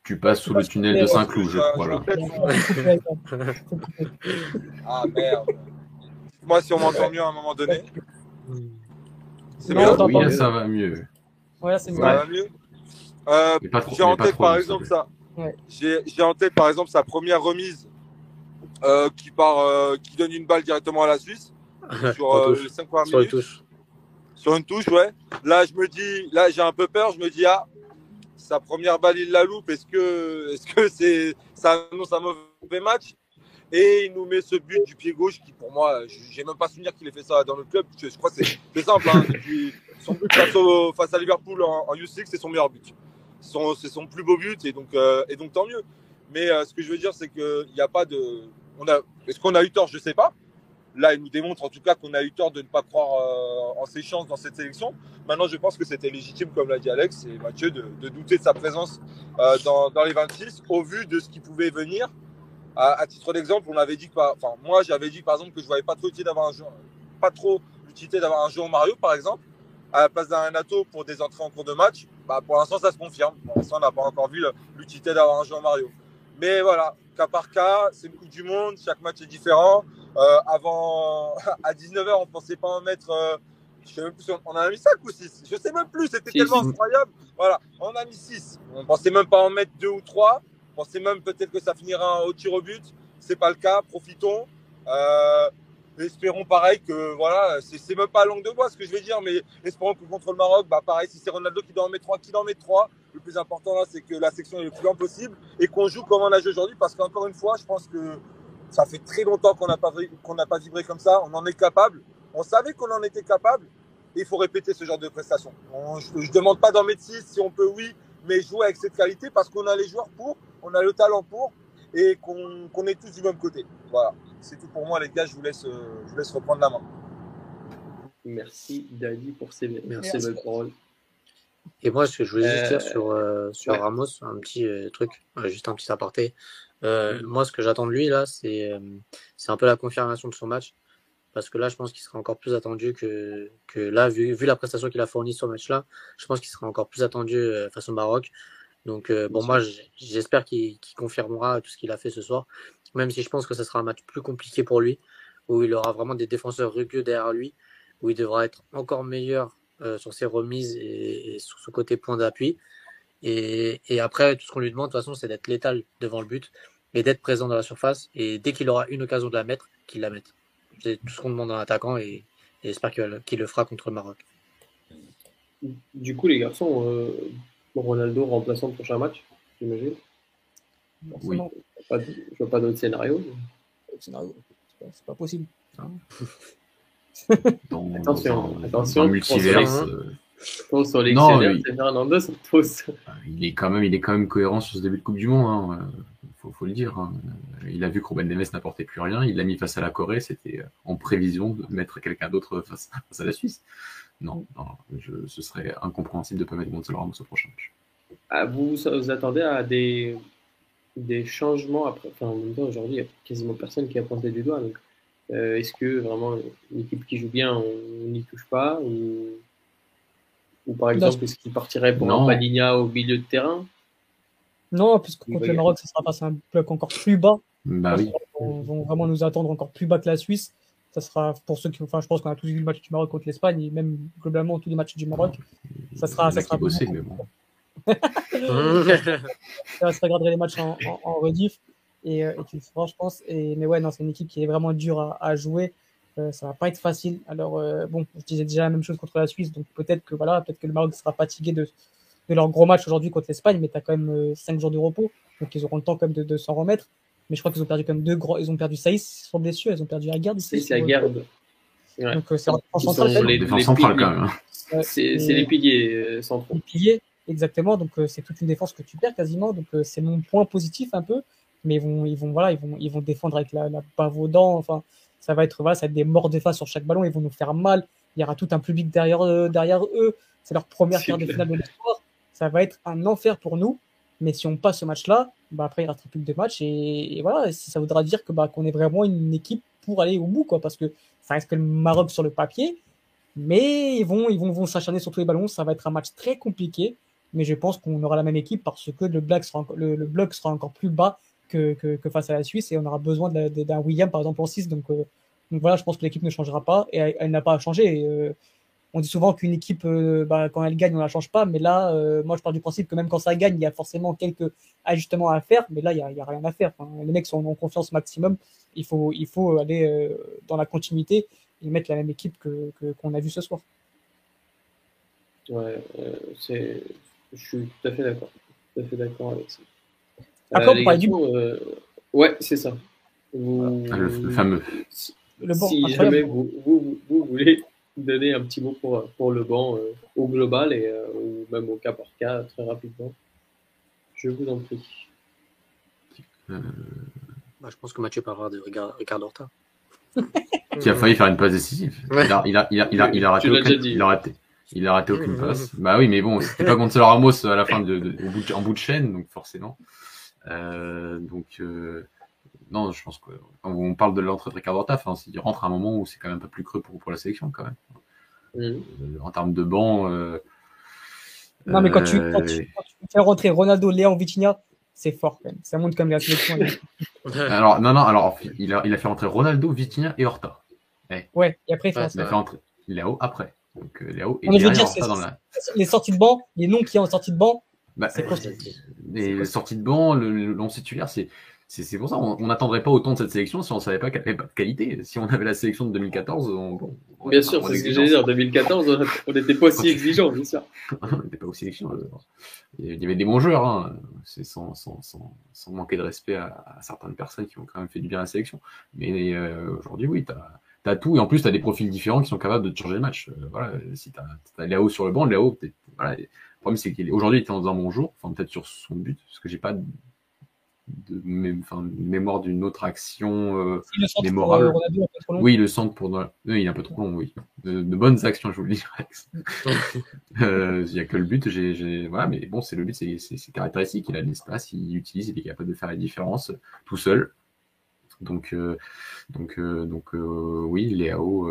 tu, passes sous le tunnel de Saint-Cloud, voilà. <laughs> ah merde. Moi, si on m'entend mieux à un moment donné. C'est mieux Oui, ça va mieux. Ouais, c'est mieux. Ça va mieux. Euh, j'ai en tête, par exemple, ça. J'ai en tête, par exemple, sa première remise euh, qui, part, euh, qui donne une balle directement à la Suisse <laughs> sur les 5 premières minutes. Sur une touche, ouais. Là, je me dis, là, j'ai un peu peur. Je me dis, ah, sa première balle, il la loupe. Est-ce que, est-ce que c'est, ça annonce un mauvais match? Et il nous met ce but du pied gauche qui, pour moi, j'ai même pas souvenir qu'il ait fait ça dans le club. Je, crois que c'est simple. Hein. son but face, à Liverpool en, en U6, c'est son meilleur but. C'est son, plus beau but et donc, euh, et donc tant mieux. Mais euh, ce que je veux dire, c'est qu'il n'y a pas de. Est-ce qu'on a eu tort? Je ne sais pas. Là, il nous démontre en tout cas qu'on a eu tort de ne pas croire euh, en ses chances dans cette sélection. Maintenant, je pense que c'était légitime, comme l'a dit Alex et Mathieu, de, douter de sa présence euh, dans, les 26 au vu de ce qui pouvait venir. À, titre d'exemple, on avait dit que, enfin, moi, j'avais dit par exemple que je voyais pas trop l'utilité d'avoir un joueur, pas trop l'utilité d'avoir un joueur Mario, par exemple, à la place d'un Renato pour des entrées en cours de match. Bah, pour l'instant, ça se confirme. Pour l'instant, on n'a pas encore vu l'utilité d'avoir un joueur Mario. Mais voilà, cas par cas, c'est une du Monde, chaque match est différent. Euh, avant, <laughs> à 19h, on ne pensait pas en mettre. Euh, je sais même plus, on en a mis 5 ou 6. Je sais même plus, c'était tellement incroyable. Voilà, on a mis 6. On ne pensait même pas en mettre 2 ou 3. On pensait même peut-être que ça finira au tir au but. Ce n'est pas le cas, profitons. Euh, espérons pareil que voilà, c'est même pas langue de bois ce que je vais dire, mais espérons que contre le Maroc, bah pareil, si c'est Ronaldo qui doit en mettre 3, qu'il en met 3. Le plus important là, c'est que la section est le plus lente possible et qu'on joue comme on a joué aujourd'hui parce qu'encore une fois, je pense que ça fait très longtemps qu'on n'a pas, qu'on n'a pas vibré comme ça. On en est capable. On savait qu'on en était capable et il faut répéter ce genre de prestations. je ne demande pas d'en mettre 6 si on peut, oui, mais jouer avec cette qualité parce qu'on a les joueurs pour, on a le talent pour et qu'on qu est tous du même côté. Voilà c'est tout pour moi, les gars. Je vous laisse, euh, je vous laisse reprendre la main. Merci, Dadi, pour ces, Merci. belles paroles. Et moi, ce que je voulais juste dire euh, sur, euh, sur Ramos, un petit truc, juste un petit aparté. Mm. Moi, ce que j'attends de lui, là, c'est c'est un peu la confirmation de son match. Parce que là, je pense qu'il sera encore plus attendu que, que là, vu, vu la prestation qu'il a fournie sur ce match-là, je pense qu'il sera encore plus attendu face au Maroc. Donc, bon, moi, j'espère qu'il confirmera tout ce qu'il a fait ce soir même si je pense que ce sera un match plus compliqué pour lui, où il aura vraiment des défenseurs rugueux derrière lui, où il devra être encore meilleur euh, sur ses remises et, sur ce côté point d'appui. Et, après, tout ce qu'on lui demande, de toute façon, c'est d'être létal devant le but et d'être présent dans la surface. Et dès qu'il aura une occasion de la mettre, qu'il la mette. C'est tout ce qu'on demande à l'attaquant et, j'espère qu'il le fera contre le Maroc. Du coup, les garçons, euh, Ronaldo remplaçant le prochain match, j'imagine? Oui. Je ne vois pas d'autre scénario. Scénario, c'est pas, possible. Hein? dans, <laughs> attention, attention. Dans multivers. Euh... sur non, il... Fernando Santos. Il est quand même, il est quand même cohérent sur ce début de Coupe du Monde. Hein. Faut, faut, le dire. Hein. Il a vu que Ruben Neves n'apportait plus rien. Il l'a mis face à la Corée. C'était en prévision de mettre quelqu'un d'autre face, <laughs> face, à la Suisse. Non, non je, ce serait incompréhensible de ne pas mettre Gonzalo Ramos au prochain match. Ah, vous, vous attendez à des des changements après. Enfin, en même temps, aujourd'hui, il n'y a quasiment personne qui a pointé du doigt. Donc, euh, est-ce que vraiment une équipe qui joue bien, on n'y touche pas ou, ou par exemple, est-ce qu'il partirait pour un Padinha au milieu de terrain? Non, puisque contre le Maroc, ça sera passé un bloc encore plus bas. Bah oui. Ils vont vraiment nous attendre encore plus bas que la Suisse. Ça sera pour ceux qui, enfin, je pense qu'on a tous vu le match du Maroc contre l'Espagne, et même globalement tous les matchs du Maroc. Ça sera, ça sera. Bossé, mais bon je regarderai <laughs> les matchs en, en, rediff et, euh, et, tu le feras, je pense. Et, mais ouais, non, c'est une équipe qui est vraiment dure à, à jouer. Euh, ça va pas être facile. Alors, euh, bon, je disais déjà la même chose contre la Suisse, donc peut-être que voilà, peut-être que le Maroc sera fatigué de, de leur gros match aujourd'hui contre l'Espagne, mais tu as quand même 5 jours de repos, donc ils auront le temps quand même de, de s'en remettre. Mais je crois qu'ils ont perdu quand même deux gros. Ils ont perdu Saïs sur blessure, ils ont perdu Aguerd. C'est Aguerd. Ouais. Donc c'est en central. Les, les, quand même. Hein. C'est les piliers centraux. Les piliers. Exactement. Donc euh, c'est toute une défense que tu perds quasiment. Donc euh, c'est mon point positif un peu. Mais ils vont, ils vont, voilà, ils vont, ils vont défendre avec la, la bave aux dents. Enfin, ça va être, voilà, ça va être des morts de face sur chaque ballon. Ils vont nous faire mal. Il y aura tout un public derrière, euh, derrière eux. C'est leur première quart de finale de l'histoire. Ça va être un enfer pour nous. Mais si on passe ce match-là, bah après il restera plus deux matchs et, voilà, ça voudra dire que bah qu'on est vraiment une équipe pour aller au bout quoi, parce que ça reste que le Maroc sur le papier, mais ils vont ils vont, vont s'acharner sur tous les ballons. Ça va être un match très compliqué mais je pense qu'on aura la même équipe parce que le bloc sera, le, bloc sera encore plus bas que, que, face à la Suisse et on aura besoin d'un William par exemple en 6. Donc, euh, donc voilà, je pense que l'équipe ne changera pas et elle, n'a pas à changer. Euh, on dit souvent qu'une équipe, euh, bah, quand elle gagne, on la change pas, mais là, moi je pars du principe que même quand ça gagne, il y a forcément quelques ajustements à faire, mais là, il n'y a, rien à faire. les mecs sont en confiance maximum, il faut, il faut aller dans la continuité et mettre la même équipe que qu'on a vu ce soir. Ouais, c'est je suis tout à fait d'accord. Tout à fait d'accord avec ça. Après, euh, du... euh, Ouais, c'est ça. Vous... Ah, le, fameux. Si, le banc, si jamais vous, vous, vous, voulez <laughs> donner un petit mot pour, pour le banc euh, au global et euh, ou même au cas par cas très rapidement, je vous en prie. Euh, Bah, je pense que Mathieu parlera de Ricardo Horta. <laughs> qui a failli faire une passe décisive. Ouais. Il, a, il, a, il, a, il, a, il a raté aucun- il a raté. Il a raté aucune <laughs> passe. Bah oui, mais bon, c'était pas Gonzalo Ramos à la fin de, de- au bout de- en bout de chaîne, donc forcément. Euh, donc euh, non, je pense que quand on parle de l'entrée de Ricardo Horta, enfin, il rentre à un moment où c'est quand même un peu plus creux pour, pour la sélection quand même. Euh, en termes de banc. euh, Non, mais quand tu, quand tu, quand tu fais rentrer Ronaldo, Léon, Vitinha, c'est fort quand même. Ça montre comme la sélection. elle- <laughs> Alors non non alors il a il a fait rentrer Ronaldo, Vitinha et Horta. Ouais, et après, il Ouais, Il a fait rentrer Léo après. Donc Léo et Non, je veux dire, dans la. les sorties de banc, les noms qu'il y a en sortie de banc, Bah, c'est les sorties de banc, le, le long titulaire, c'est c'est c'est pour ça on on n'attendrait pas autant de cette sélection si on savait pas qu'elle avait pas de qualité. Si on avait la sélection de 2014, on, bon, on Bien sûr, c'est ce que j'allais dire. En 2014, on- n'était <laughs> pas aussi exigeant, bien sûr. on n'était pas aussi exigeant. Il y avait des bons joueurs, hein. c'est sans, sans, sans, sans manquer de respect à, à certaines personnes qui ont quand même fait du bien à la sélection. Mais euh, aujourd'hui, oui, tu as, tout, et en plus, tu as des profils différents qui sont capables de te changer le match. Euh, voilà, si tu as, Léo sur le banc, Léo, peut-être. Voilà, problème, c'est qu'aujourd'hui, il était dans un bon jour, enfin, peut-être sur son but, parce que j'ai pas de, de mé- enfin, de mémoire d'une autre action. euh, le centre pour mémorable. euh, trop long. oui, le centre pour. Il est un peu trop long, oui. De, de bonnes actions, je vous le dis, Rex. <laughs> Euh, Il n'y a que le but. J'ai, j'ai- Voilà, mais bon, c'est le but, c'est, caractéristique. Il a de l'espace, il utilise, il est capable de faire la différence tout seul. Donc, euh, donc, euh, donc euh, oui, Léao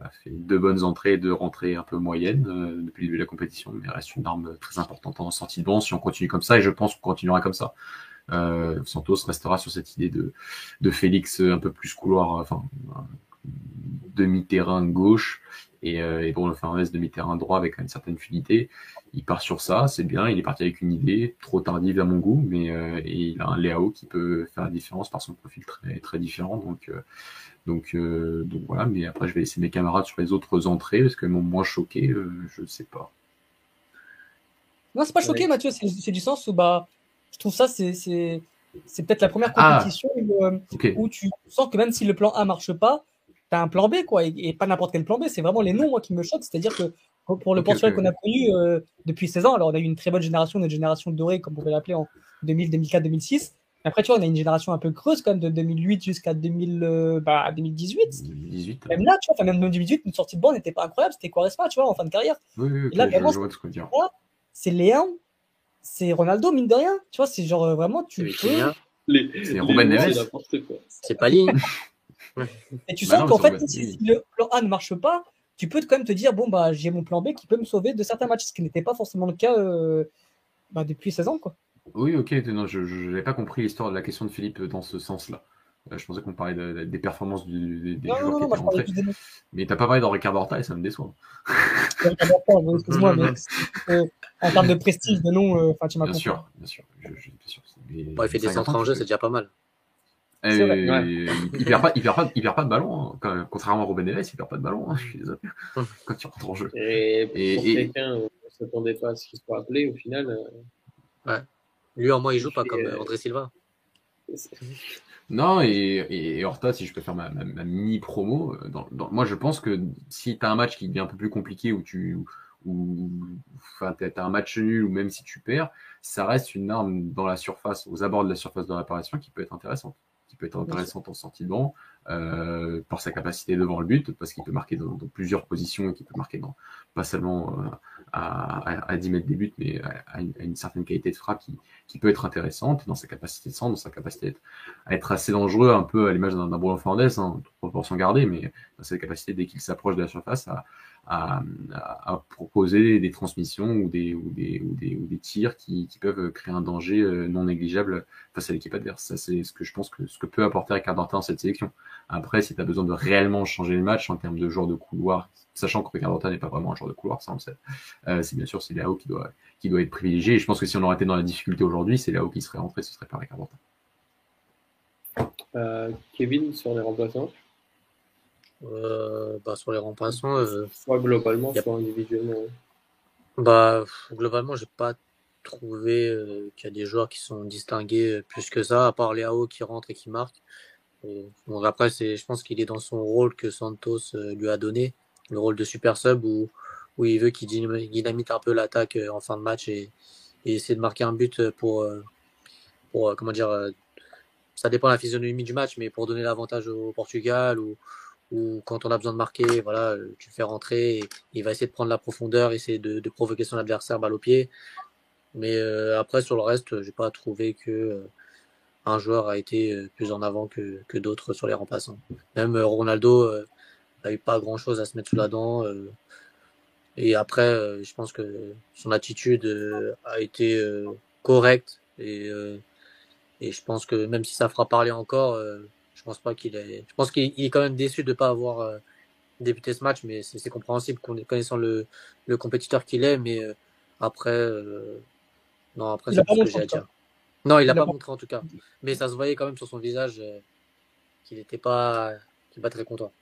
a fait deux bonnes entrées, deux rentrées un peu moyennes depuis le début de la compétition, mais reste une arme très importante en sortie de banc si on continue comme ça, et je pense qu'on continuera comme ça. Santos restera sur cette idée de, de Félix un peu plus couloir, enfin demi-terrain gauche et, euh, et Bruno Fernandes demi-terrain droit avec une certaine fluidité. Il part sur ça, c'est bien. Il est parti avec une idée trop tardive à mon goût, mais euh, et il a un Léao qui peut faire la différence par son profil très très différent. Donc euh, donc euh, donc voilà. Mais après, je vais laisser mes camarades sur les autres entrées parce qu'elles m'ont moins choqué. Euh, je sais pas. Non, c'est pas choqué, Ouais. Mathieu. C'est du sens où bah, je trouve ça, c'est c'est c'est peut-être la première Ah. compétition où, euh, où tu sens que même si le plan A marche pas, tu as un plan B, quoi, et, et pas n'importe quel plan B. C'est vraiment les noms, moi, qui me choquent. C'est-à-dire que pour le Ok, Portugal qu'on a connu euh, depuis 16 ans, alors on a eu une très bonne génération, notre génération dorée, comme on pourrait l'appeler en 2000, 2004, 2006. Après, tu vois, on a une génération un peu creuse quand même de 2008 jusqu'à 2000, euh, bah, 2018. 18. Même là, tu vois, enfin, même 2018, une sortie de banc n'était pas incroyable. C'était Quaresma, tu vois, en fin de carrière. Oui, oui, Et là, vraiment, ce. C'est Léon, c'est Ronaldo, mine de rien. Tu vois, c'est genre euh, vraiment, tu peux. Les, C'est les n'importe quoi. <laughs> Et tu Bah sens qu'en fait, si, le plan A ne marche pas, tu peux quand même te dire bon, bah, j'ai mon plan B qui peut me sauver de certains matchs, ce qui n'était pas forcément le cas euh, bah, depuis 16 ans. Quoi. Oui, ok. Non, je n'avais pas compris l'histoire de la question de Philippe dans ce sens-là. Euh, je pensais qu'on parlait de- de- des performances du- des, des Non, joueurs non, qui non, moi étaient je parlais rentrés. des. Mais t'as pas parlé de Ricardo Horta et ça me déçoit. <laughs> Excuse-moi, <laughs> mais euh, en termes de prestige, de nom, euh, enfin, tu m'as Bien compris. sûr, bien sûr. Je, je, bien sûr. Mais Bon, il fait des centres en jeu, qui- c'est déjà pas mal. Vrai, ouais. il, perd pas, il, perd pas, il perd pas de ballon. hein. Quand- contrairement à Robin Neves, il perd pas de ballon. hein, Je suis désolé. <laughs> Quand il rentre en jeu. Et pour Et- et- quelqu'un, on ne s'attendait pas à ce qu'il soit appelé au final. euh, Lui, en moins, il joue pas comme euh, euh, André Silva. <laughs> Non, et, et, et Horta, si je peux faire ma, ma, ma mini promo, dans, dans- moi je pense que si tu as un match qui devient un peu plus compliqué ou tu ou enfin t'as t'as un match nul ou même si tu perds, ça reste une arme dans la surface, aux abords de la surface de réparation qui peut être intéressante, peut être intéressante en sortie de banc euh, par sa capacité devant le but, parce qu'il peut marquer dans, dans plusieurs positions et qu'il peut marquer dans pas seulement euh, à, à, à 10 mètres des buts, mais à, à une, à une certaine qualité de frappe qui, qui peut être intéressante dans sa capacité de centre, dans sa capacité à être assez dangereux, un peu à l'image d'un Bruno Fernandes, hein, toute proportion gardée, mais dans sa capacité, dès qu'il s'approche de la surface, à, à, à- proposer des transmissions ou des, ou des, ou des, ou des tirs qui, qui peuvent créer un danger euh, non négligeable face à l'équipe adverse. Ça, c'est ce que je pense que ce que peut apporter Ricardo Horta dans cette sélection. Après, si tu as besoin de réellement changer le match en termes de joueur de couloir, sachant que Ricardo Horta n'est pas vraiment un joueur de couloir, ça on le sait, euh, c'est bien sûr c'est Léo qui doit, qui doit être privilégié. Et je pense que si on aurait été dans la difficulté aujourd'hui, c'est Léo qui serait rentré, ce serait pas Ricardo Horta. euh, Kevin sur les remplaçants, Euh, bah, sur les remplaçants, euh, soit globalement, soit individuellement. bah, pff, globalement, j'ai pas trouvé euh, qu'il y a des joueurs qui sont distingués euh, plus que ça, à part Léao qui rentre et qui marque. Et, bon, après, c'est, je pense qu'il est dans son rôle que Santos euh, lui a donné, le rôle de super sub où, où il veut qu'il dynam- dynamite un peu l'attaque euh, en fin de match et, et essayer de marquer un but pour, euh, pour euh, comment dire, euh, ça dépend de la physionomie du match, mais pour donner l'avantage au Portugal ou, ou quand on a besoin de marquer, voilà, tu le fais rentrer, il va essayer de prendre la profondeur, essayer de, de provoquer son adversaire balle au pied. Mais euh, après, sur le reste, j'ai pas trouvé que euh, un joueur a été euh, plus en avant que, que d'autres sur les remplaçants. Même Ronaldo n'a eu pas grand chose à se mettre sous la dent. et après, je pense que son attitude a été correcte et, et je pense que même si ça fera parler encore, je pense pas qu'il est. Je pense qu'il est quand même déçu de ne pas avoir débuté ce match, mais c'est compréhensible connaissant le, le compétiteur qu'il est. Mais après, non, après, c'est ce que j'ai à dire. Non, il l'a pas, montré en tout cas. Mais ça se voyait quand même sur son visage euh, qu'il n'était pas, pas très content.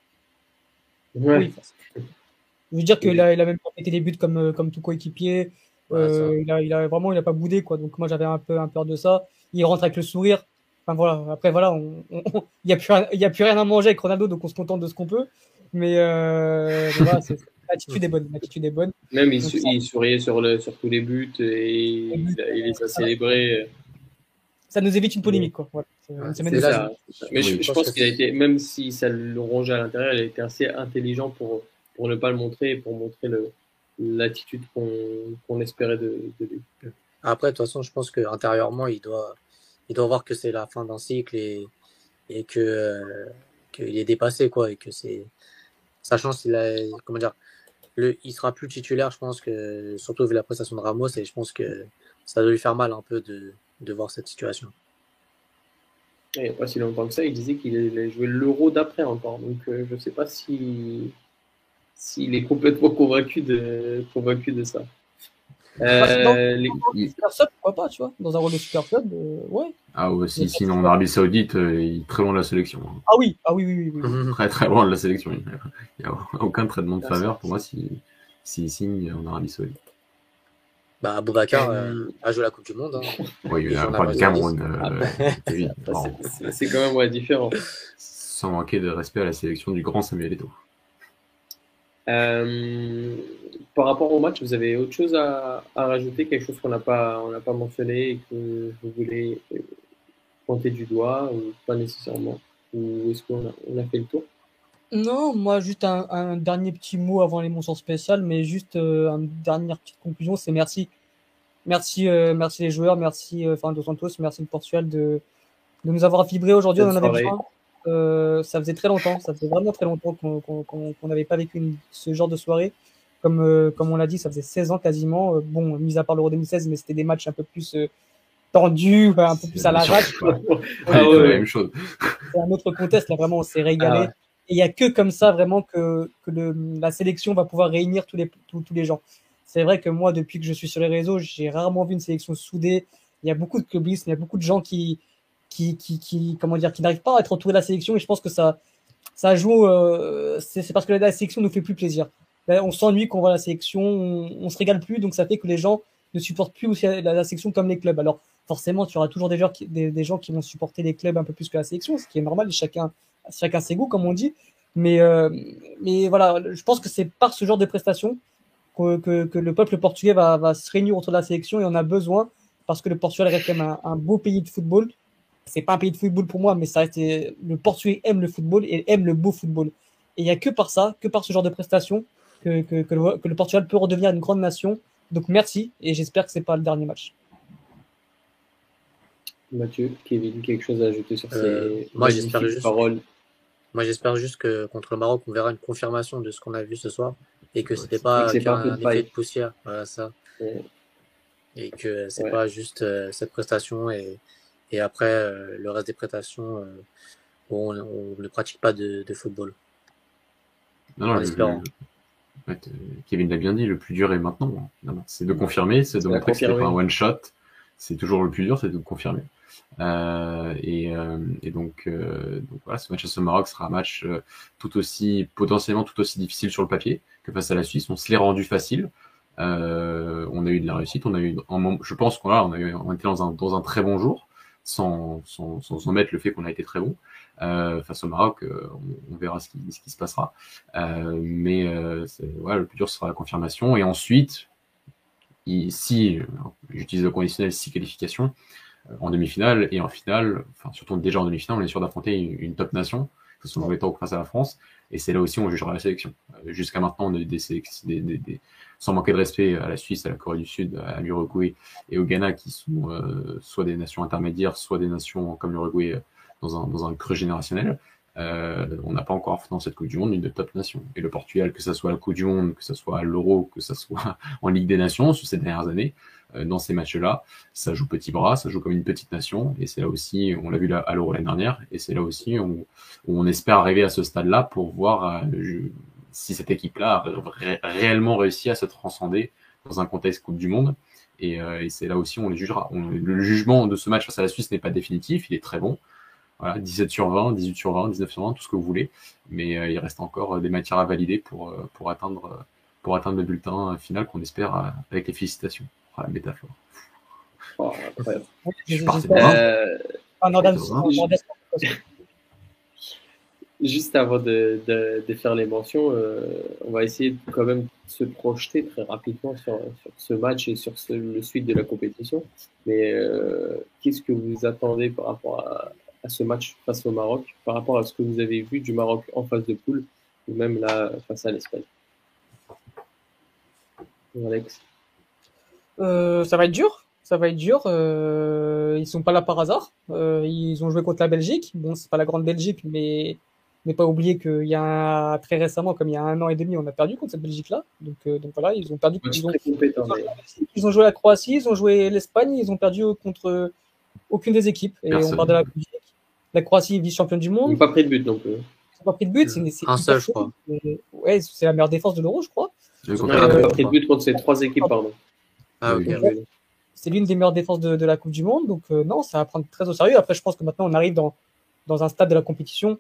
Oui. Je veux dire qu'il a, il a même pas été des buts comme, euh, comme tout coéquipier. Euh, il, a, il a vraiment il a pas boudé quoi. Donc moi j'avais un peu un peur de ça. Il rentre avec le sourire. Enfin voilà. Après voilà, il n'y a plus il y a plus rien à manger avec Ronaldo donc on se contente de ce qu'on peut. Mais, euh, voilà, l'attitude est bonne. L'attitude est bonne. Même il, il souriait sur, le, sur tous les buts et il, les a célébrés. Ça nous évite une polémique, quoi. Voilà. C'est ça. Mais je, je, pense qu'il a été, même si ça le rongeait à l'intérieur, il a été assez intelligent pour, pour ne pas le montrer et pour montrer l'attitude qu'on espérait de, de, lui. Après, de toute façon, je pense qu'intérieurement, il doit, il doit voir que c'est la fin d'un cycle et, et que euh, qu'il est dépassé, quoi, et que c'est sachant s'il a, comment dire, le, il sera plus titulaire, je pense que, surtout vu la prestation de Ramos, et je pense que ça doit lui faire mal un peu de, de voir cette situation. Il n'y a pas si longtemps que ça, il disait qu'il allait jouer l'euro d'après encore. Donc euh, je ne sais pas si s'il est complètement convaincu de, convaincu de ça. Euh, les... Super sub, pourquoi pas, tu vois, dans un rôle de super sub, euh, ouais. Ah ouais, si, sinon en Arabie Saoudite, euh, il est très loin de la sélection. Hein. Ah oui, ah oui, oui, oui. oui. <laughs> Très très loin de la sélection. Il n'y a, <laughs> aucun traitement de faveur pour moi s'il si, si signe en Arabie Saoudite. Bah, Boubacar euh, a joué la Coupe du Monde. Hein. <laughs> Oui, il a pas du Cameroun. c'est quand même ouais, différent. Sans manquer de respect à la sélection du grand Samuel Eto'o. Euh, par rapport au match, vous avez autre chose à, à rajouter, quelque chose qu'on n'a pas, on n'a pas mentionné et que vous voulez euh, pointer du doigt ou pas nécessairement? Ou est-ce qu'on a, on a fait le tour? Non, moi juste un, un, dernier petit mot avant les mentions spéciales, mais juste euh, une dernière petite conclusion, c'est merci. Merci, euh, merci les joueurs, merci enfin Dos Santos, merci le Portugal de, de nous avoir vibré aujourd'hui. On en avait besoin. Euh, ça faisait très longtemps, ça faisait vraiment très longtemps qu'on n'avait pas vécu une, ce genre de soirée. Comme, euh, comme on l'a dit, ça faisait 16 ans quasiment. Euh, bon, mis à part l'Euro 2016, mais c'était des matchs un peu plus euh, tendus, un peu plus à l'arrache. Ah, ouais, même chose. C'est un autre contexte, là vraiment, on s'est régalé. Ah, Et il n'y a que comme ça vraiment que, que le, la sélection va pouvoir réunir tous les, tous, tous les gens. C'est vrai que moi, depuis que je suis sur les réseaux, j'ai rarement vu une sélection soudée. Il y a beaucoup de clubistes, il y a beaucoup de gens qui, qui, qui, qui comment dire, qui n'arrivent pas à être entourés de la sélection. Et je pense que ça, ça joue. Euh, c'est parce que la, sélection nous fait plus plaisir. on s'ennuie quand on voit la sélection, on, on, se régale plus, donc ça fait que les gens ne supportent plus aussi la, la sélection comme les clubs. Alors forcément, tu auras toujours des gens, qui, des, gens qui vont supporter les clubs un peu plus que la sélection, ce qui est normal. Chacun, chacun ses goûts, comme on dit. Mais, euh, mais voilà, je pense que c'est par ce genre de prestations que, que, le peuple portugais va, va se réunir autour de la sélection et on a besoin parce que le Portugal reste quand même un beau pays de football c'est pas un pays de football pour moi, mais ça reste, le Portugais aime le football et aime le beau football. Et il n'y a que par ça, que par ce genre de prestations, que, que, que, le, que, le, Portugal peut redevenir une grande nation. Donc merci, et j'espère que c'est pas le dernier match. Mathieu, Kevin, quelque chose à ajouter sur euh, ces moi, j'espère juste, paroles? Moi, j'espère juste que contre le Maroc, on verra une confirmation de ce qu'on a vu ce soir et que c'était pas, qu pas un, un effet de poussière. Voilà ça. Ouais. Et que c'est ouais. pas juste euh, cette prestation et et après, euh, le reste des prestations, euh, on, on, ne pratique pas de, de football. Non, non, le, le, fait, Kevin l'a bien dit, le plus dur est maintenant. C'est de confirmer, c'est de montrer que c'est pas un one shot. C'est toujours le plus dur, c'est de confirmer. Euh, et, euh, et donc, euh, donc, voilà, ce match à ce Maroc sera un match euh, tout aussi potentiellement tout aussi difficile sur le papier que face à la Suisse. On se l'est rendu facile. Euh, on a eu de la réussite. On a eu, en, je pense qu'on a, on a eu, on était dans un, dans un très bon jour sans, sans, sans omettre le fait qu'on a été très bon. Euh, face au Maroc, euh, on, on, verra ce qui, ce qui se passera. Euh, mais voilà, le plus dur sera la confirmation. Et ensuite, si j'utilise le conditionnel, si qualification, en demi-finale et en finale, enfin surtout déjà en demi-finale, on est sûr d'affronter une, top nation, que ce soit en face à la France, et c'est là aussi où on jugera la sélection. Jusqu'à maintenant, on a eu des, des, des, sans manquer de respect à la Suisse, à la Corée du Sud, à l'Uruguay et au Ghana, qui sont soit des nations intermédiaires, soit des nations comme l'Uruguay dans un, dans un creux générationnel. Euh, on n'a pas encore dans cette Coupe du Monde une de top nation. Et le Portugal, que ce soit la Coupe du Monde, que ce soit à l'Euro, que ce soit <laughs> en Ligue des Nations sur ces dernières années, euh, dans ces matchs-là, ça joue petit bras, ça joue comme une petite nation. Et c'est là aussi, on l'a vu à l'Euro l'année dernière, et c'est là aussi où, on espère arriver à ce stade-là pour voir euh, si cette équipe-là a réellement réussi à se transcender dans un contexte Coupe du Monde. Et, c'est là aussi où on les jugera. le jugement de ce match face à la Suisse n'est pas définitif, il est très bon. Voilà, 17 sur 20, 18 sur 20, 19 sur 20, tout ce que vous voulez. Mais euh, il reste encore euh, des matières à valider pour, euh, pour, atteindre, pour atteindre le bulletin final qu'on espère avec les félicitations. Oh, la métaphore. Oh, Je Juste avant de, de, de, faire les mentions, on va essayer de quand même se projeter très rapidement sur, ce match et sur le suite de la compétition. Mais qu'est-ce que vous attendez par rapport à, ce match face au Maroc par rapport à ce que vous avez vu du Maroc en phase de poule ou même là face à l'Espagne? Alex euh, Ça va être dur. Ça va être dur. Euh, ils sont pas là par hasard. Euh, ils ont joué contre la Belgique. Bon, c'est pas la grande Belgique, mais mais pas oublier qu'il y a très récemment, comme il y a un an et demi, on a perdu contre cette Belgique-là. Donc, euh, donc voilà, ils ont perdu. Ils ont, ils ont, joué la Croatie, ils ont joué l'Espagne, ils ont perdu contre aucune des équipes. Et on parle de la Belgique la Croatie vice-championne du monde. Ils n'ont pas pris de but donc. Ils n'ont pas pris de but. C'est un seul, je crois. Ouais, c'est la meilleure défense de l'Euro, je crois. Ils n'ont pas pris de but contre ces trois équipes, pardon. Ah, ok. C'est l'une des meilleures défenses de, la Coupe du Monde, donc euh, non, ça va prendre très au sérieux. Après, je pense que maintenant, on arrive dans, dans un stade de la compétition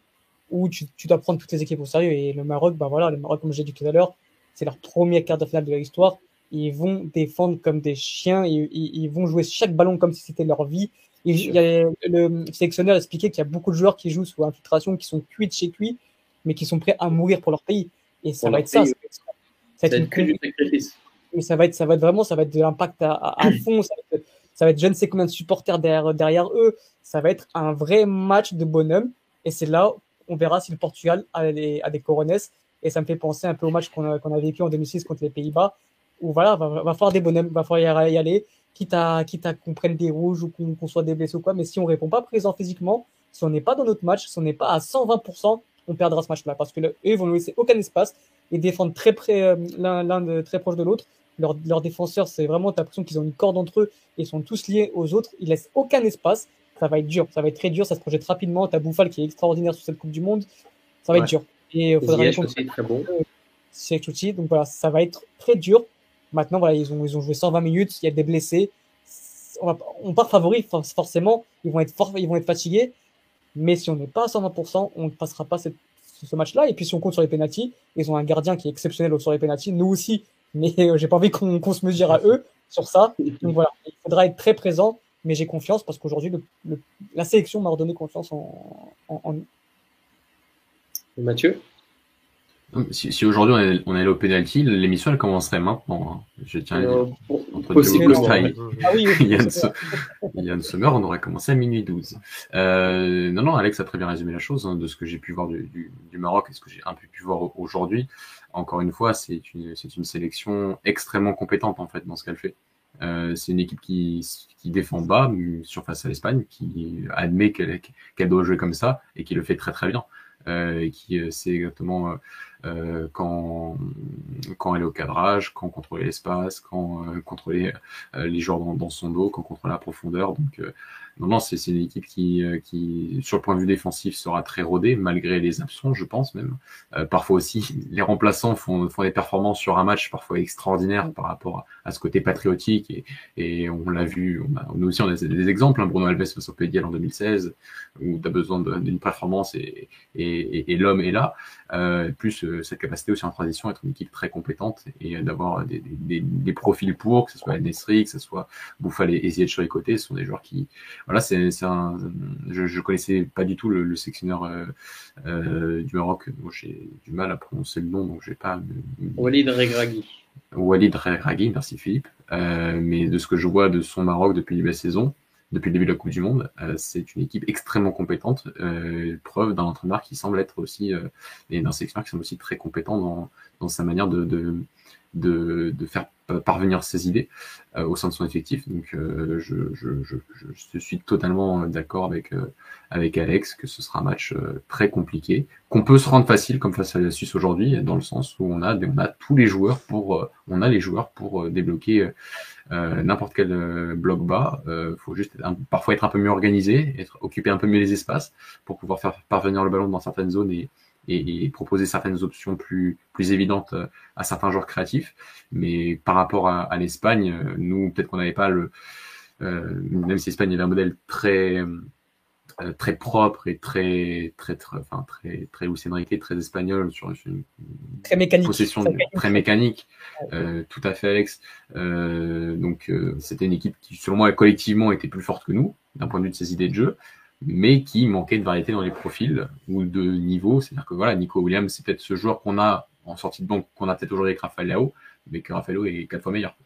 où tu, tu, dois prendre toutes les équipes au sérieux. Et le Maroc, bah voilà, le Maroc, comme j'ai dit tout à l'heure, c'est leur premier quart de finale de l'histoire. Ils vont défendre comme des chiens, ils, ils, vont jouer chaque ballon comme si c'était leur vie. Il, y a, le sélectionneur expliquait qu'il y a beaucoup de joueurs qui jouent sous infiltration, qui sont cuits de chez cuits, mais qui sont prêts à mourir pour leur pays. Et ça va être ça. Ça va être, sacrifice. Mais ça va être, ça va être vraiment, ça va être de l'impact à, à, fond. Ça va, être, ça va, être, je ne sais combien de supporters derrière, derrière eux. Ça va être un vrai match de bonhomme. Et c'est là, on verra si le Portugal a des, a des coronesses. Et ça me fait penser un peu au match qu'on a, a vécu en 2006 contre les Pays-Bas, où voilà, va, va falloir des bonhommes, va falloir y aller quitte à, quitte à qu'on prenne des rouges ou qu'on soit des blessés ou quoi. Mais si on répond pas présent physiquement, si on n'est pas dans notre match, si on n'est pas à 120%, on perdra ce match-là. Parce que eux, ils vont nous laisser aucun espace et défendre très près, euh, l'un très proche de l'autre. Leurs leur défenseurs, c'est vraiment, t'as l'impression qu'ils ont une corde entre eux et sont tous liés aux autres. Ils laissent aucun espace. Ça va être dur. Ça va être très dur. Ça se projette rapidement. T'as Bouffal qui est extraordinaire sur cette Coupe du Monde. Ça va être dur. Et il faudra aussi très bon. C'est Donc voilà, ça va être très dur. Maintenant, voilà, ils ont, ils ont joué 120 minutes, il y a des blessés. On, va, on part favori, forcément, ils vont, être ils vont être fatigués. Mais si on n'est pas à 120%, on ne passera pas cette, ce match-là. Et puis si on compte sur les pénalties, ils ont un gardien qui est exceptionnel sur les pénalties, nous aussi. Mais euh, j'ai pas envie qu'on se mesure à eux sur ça. Donc voilà, il faudra être très présent. Mais j'ai confiance parce qu'aujourd'hui, le, la sélection m'a redonné confiance en, en, en... Mathieu? Si, si aujourd'hui on est, on allé au penalty, l'émission elle commencerait maintenant. Hein. Je tiens à dire. Entre possible, et ah oui, <laughs> Yann, Sommer, on aurait commencé à minuit 12. Euh, non, non, Alex a très bien résumé la chose, hein, de ce que j'ai pu voir du, du, du Maroc et ce que j'ai un peu pu voir aujourd'hui. Encore une fois, c'est une, une sélection extrêmement compétente en fait dans ce qu'elle fait. Euh, c'est une équipe qui, qui défend bas sur face à l'Espagne, qui admet qu'elle qu'elle doit jouer comme ça et qui le fait très très bien. Euh, et qui euh, sait exactement quand, quand elle est au cadrage, quand contrôler l'espace, quand contrôler les joueurs dans, dans, son dos, quand contrôler la profondeur. Donc, non, non, c'est une équipe qui, qui, sur le point de vue défensif, sera très rodée, malgré les absents, je pense même. parfois aussi, les remplaçants font, font des performances sur un match parfois extraordinaires par rapport à, ce côté patriotique. Et, et on l'a vu, on a, nous aussi, on a des exemples. Hein, Bruno Alves face au Pays en 2016, où tu as besoin d'une performance et, et, et l'homme est là. plus cette capacité aussi en transition à être une équipe très compétente et d'avoir des, des, des, profils pour, que ce soit Nesri, que ce soit Bouffal et Ziyech sur les côtés, ce sont des joueurs qui, voilà, c'est un, je, je connaissais pas du tout le, le sectionneur euh, euh, du Maroc, j'ai du mal à prononcer le nom, donc j'ai pas. Walid Regragui. Walid Regragui, merci Philippe. Euh, mais de ce que je vois de son Maroc depuis la saison, depuis le début de la Coupe du Monde. c'est une équipe extrêmement compétente, preuve d'un entraîneur qui semble être aussi, et d'un sélectionneur qui semble aussi très compétent dans, dans sa manière de, de, de, de faire parvenir ses idées euh, au sein de son effectif. Donc euh, je, je, je, je, suis totalement d'accord avec, euh, avec Alex que ce sera un match très compliqué, qu'on peut se rendre facile comme face à la Suisse aujourd'hui, dans le sens où on a, on a tous les joueurs pour, on a les joueurs pour débloquer n'importe quel bloc bas. Il faut juste parfois être un peu mieux organisé, être, occuper un peu mieux les espaces pour pouvoir faire parvenir le ballon dans certaines zones et, et, proposer certaines options plus, plus évidentes euh, à certains joueurs créatifs. Mais par rapport à, à l'Espagne, euh, nous, peut-être qu'on n'avait pas le, euh, même si l'Espagne avait un modèle très euh, très propre et très très très enfin très très Luis Enrique, très espagnol sur une très mécanique. possession très mécanique, euh, tout à fait Alex. Euh, donc c'était une équipe qui selon moi collectivement était plus forte que nous d'un point de vue de ses idées de jeu mais qui manquait de variété dans les profils ou de niveau. C'est-à-dire que voilà, Nico Williams, c'est peut-être ce joueur qu'on a en sortie de banque, qu'on a peut-être aujourd'hui avec Rafael Leao, mais que Rafael Leao est quatre fois meilleur.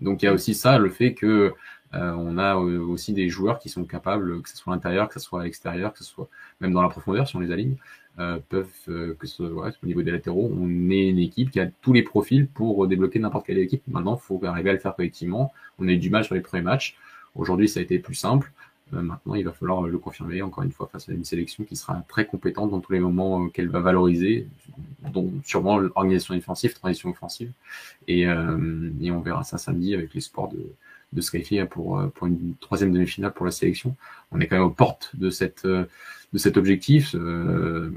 Donc il y a aussi ça, le fait que euh, on a euh, aussi des joueurs qui sont capables, que ce soit à l'intérieur, que ce soit à l'extérieur, que ce soit même dans la profondeur, si on les aligne, euh, peuvent, euh, que ce soit ouais, au niveau des latéraux, on est une équipe qui a tous les profils pour débloquer n'importe quelle équipe. Maintenant, il faut arriver à le faire collectivement. On a eu du mal sur les premiers matchs. Aujourd'hui, ça a été plus simple. Euh, maintenant, il va falloir le confirmer encore une fois face à une sélection qui sera très compétente dans tous les moments euh, qu'elle va valoriser, dont sûrement l'organisation défensive, transition offensive. Et, euh, et, on verra ça samedi avec l'espoir de, de se qualifier pour, pour une troisième demi-finale pour la sélection. On est quand même aux portes de cette de cet objectif, euh,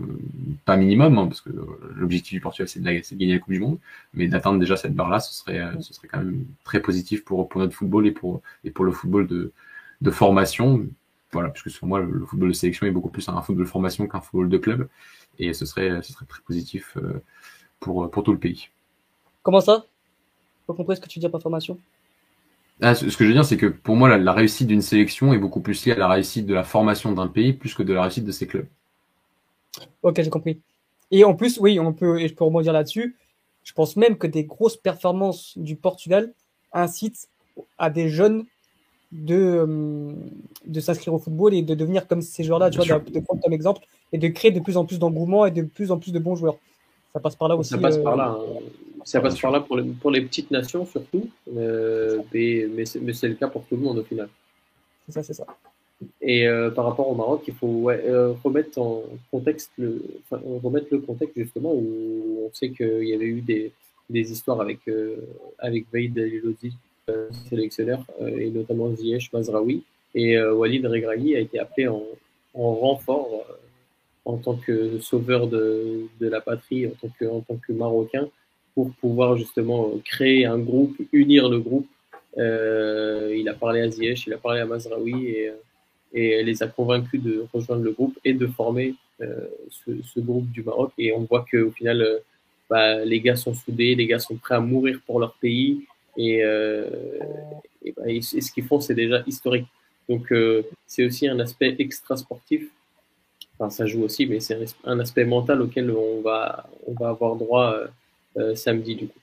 pas minimum, hein, parce que l'objectif du Portugal c'est de, de, gagner la Coupe du Monde, mais d'atteindre déjà cette barre-là, ce serait, ce serait quand même très positif pour, pour notre football et pour, et pour le football de, de formation. Voilà, puisque pour moi, le, football de sélection est beaucoup plus un football de formation qu'un football de club. Et ce serait, ce serait très positif euh, pour, pour tout le pays. Comment ça? Pas compris ce que tu dis par formation ah, ce, que je veux dire, c'est que pour moi, la, réussite d'une sélection est beaucoup plus liée à la réussite de la formation d'un pays plus que de la réussite de ses clubs. Ok, j'ai compris. Et en plus, oui, on peut, et je peux rebondir là-dessus. Je pense même que des grosses performances du Portugal incitent à des jeunes de, euh, de s'inscrire au football et de devenir comme ces joueurs-là, tu vois, de, prendre comme exemple et de créer de plus en plus d'engouement et de plus en plus de bons joueurs. Ça passe par là aussi. Ça passe par là. Hein. Ça passe par là pour les, pour les petites nations surtout, euh, mais, mais c'est le cas pour tout le monde au final. C'est ça, c'est ça. Et euh, par rapport au Maroc, il faut ouais, remettre en contexte le, enfin, remettre le contexte justement où on sait qu'il y avait eu des, des histoires avec avec Veid Euh, sélectionneurs, euh, et notamment Ziyech Mazraoui. Et euh, Walid Regragui a été appelé en, en renfort en tant que sauveur de, de, la patrie, en tant que, en tant que Marocain, pour pouvoir justement créer un groupe, unir le groupe. Euh, il a parlé à Ziyech, il a parlé à Mazraoui et, et les a convaincus de rejoindre le groupe et de former euh, ce, ce, groupe du Maroc. Et on voit qu'au final, bah, les gars sont soudés, les gars sont prêts à mourir pour leur pays. Et, euh, et, bah, ce qu'ils font, c'est déjà historique. Donc, euh, c'est aussi un aspect extra sportif. Enfin, ça joue aussi, mais c'est un aspect mental auquel on va, on va avoir droit euh, samedi, du coup.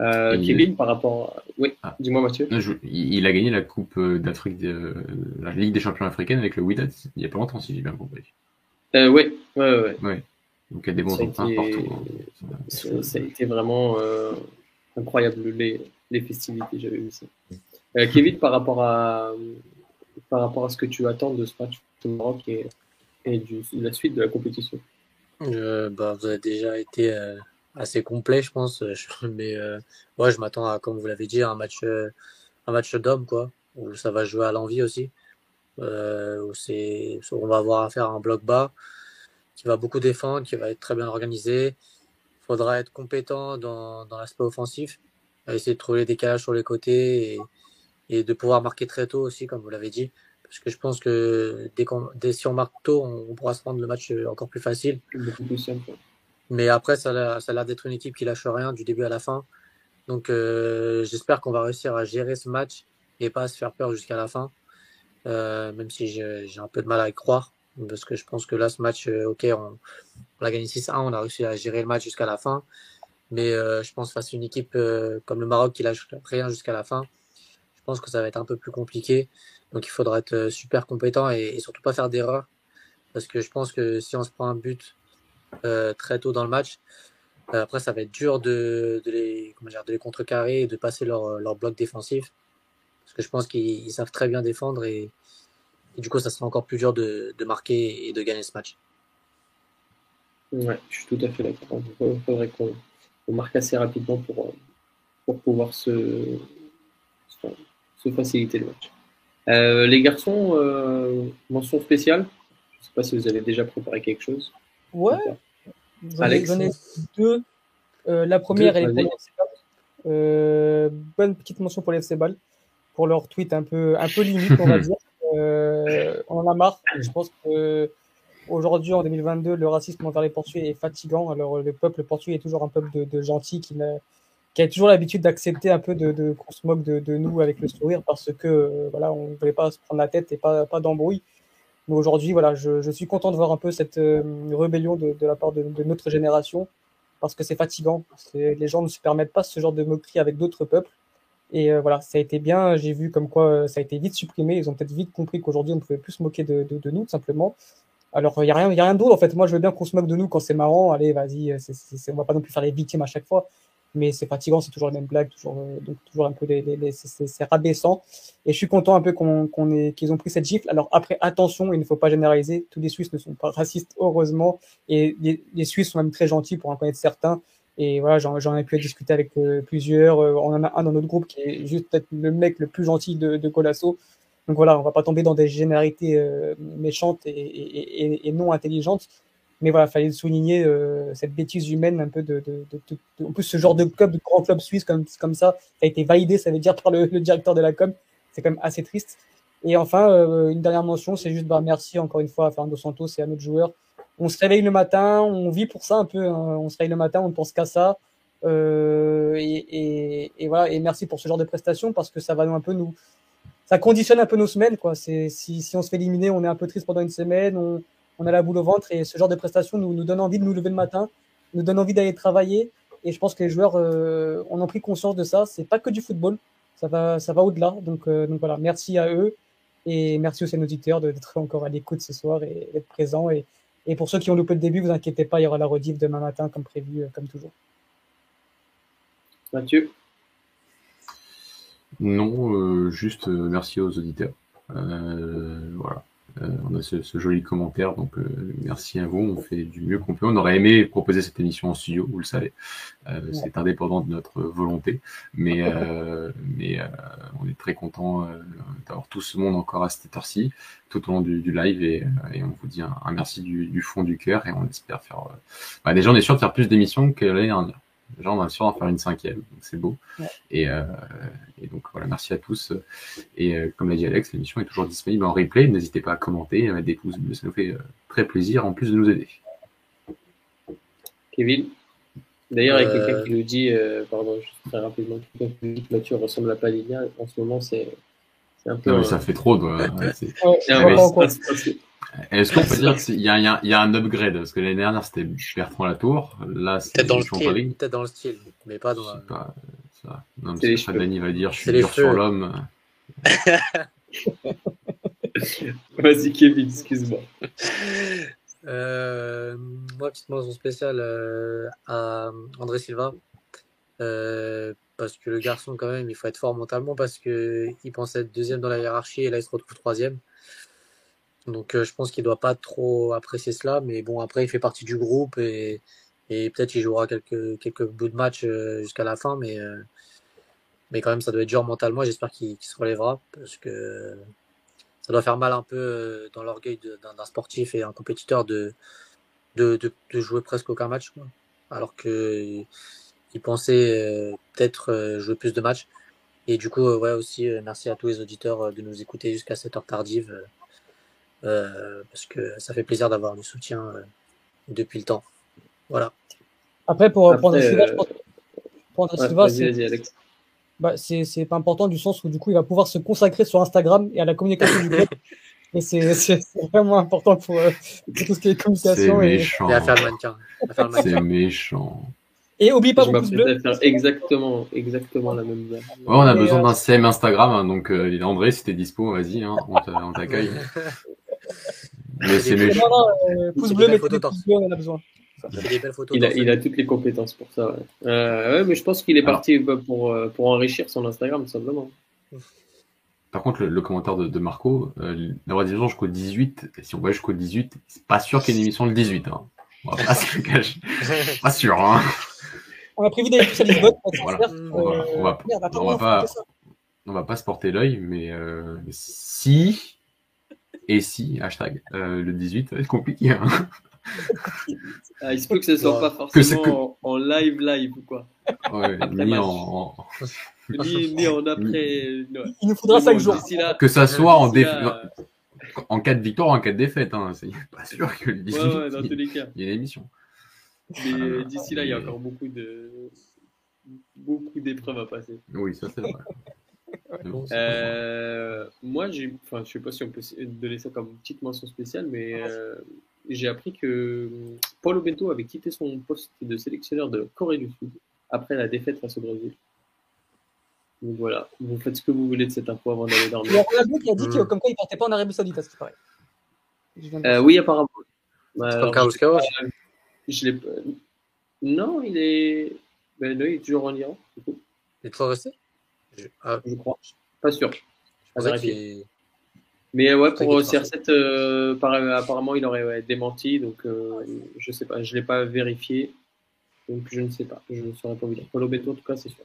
Euh, Kevin, par rapport. À... Oui, ah. dis-moi, Mathieu. il a gagné la Coupe d'Afrique, de... la Ligue des champions africaine avec le Wydad il n'y a pas longtemps, si j'ai bien compris. Euh, oui, oui. Ouais. Donc il y a des bons partout. Hein. Ça, ça, a été vraiment incroyable. Les, les festivités, j'avais vu ça. Euh, Kevin, par rapport, à, par rapport à ce que tu attends de ce match au Maroc et, et du, de la suite de la compétition? Euh, bah, Vous avez déjà été euh, assez complet, je pense. <laughs> Mais euh, ouais, je m'attends à, comme vous l'avez dit, un match, un match d'homme, quoi, où ça va jouer à l'envie aussi. Euh, où c'est, on va avoir à faire un bloc bas qui va beaucoup défendre, qui va être très bien organisé. Il faudra être compétent dans, dans l'aspect offensif essayer de trouver des décalages sur les côtés et, et, de pouvoir marquer très tôt aussi, comme vous l'avez dit. Parce que je pense que dès, qu'on, dès si on marque tôt, on, pourra se rendre le match encore plus facile. Mais après, ça a, ça a l'air d'être une équipe qui lâche rien du début à la fin. Donc euh, j'espère qu'on va réussir à gérer ce match et pas à se faire peur jusqu'à la fin. Euh, même si j'ai, j'ai un peu de mal à y croire. Parce que je pense que là, ce match, euh, ok, on, on a gagné 6-1, on a réussi à gérer le match jusqu'à la fin. Mais euh, je pense face à une équipe euh, comme le Maroc qui lâche rien jusqu'à la fin, je pense que ça va être un peu plus compliqué. Donc il faudra être super compétent et, surtout pas faire d'erreur. Parce que je pense que si on se prend un but très tôt dans le match, après ça va être dur de, les, comment dire, de les contrecarrer et de passer leur, leur bloc défensif. Parce que je pense qu'ils savent très bien défendre et, du coup ça sera encore plus dur de, de marquer et de gagner ce match. Ouais, je suis tout à fait d'accord. Faudrait qu'on marque assez rapidement pour, pour pouvoir se, se faciliter le match. Euh, les garçons, euh, mention spéciale Je ne sais pas si vous avez déjà préparé quelque chose. Ouais, j'en ai, deux. Euh, la première, elle est pour les bonne petite mention pour les FC Ball, pour leur tweet un peu, un peu limite, on va <laughs> dire. on en a marre. Je pense que Aujourd'hui, en 2022, le racisme envers les Portugais est fatigant. Alors, le peuple portugais est toujours un peuple de, gentils qui, a toujours l'habitude d'accepter un peu qu'on se moque de, nous avec le sourire parce que euh, voilà, on ne voulait pas se prendre la tête et pas, pas d'embrouille. Mais aujourd'hui, voilà, je, je, suis content de voir un peu cette euh, rébellion de, la part de, notre génération parce que c'est fatigant. Les gens ne se permettent pas ce genre de moquerie avec d'autres peuples. Et euh, voilà, ça a été bien. J'ai vu comme quoi ça a été vite supprimé. Ils ont peut-être vite compris qu'aujourd'hui, on ne pouvait plus se moquer de, de, nous, tout simplement. Alors, il n'y a rien, y a rien d'autre. En fait, moi, je veux bien qu'on se moque de nous quand c'est marrant. Allez, vas-y, c'est, on va pas non plus faire les victimes à chaque fois. Mais c'est fatigant, c'est toujours la même blague, toujours, euh, donc toujours un peu les, les, c'est, rabaissant. Et je suis content un peu qu'on, qu'on ait, qu'ils ont pris cette gifle. Alors après, attention, il ne faut pas généraliser. Tous les Suisses ne sont pas racistes, heureusement. Et les, les Suisses sont même très gentils pour en connaître certains. Et voilà, j'en, j'en ai pu discuter avec euh, plusieurs. Euh, on en a un dans notre groupe qui est juste peut-être le mec le plus gentil de, de Colasso. Donc voilà, on va pas tomber dans des généralités euh, méchantes et, non intelligentes. Mais voilà, fallait souligner euh, cette bêtise humaine un peu de, En plus, ce genre de club, de grand club suisse comme, ça, ça a été validé, ça veut dire par le, directeur de la com. C'est quand même assez triste. Et enfin, euh, une dernière mention, c'est juste bah, merci encore une fois à Fernando Santos et à notre joueur. On se réveille le matin, on vit pour ça un peu. Hein. On se réveille le matin, on ne pense qu'à ça. Et, voilà. Et merci pour ce genre de prestations parce que ça va un peu nous ça conditionne un peu nos semaines. Quoi. Si, si on se fait éliminer, on est un peu triste pendant une semaine, on, on a la boule au ventre et ce genre de prestations nous, nous donne envie de nous lever le matin, nous donne envie d'aller travailler. Et je pense que les joueurs euh, ont pris conscience de ça. C'est pas que du football, ça va, ça va au-delà. Donc, euh, donc voilà, merci à eux et merci aussi à nos auditeurs d'être encore à l'écoute ce soir et d'être présents. Et, et pour ceux qui ont loupé le début, vous inquiétez pas, il y aura la rediff demain matin comme prévu, euh, comme toujours. Mathieu non, euh, juste euh, merci aux auditeurs. Euh, voilà. on a ce, joli commentaire, donc merci à vous. On fait du mieux qu'on peut. On aurait aimé proposer cette émission en studio, vous le savez. C'est indépendant de notre volonté, mais mais on est très content d'avoir tout ce monde encore à cette heure-ci, tout au long du, live, et, on vous dit un, merci du, fond du cœur, et on espère faire. Bah, déjà, on est sûr de faire plus d'émissions que l'année dernière. Déjà, on a sûr d'en faire une cinquième, donc c'est beau. Et, euh, et, donc voilà, merci à tous. Et euh, comme l'a dit Alex, l'émission est toujours disponible en replay. N'hésitez pas à commenter, à mettre des pouces bleus, ça nous fait euh, très plaisir en plus de nous aider. Kevin? D'ailleurs, il y a quelqu'un qui nous dit, pardon, juste très rapidement, quelqu'un qui nous dit que Mathieu ressemble à Palinia. En ce moment, c'est un peu. Non, mais ça fait trop. Quoi. <laughs> Est-ce qu'on peut dire qu'il y, a, y a un upgrade? Parce que l'année dernière, c'était Bertrand Latour. Là, c'est dans, le style, peut-être dans le style, mais pas dans la... Pas, ça. Non, mais c'est Dani va dire, je suis dur sur l'homme. <laughs> Vas-y, Kevin, excuse-moi. Euh, moi, petite mention spéciale euh, à André Silva. Euh, parce que le garçon, quand même, il faut être fort mentalement parce qu'il pensait être deuxième dans la hiérarchie et là, il se retrouve troisième. Donc euh, je pense qu'il doit pas trop apprécier cela, mais bon après il fait partie du groupe et, peut-être il jouera quelques quelques bouts de match euh, jusqu'à la fin, mais euh, mais quand même ça doit être dur mentalement. J'espère qu'il se relèvera parce que ça doit faire mal un peu dans l'orgueil d'un sportif et un compétiteur de de, de, jouer presque aucun match, quoi. alors que il pensait peut-être jouer plus de matchs. Et du coup, ouais aussi merci à tous les auditeurs de nous écouter jusqu'à cette heure tardive. Euh, parce que ça fait plaisir d'avoir du soutien euh, depuis le temps. Voilà. Après, pour prendre Silva, Silva, bah, c'est pas important du sens où du coup il va pouvoir se consacrer sur Instagram et à la communication du club. <laughs> Et c'est vraiment important pour, euh, pour, tout ce qui est communication. Et, méchant. et à faire le mannequin. C'est méchant. Et oublie pas je mon pouce bleu. faire exactement, exactement la même. Ouais, on a Et, besoin euh, d'un CM Instagram, hein, donc euh, André, si t'es dispo, vas-y, hein, on t'accueille. <laughs> Mais c'est méchant. Euh, pouce bleu, des mettez photos des torse. pouces bleus, on en a besoin. Il fait des belles photos. Il a, il a toutes les compétences pour ça. Ouais, Euh, ouais mais je pense qu'il est Alors. parti bah, pour, euh, pour enrichir son Instagram, simplement. Par contre, le, le commentaire de, de Marco, euh, d'avoir des jusqu'au 18, et si on va jusqu'au 18, c'est pas sûr qu'il y ait une émission le 18. Hein. On va pas se le cacher. <laughs> Pas sûr, hein. On a prévu d'aller tous à Lisbonne. Voilà. On va, on va, Euh, Merde, attends, on va faut pas, on va pas se porter l'œil, mais euh, si, et si, hashtag, euh, le 18, ça va être compliqué. Hein. <laughs> Ah, il se peut que ce soit Ouais. pas Que forcément en, en live live ou quoi. Ouais, <laughs> ni en, en- Ni, ni en après. Il nous faudra Mais 5 bon, jours. Là, que ça soit en, d'ici déf- là, en cas de victoire ou en cas de défaite. Hein. C'est <laughs> pas sûr que le 18, ouais, ouais, dans tous les cas. il y ait une émission. Mais d'ici là, il y a encore beaucoup de beaucoup d'épreuves à passer. Oui, ça c'est vrai. Bon. Euh, moi, j'ai, enfin, je sais pas si on peut donner ça comme petite mention spéciale, mais euh, j'ai appris que Paulo Bento avait quitté son poste de sélectionneur de Corée du Sud après la défaite face au Brésil. Donc voilà, vous faites ce que vous voulez de cette info avant d'aller Il y a dormir. Ronaldo qui a dit que Mm. comme quoi il partait pas en Arabie Saoudite, à ce qui paraît. Euh, oui, apparemment. C'est Alors, Carlos Queiroz. je l'ai Non, il est. Ben non, il est toujours en Iran, du coup, Il est toujours resté? Ah, je crois. Pas sûr. je Mais ouais, pour T'inquiète pas. CR7, euh, par- apparemment, il aurait ouais, démenti, donc euh, je sais pas, je l'ai pas vérifié, donc je ne sais pas, je ne saurais pas vous dire. Paulo Bento, en tout cas, c'est sûr.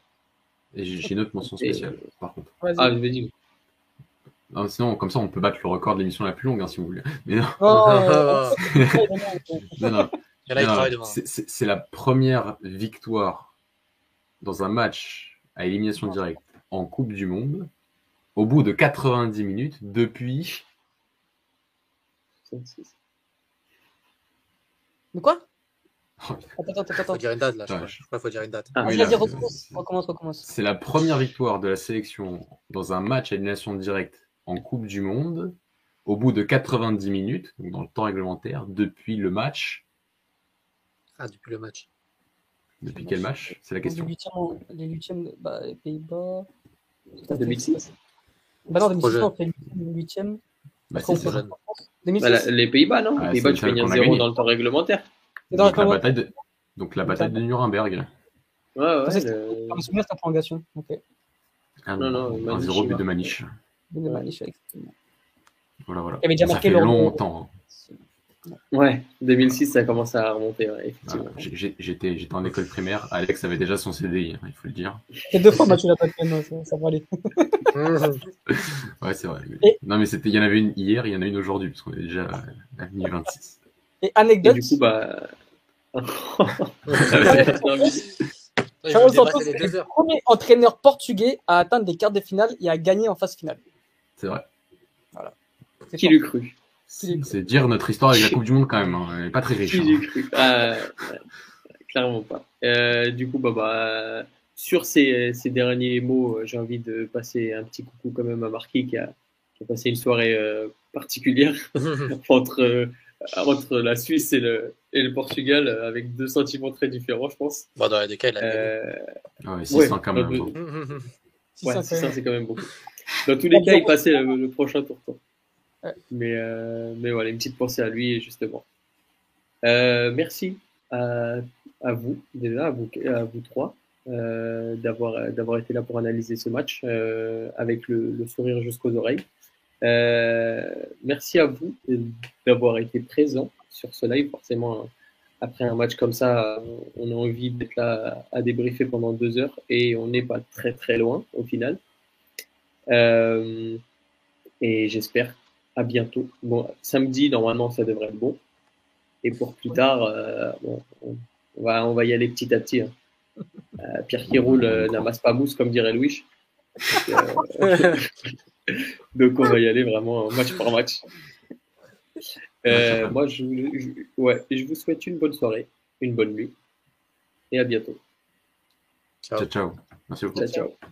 Et j'ai une autre mention spéciale, par contre. Ah, vas-y. Non, sinon, comme ça, on peut battre le record de l'émission la plus longue, hein, si vous voulez. Mais non, Oh, <laughs> non, non. C'est la première victoire dans un match à élimination directe en Coupe du Monde au bout de 90 minutes depuis. Mais quoi? Oh, Attends, attends, attends. Faut dire une date là, je crois. je- crois faut dire une date. Ah, Oui, là, recommence. c'est- Recommence, recommence. C'est la première victoire de la sélection dans un match à élimination directe en Coupe du Monde au bout de 90 minutes, donc dans le temps réglementaire, depuis le match. Ah, depuis le match. Depuis quel match? C'est la question. Les huitièmes, les huitièmes, bah, les Pays-Bas. 2006. Bah non, 2006, Projet. on fait le huitième. Bah, Après, on c'est fait ça. jeune. 2006. Bah, la- les Pays-Bas, non Ah, Les Pays-Bas, c'est tu fais celle qu'on a 1-0 gagnée. dans le temps réglementaire. C'est dans Donc la la bataille de, donc la bataille de Nuremberg. Ouais, ouais. C'est- le- Dans le souvenir, c'est en prolongation. Ok. Ah, Non, non, un Maniche, 0 but de. Maniche. Une Maniche, effectivement. Voilà, voilà. Il avait déjà Ça marqué fait longtemps. hein. Ouais, 2006, ça commence à remonter, ouais, Voilà. effectivement. J'ai- J'étais j'étais en école primaire. Alex avait déjà son CDI, hein, il faut le dire. C'est deux fois, tu l'as pas fait, non, ça, ça va aller. <laughs> Ouais, c'est vrai. Et- Non, mais c'était, il y en avait une hier, il y en a une aujourd'hui, parce qu'on est déjà à mi 26. Et Et anecdote, du coup, bah. <laughs> <laughs> Carlos Santos est le premier entraîneur portugais à atteindre les quarts de finale et à gagner en phase finale. C'est vrai. C'est Qui l'eût cru? C'est dire notre histoire avec la Coupe du Monde quand même. hein. Elle est pas très riche. Hein. Ah, Clairement pas. Euh, du coup, bah, bah, sur ces, ces derniers mots, euh, j'ai envie de passer un petit coucou quand même à Marquis qui a, qui a passé une soirée euh, particulière <laughs> <laughs> entre, euh, entre la Suisse et le, et le Portugal avec deux sentiments très différents, je pense. Bon, dans les deux cas, il a gagné. Euh, Ouais, 600 Ouais, quand même. euh, hein. <laughs> Ouais, c'est quand même beaucoup. Dans tous les cas, il passait le, le prochain tour. quoi. Ouais. Mais, euh, mais voilà, une petite pensée à lui, justement. Euh, merci à, vous, déjà, à vous, trois, euh, d'avoir d'avoir été là pour analyser ce match euh, avec le, le sourire jusqu'aux oreilles. Euh, merci à vous d'avoir été présents sur ce live. Forcément, après un match comme ça, on a envie d'être là à débriefer pendant deux heures et on n'est pas très très loin au final. Euh, et j'espère à bientôt. Bon, samedi, normalement, ça devrait être bon. Et pour plus tard, euh, bon, on, va, on va y aller petit à petit. hein. Euh, Pierre qui roule euh, n'amasse pas mousse, comme dirait Louis. Donc, euh, <laughs> donc, on va y aller vraiment match par match. Euh, moi, je, vous- je- ouais, je vous souhaite une bonne soirée, une bonne nuit et à bientôt. Ciao. Ciao, ciao. Merci beaucoup. Ciao, ciao.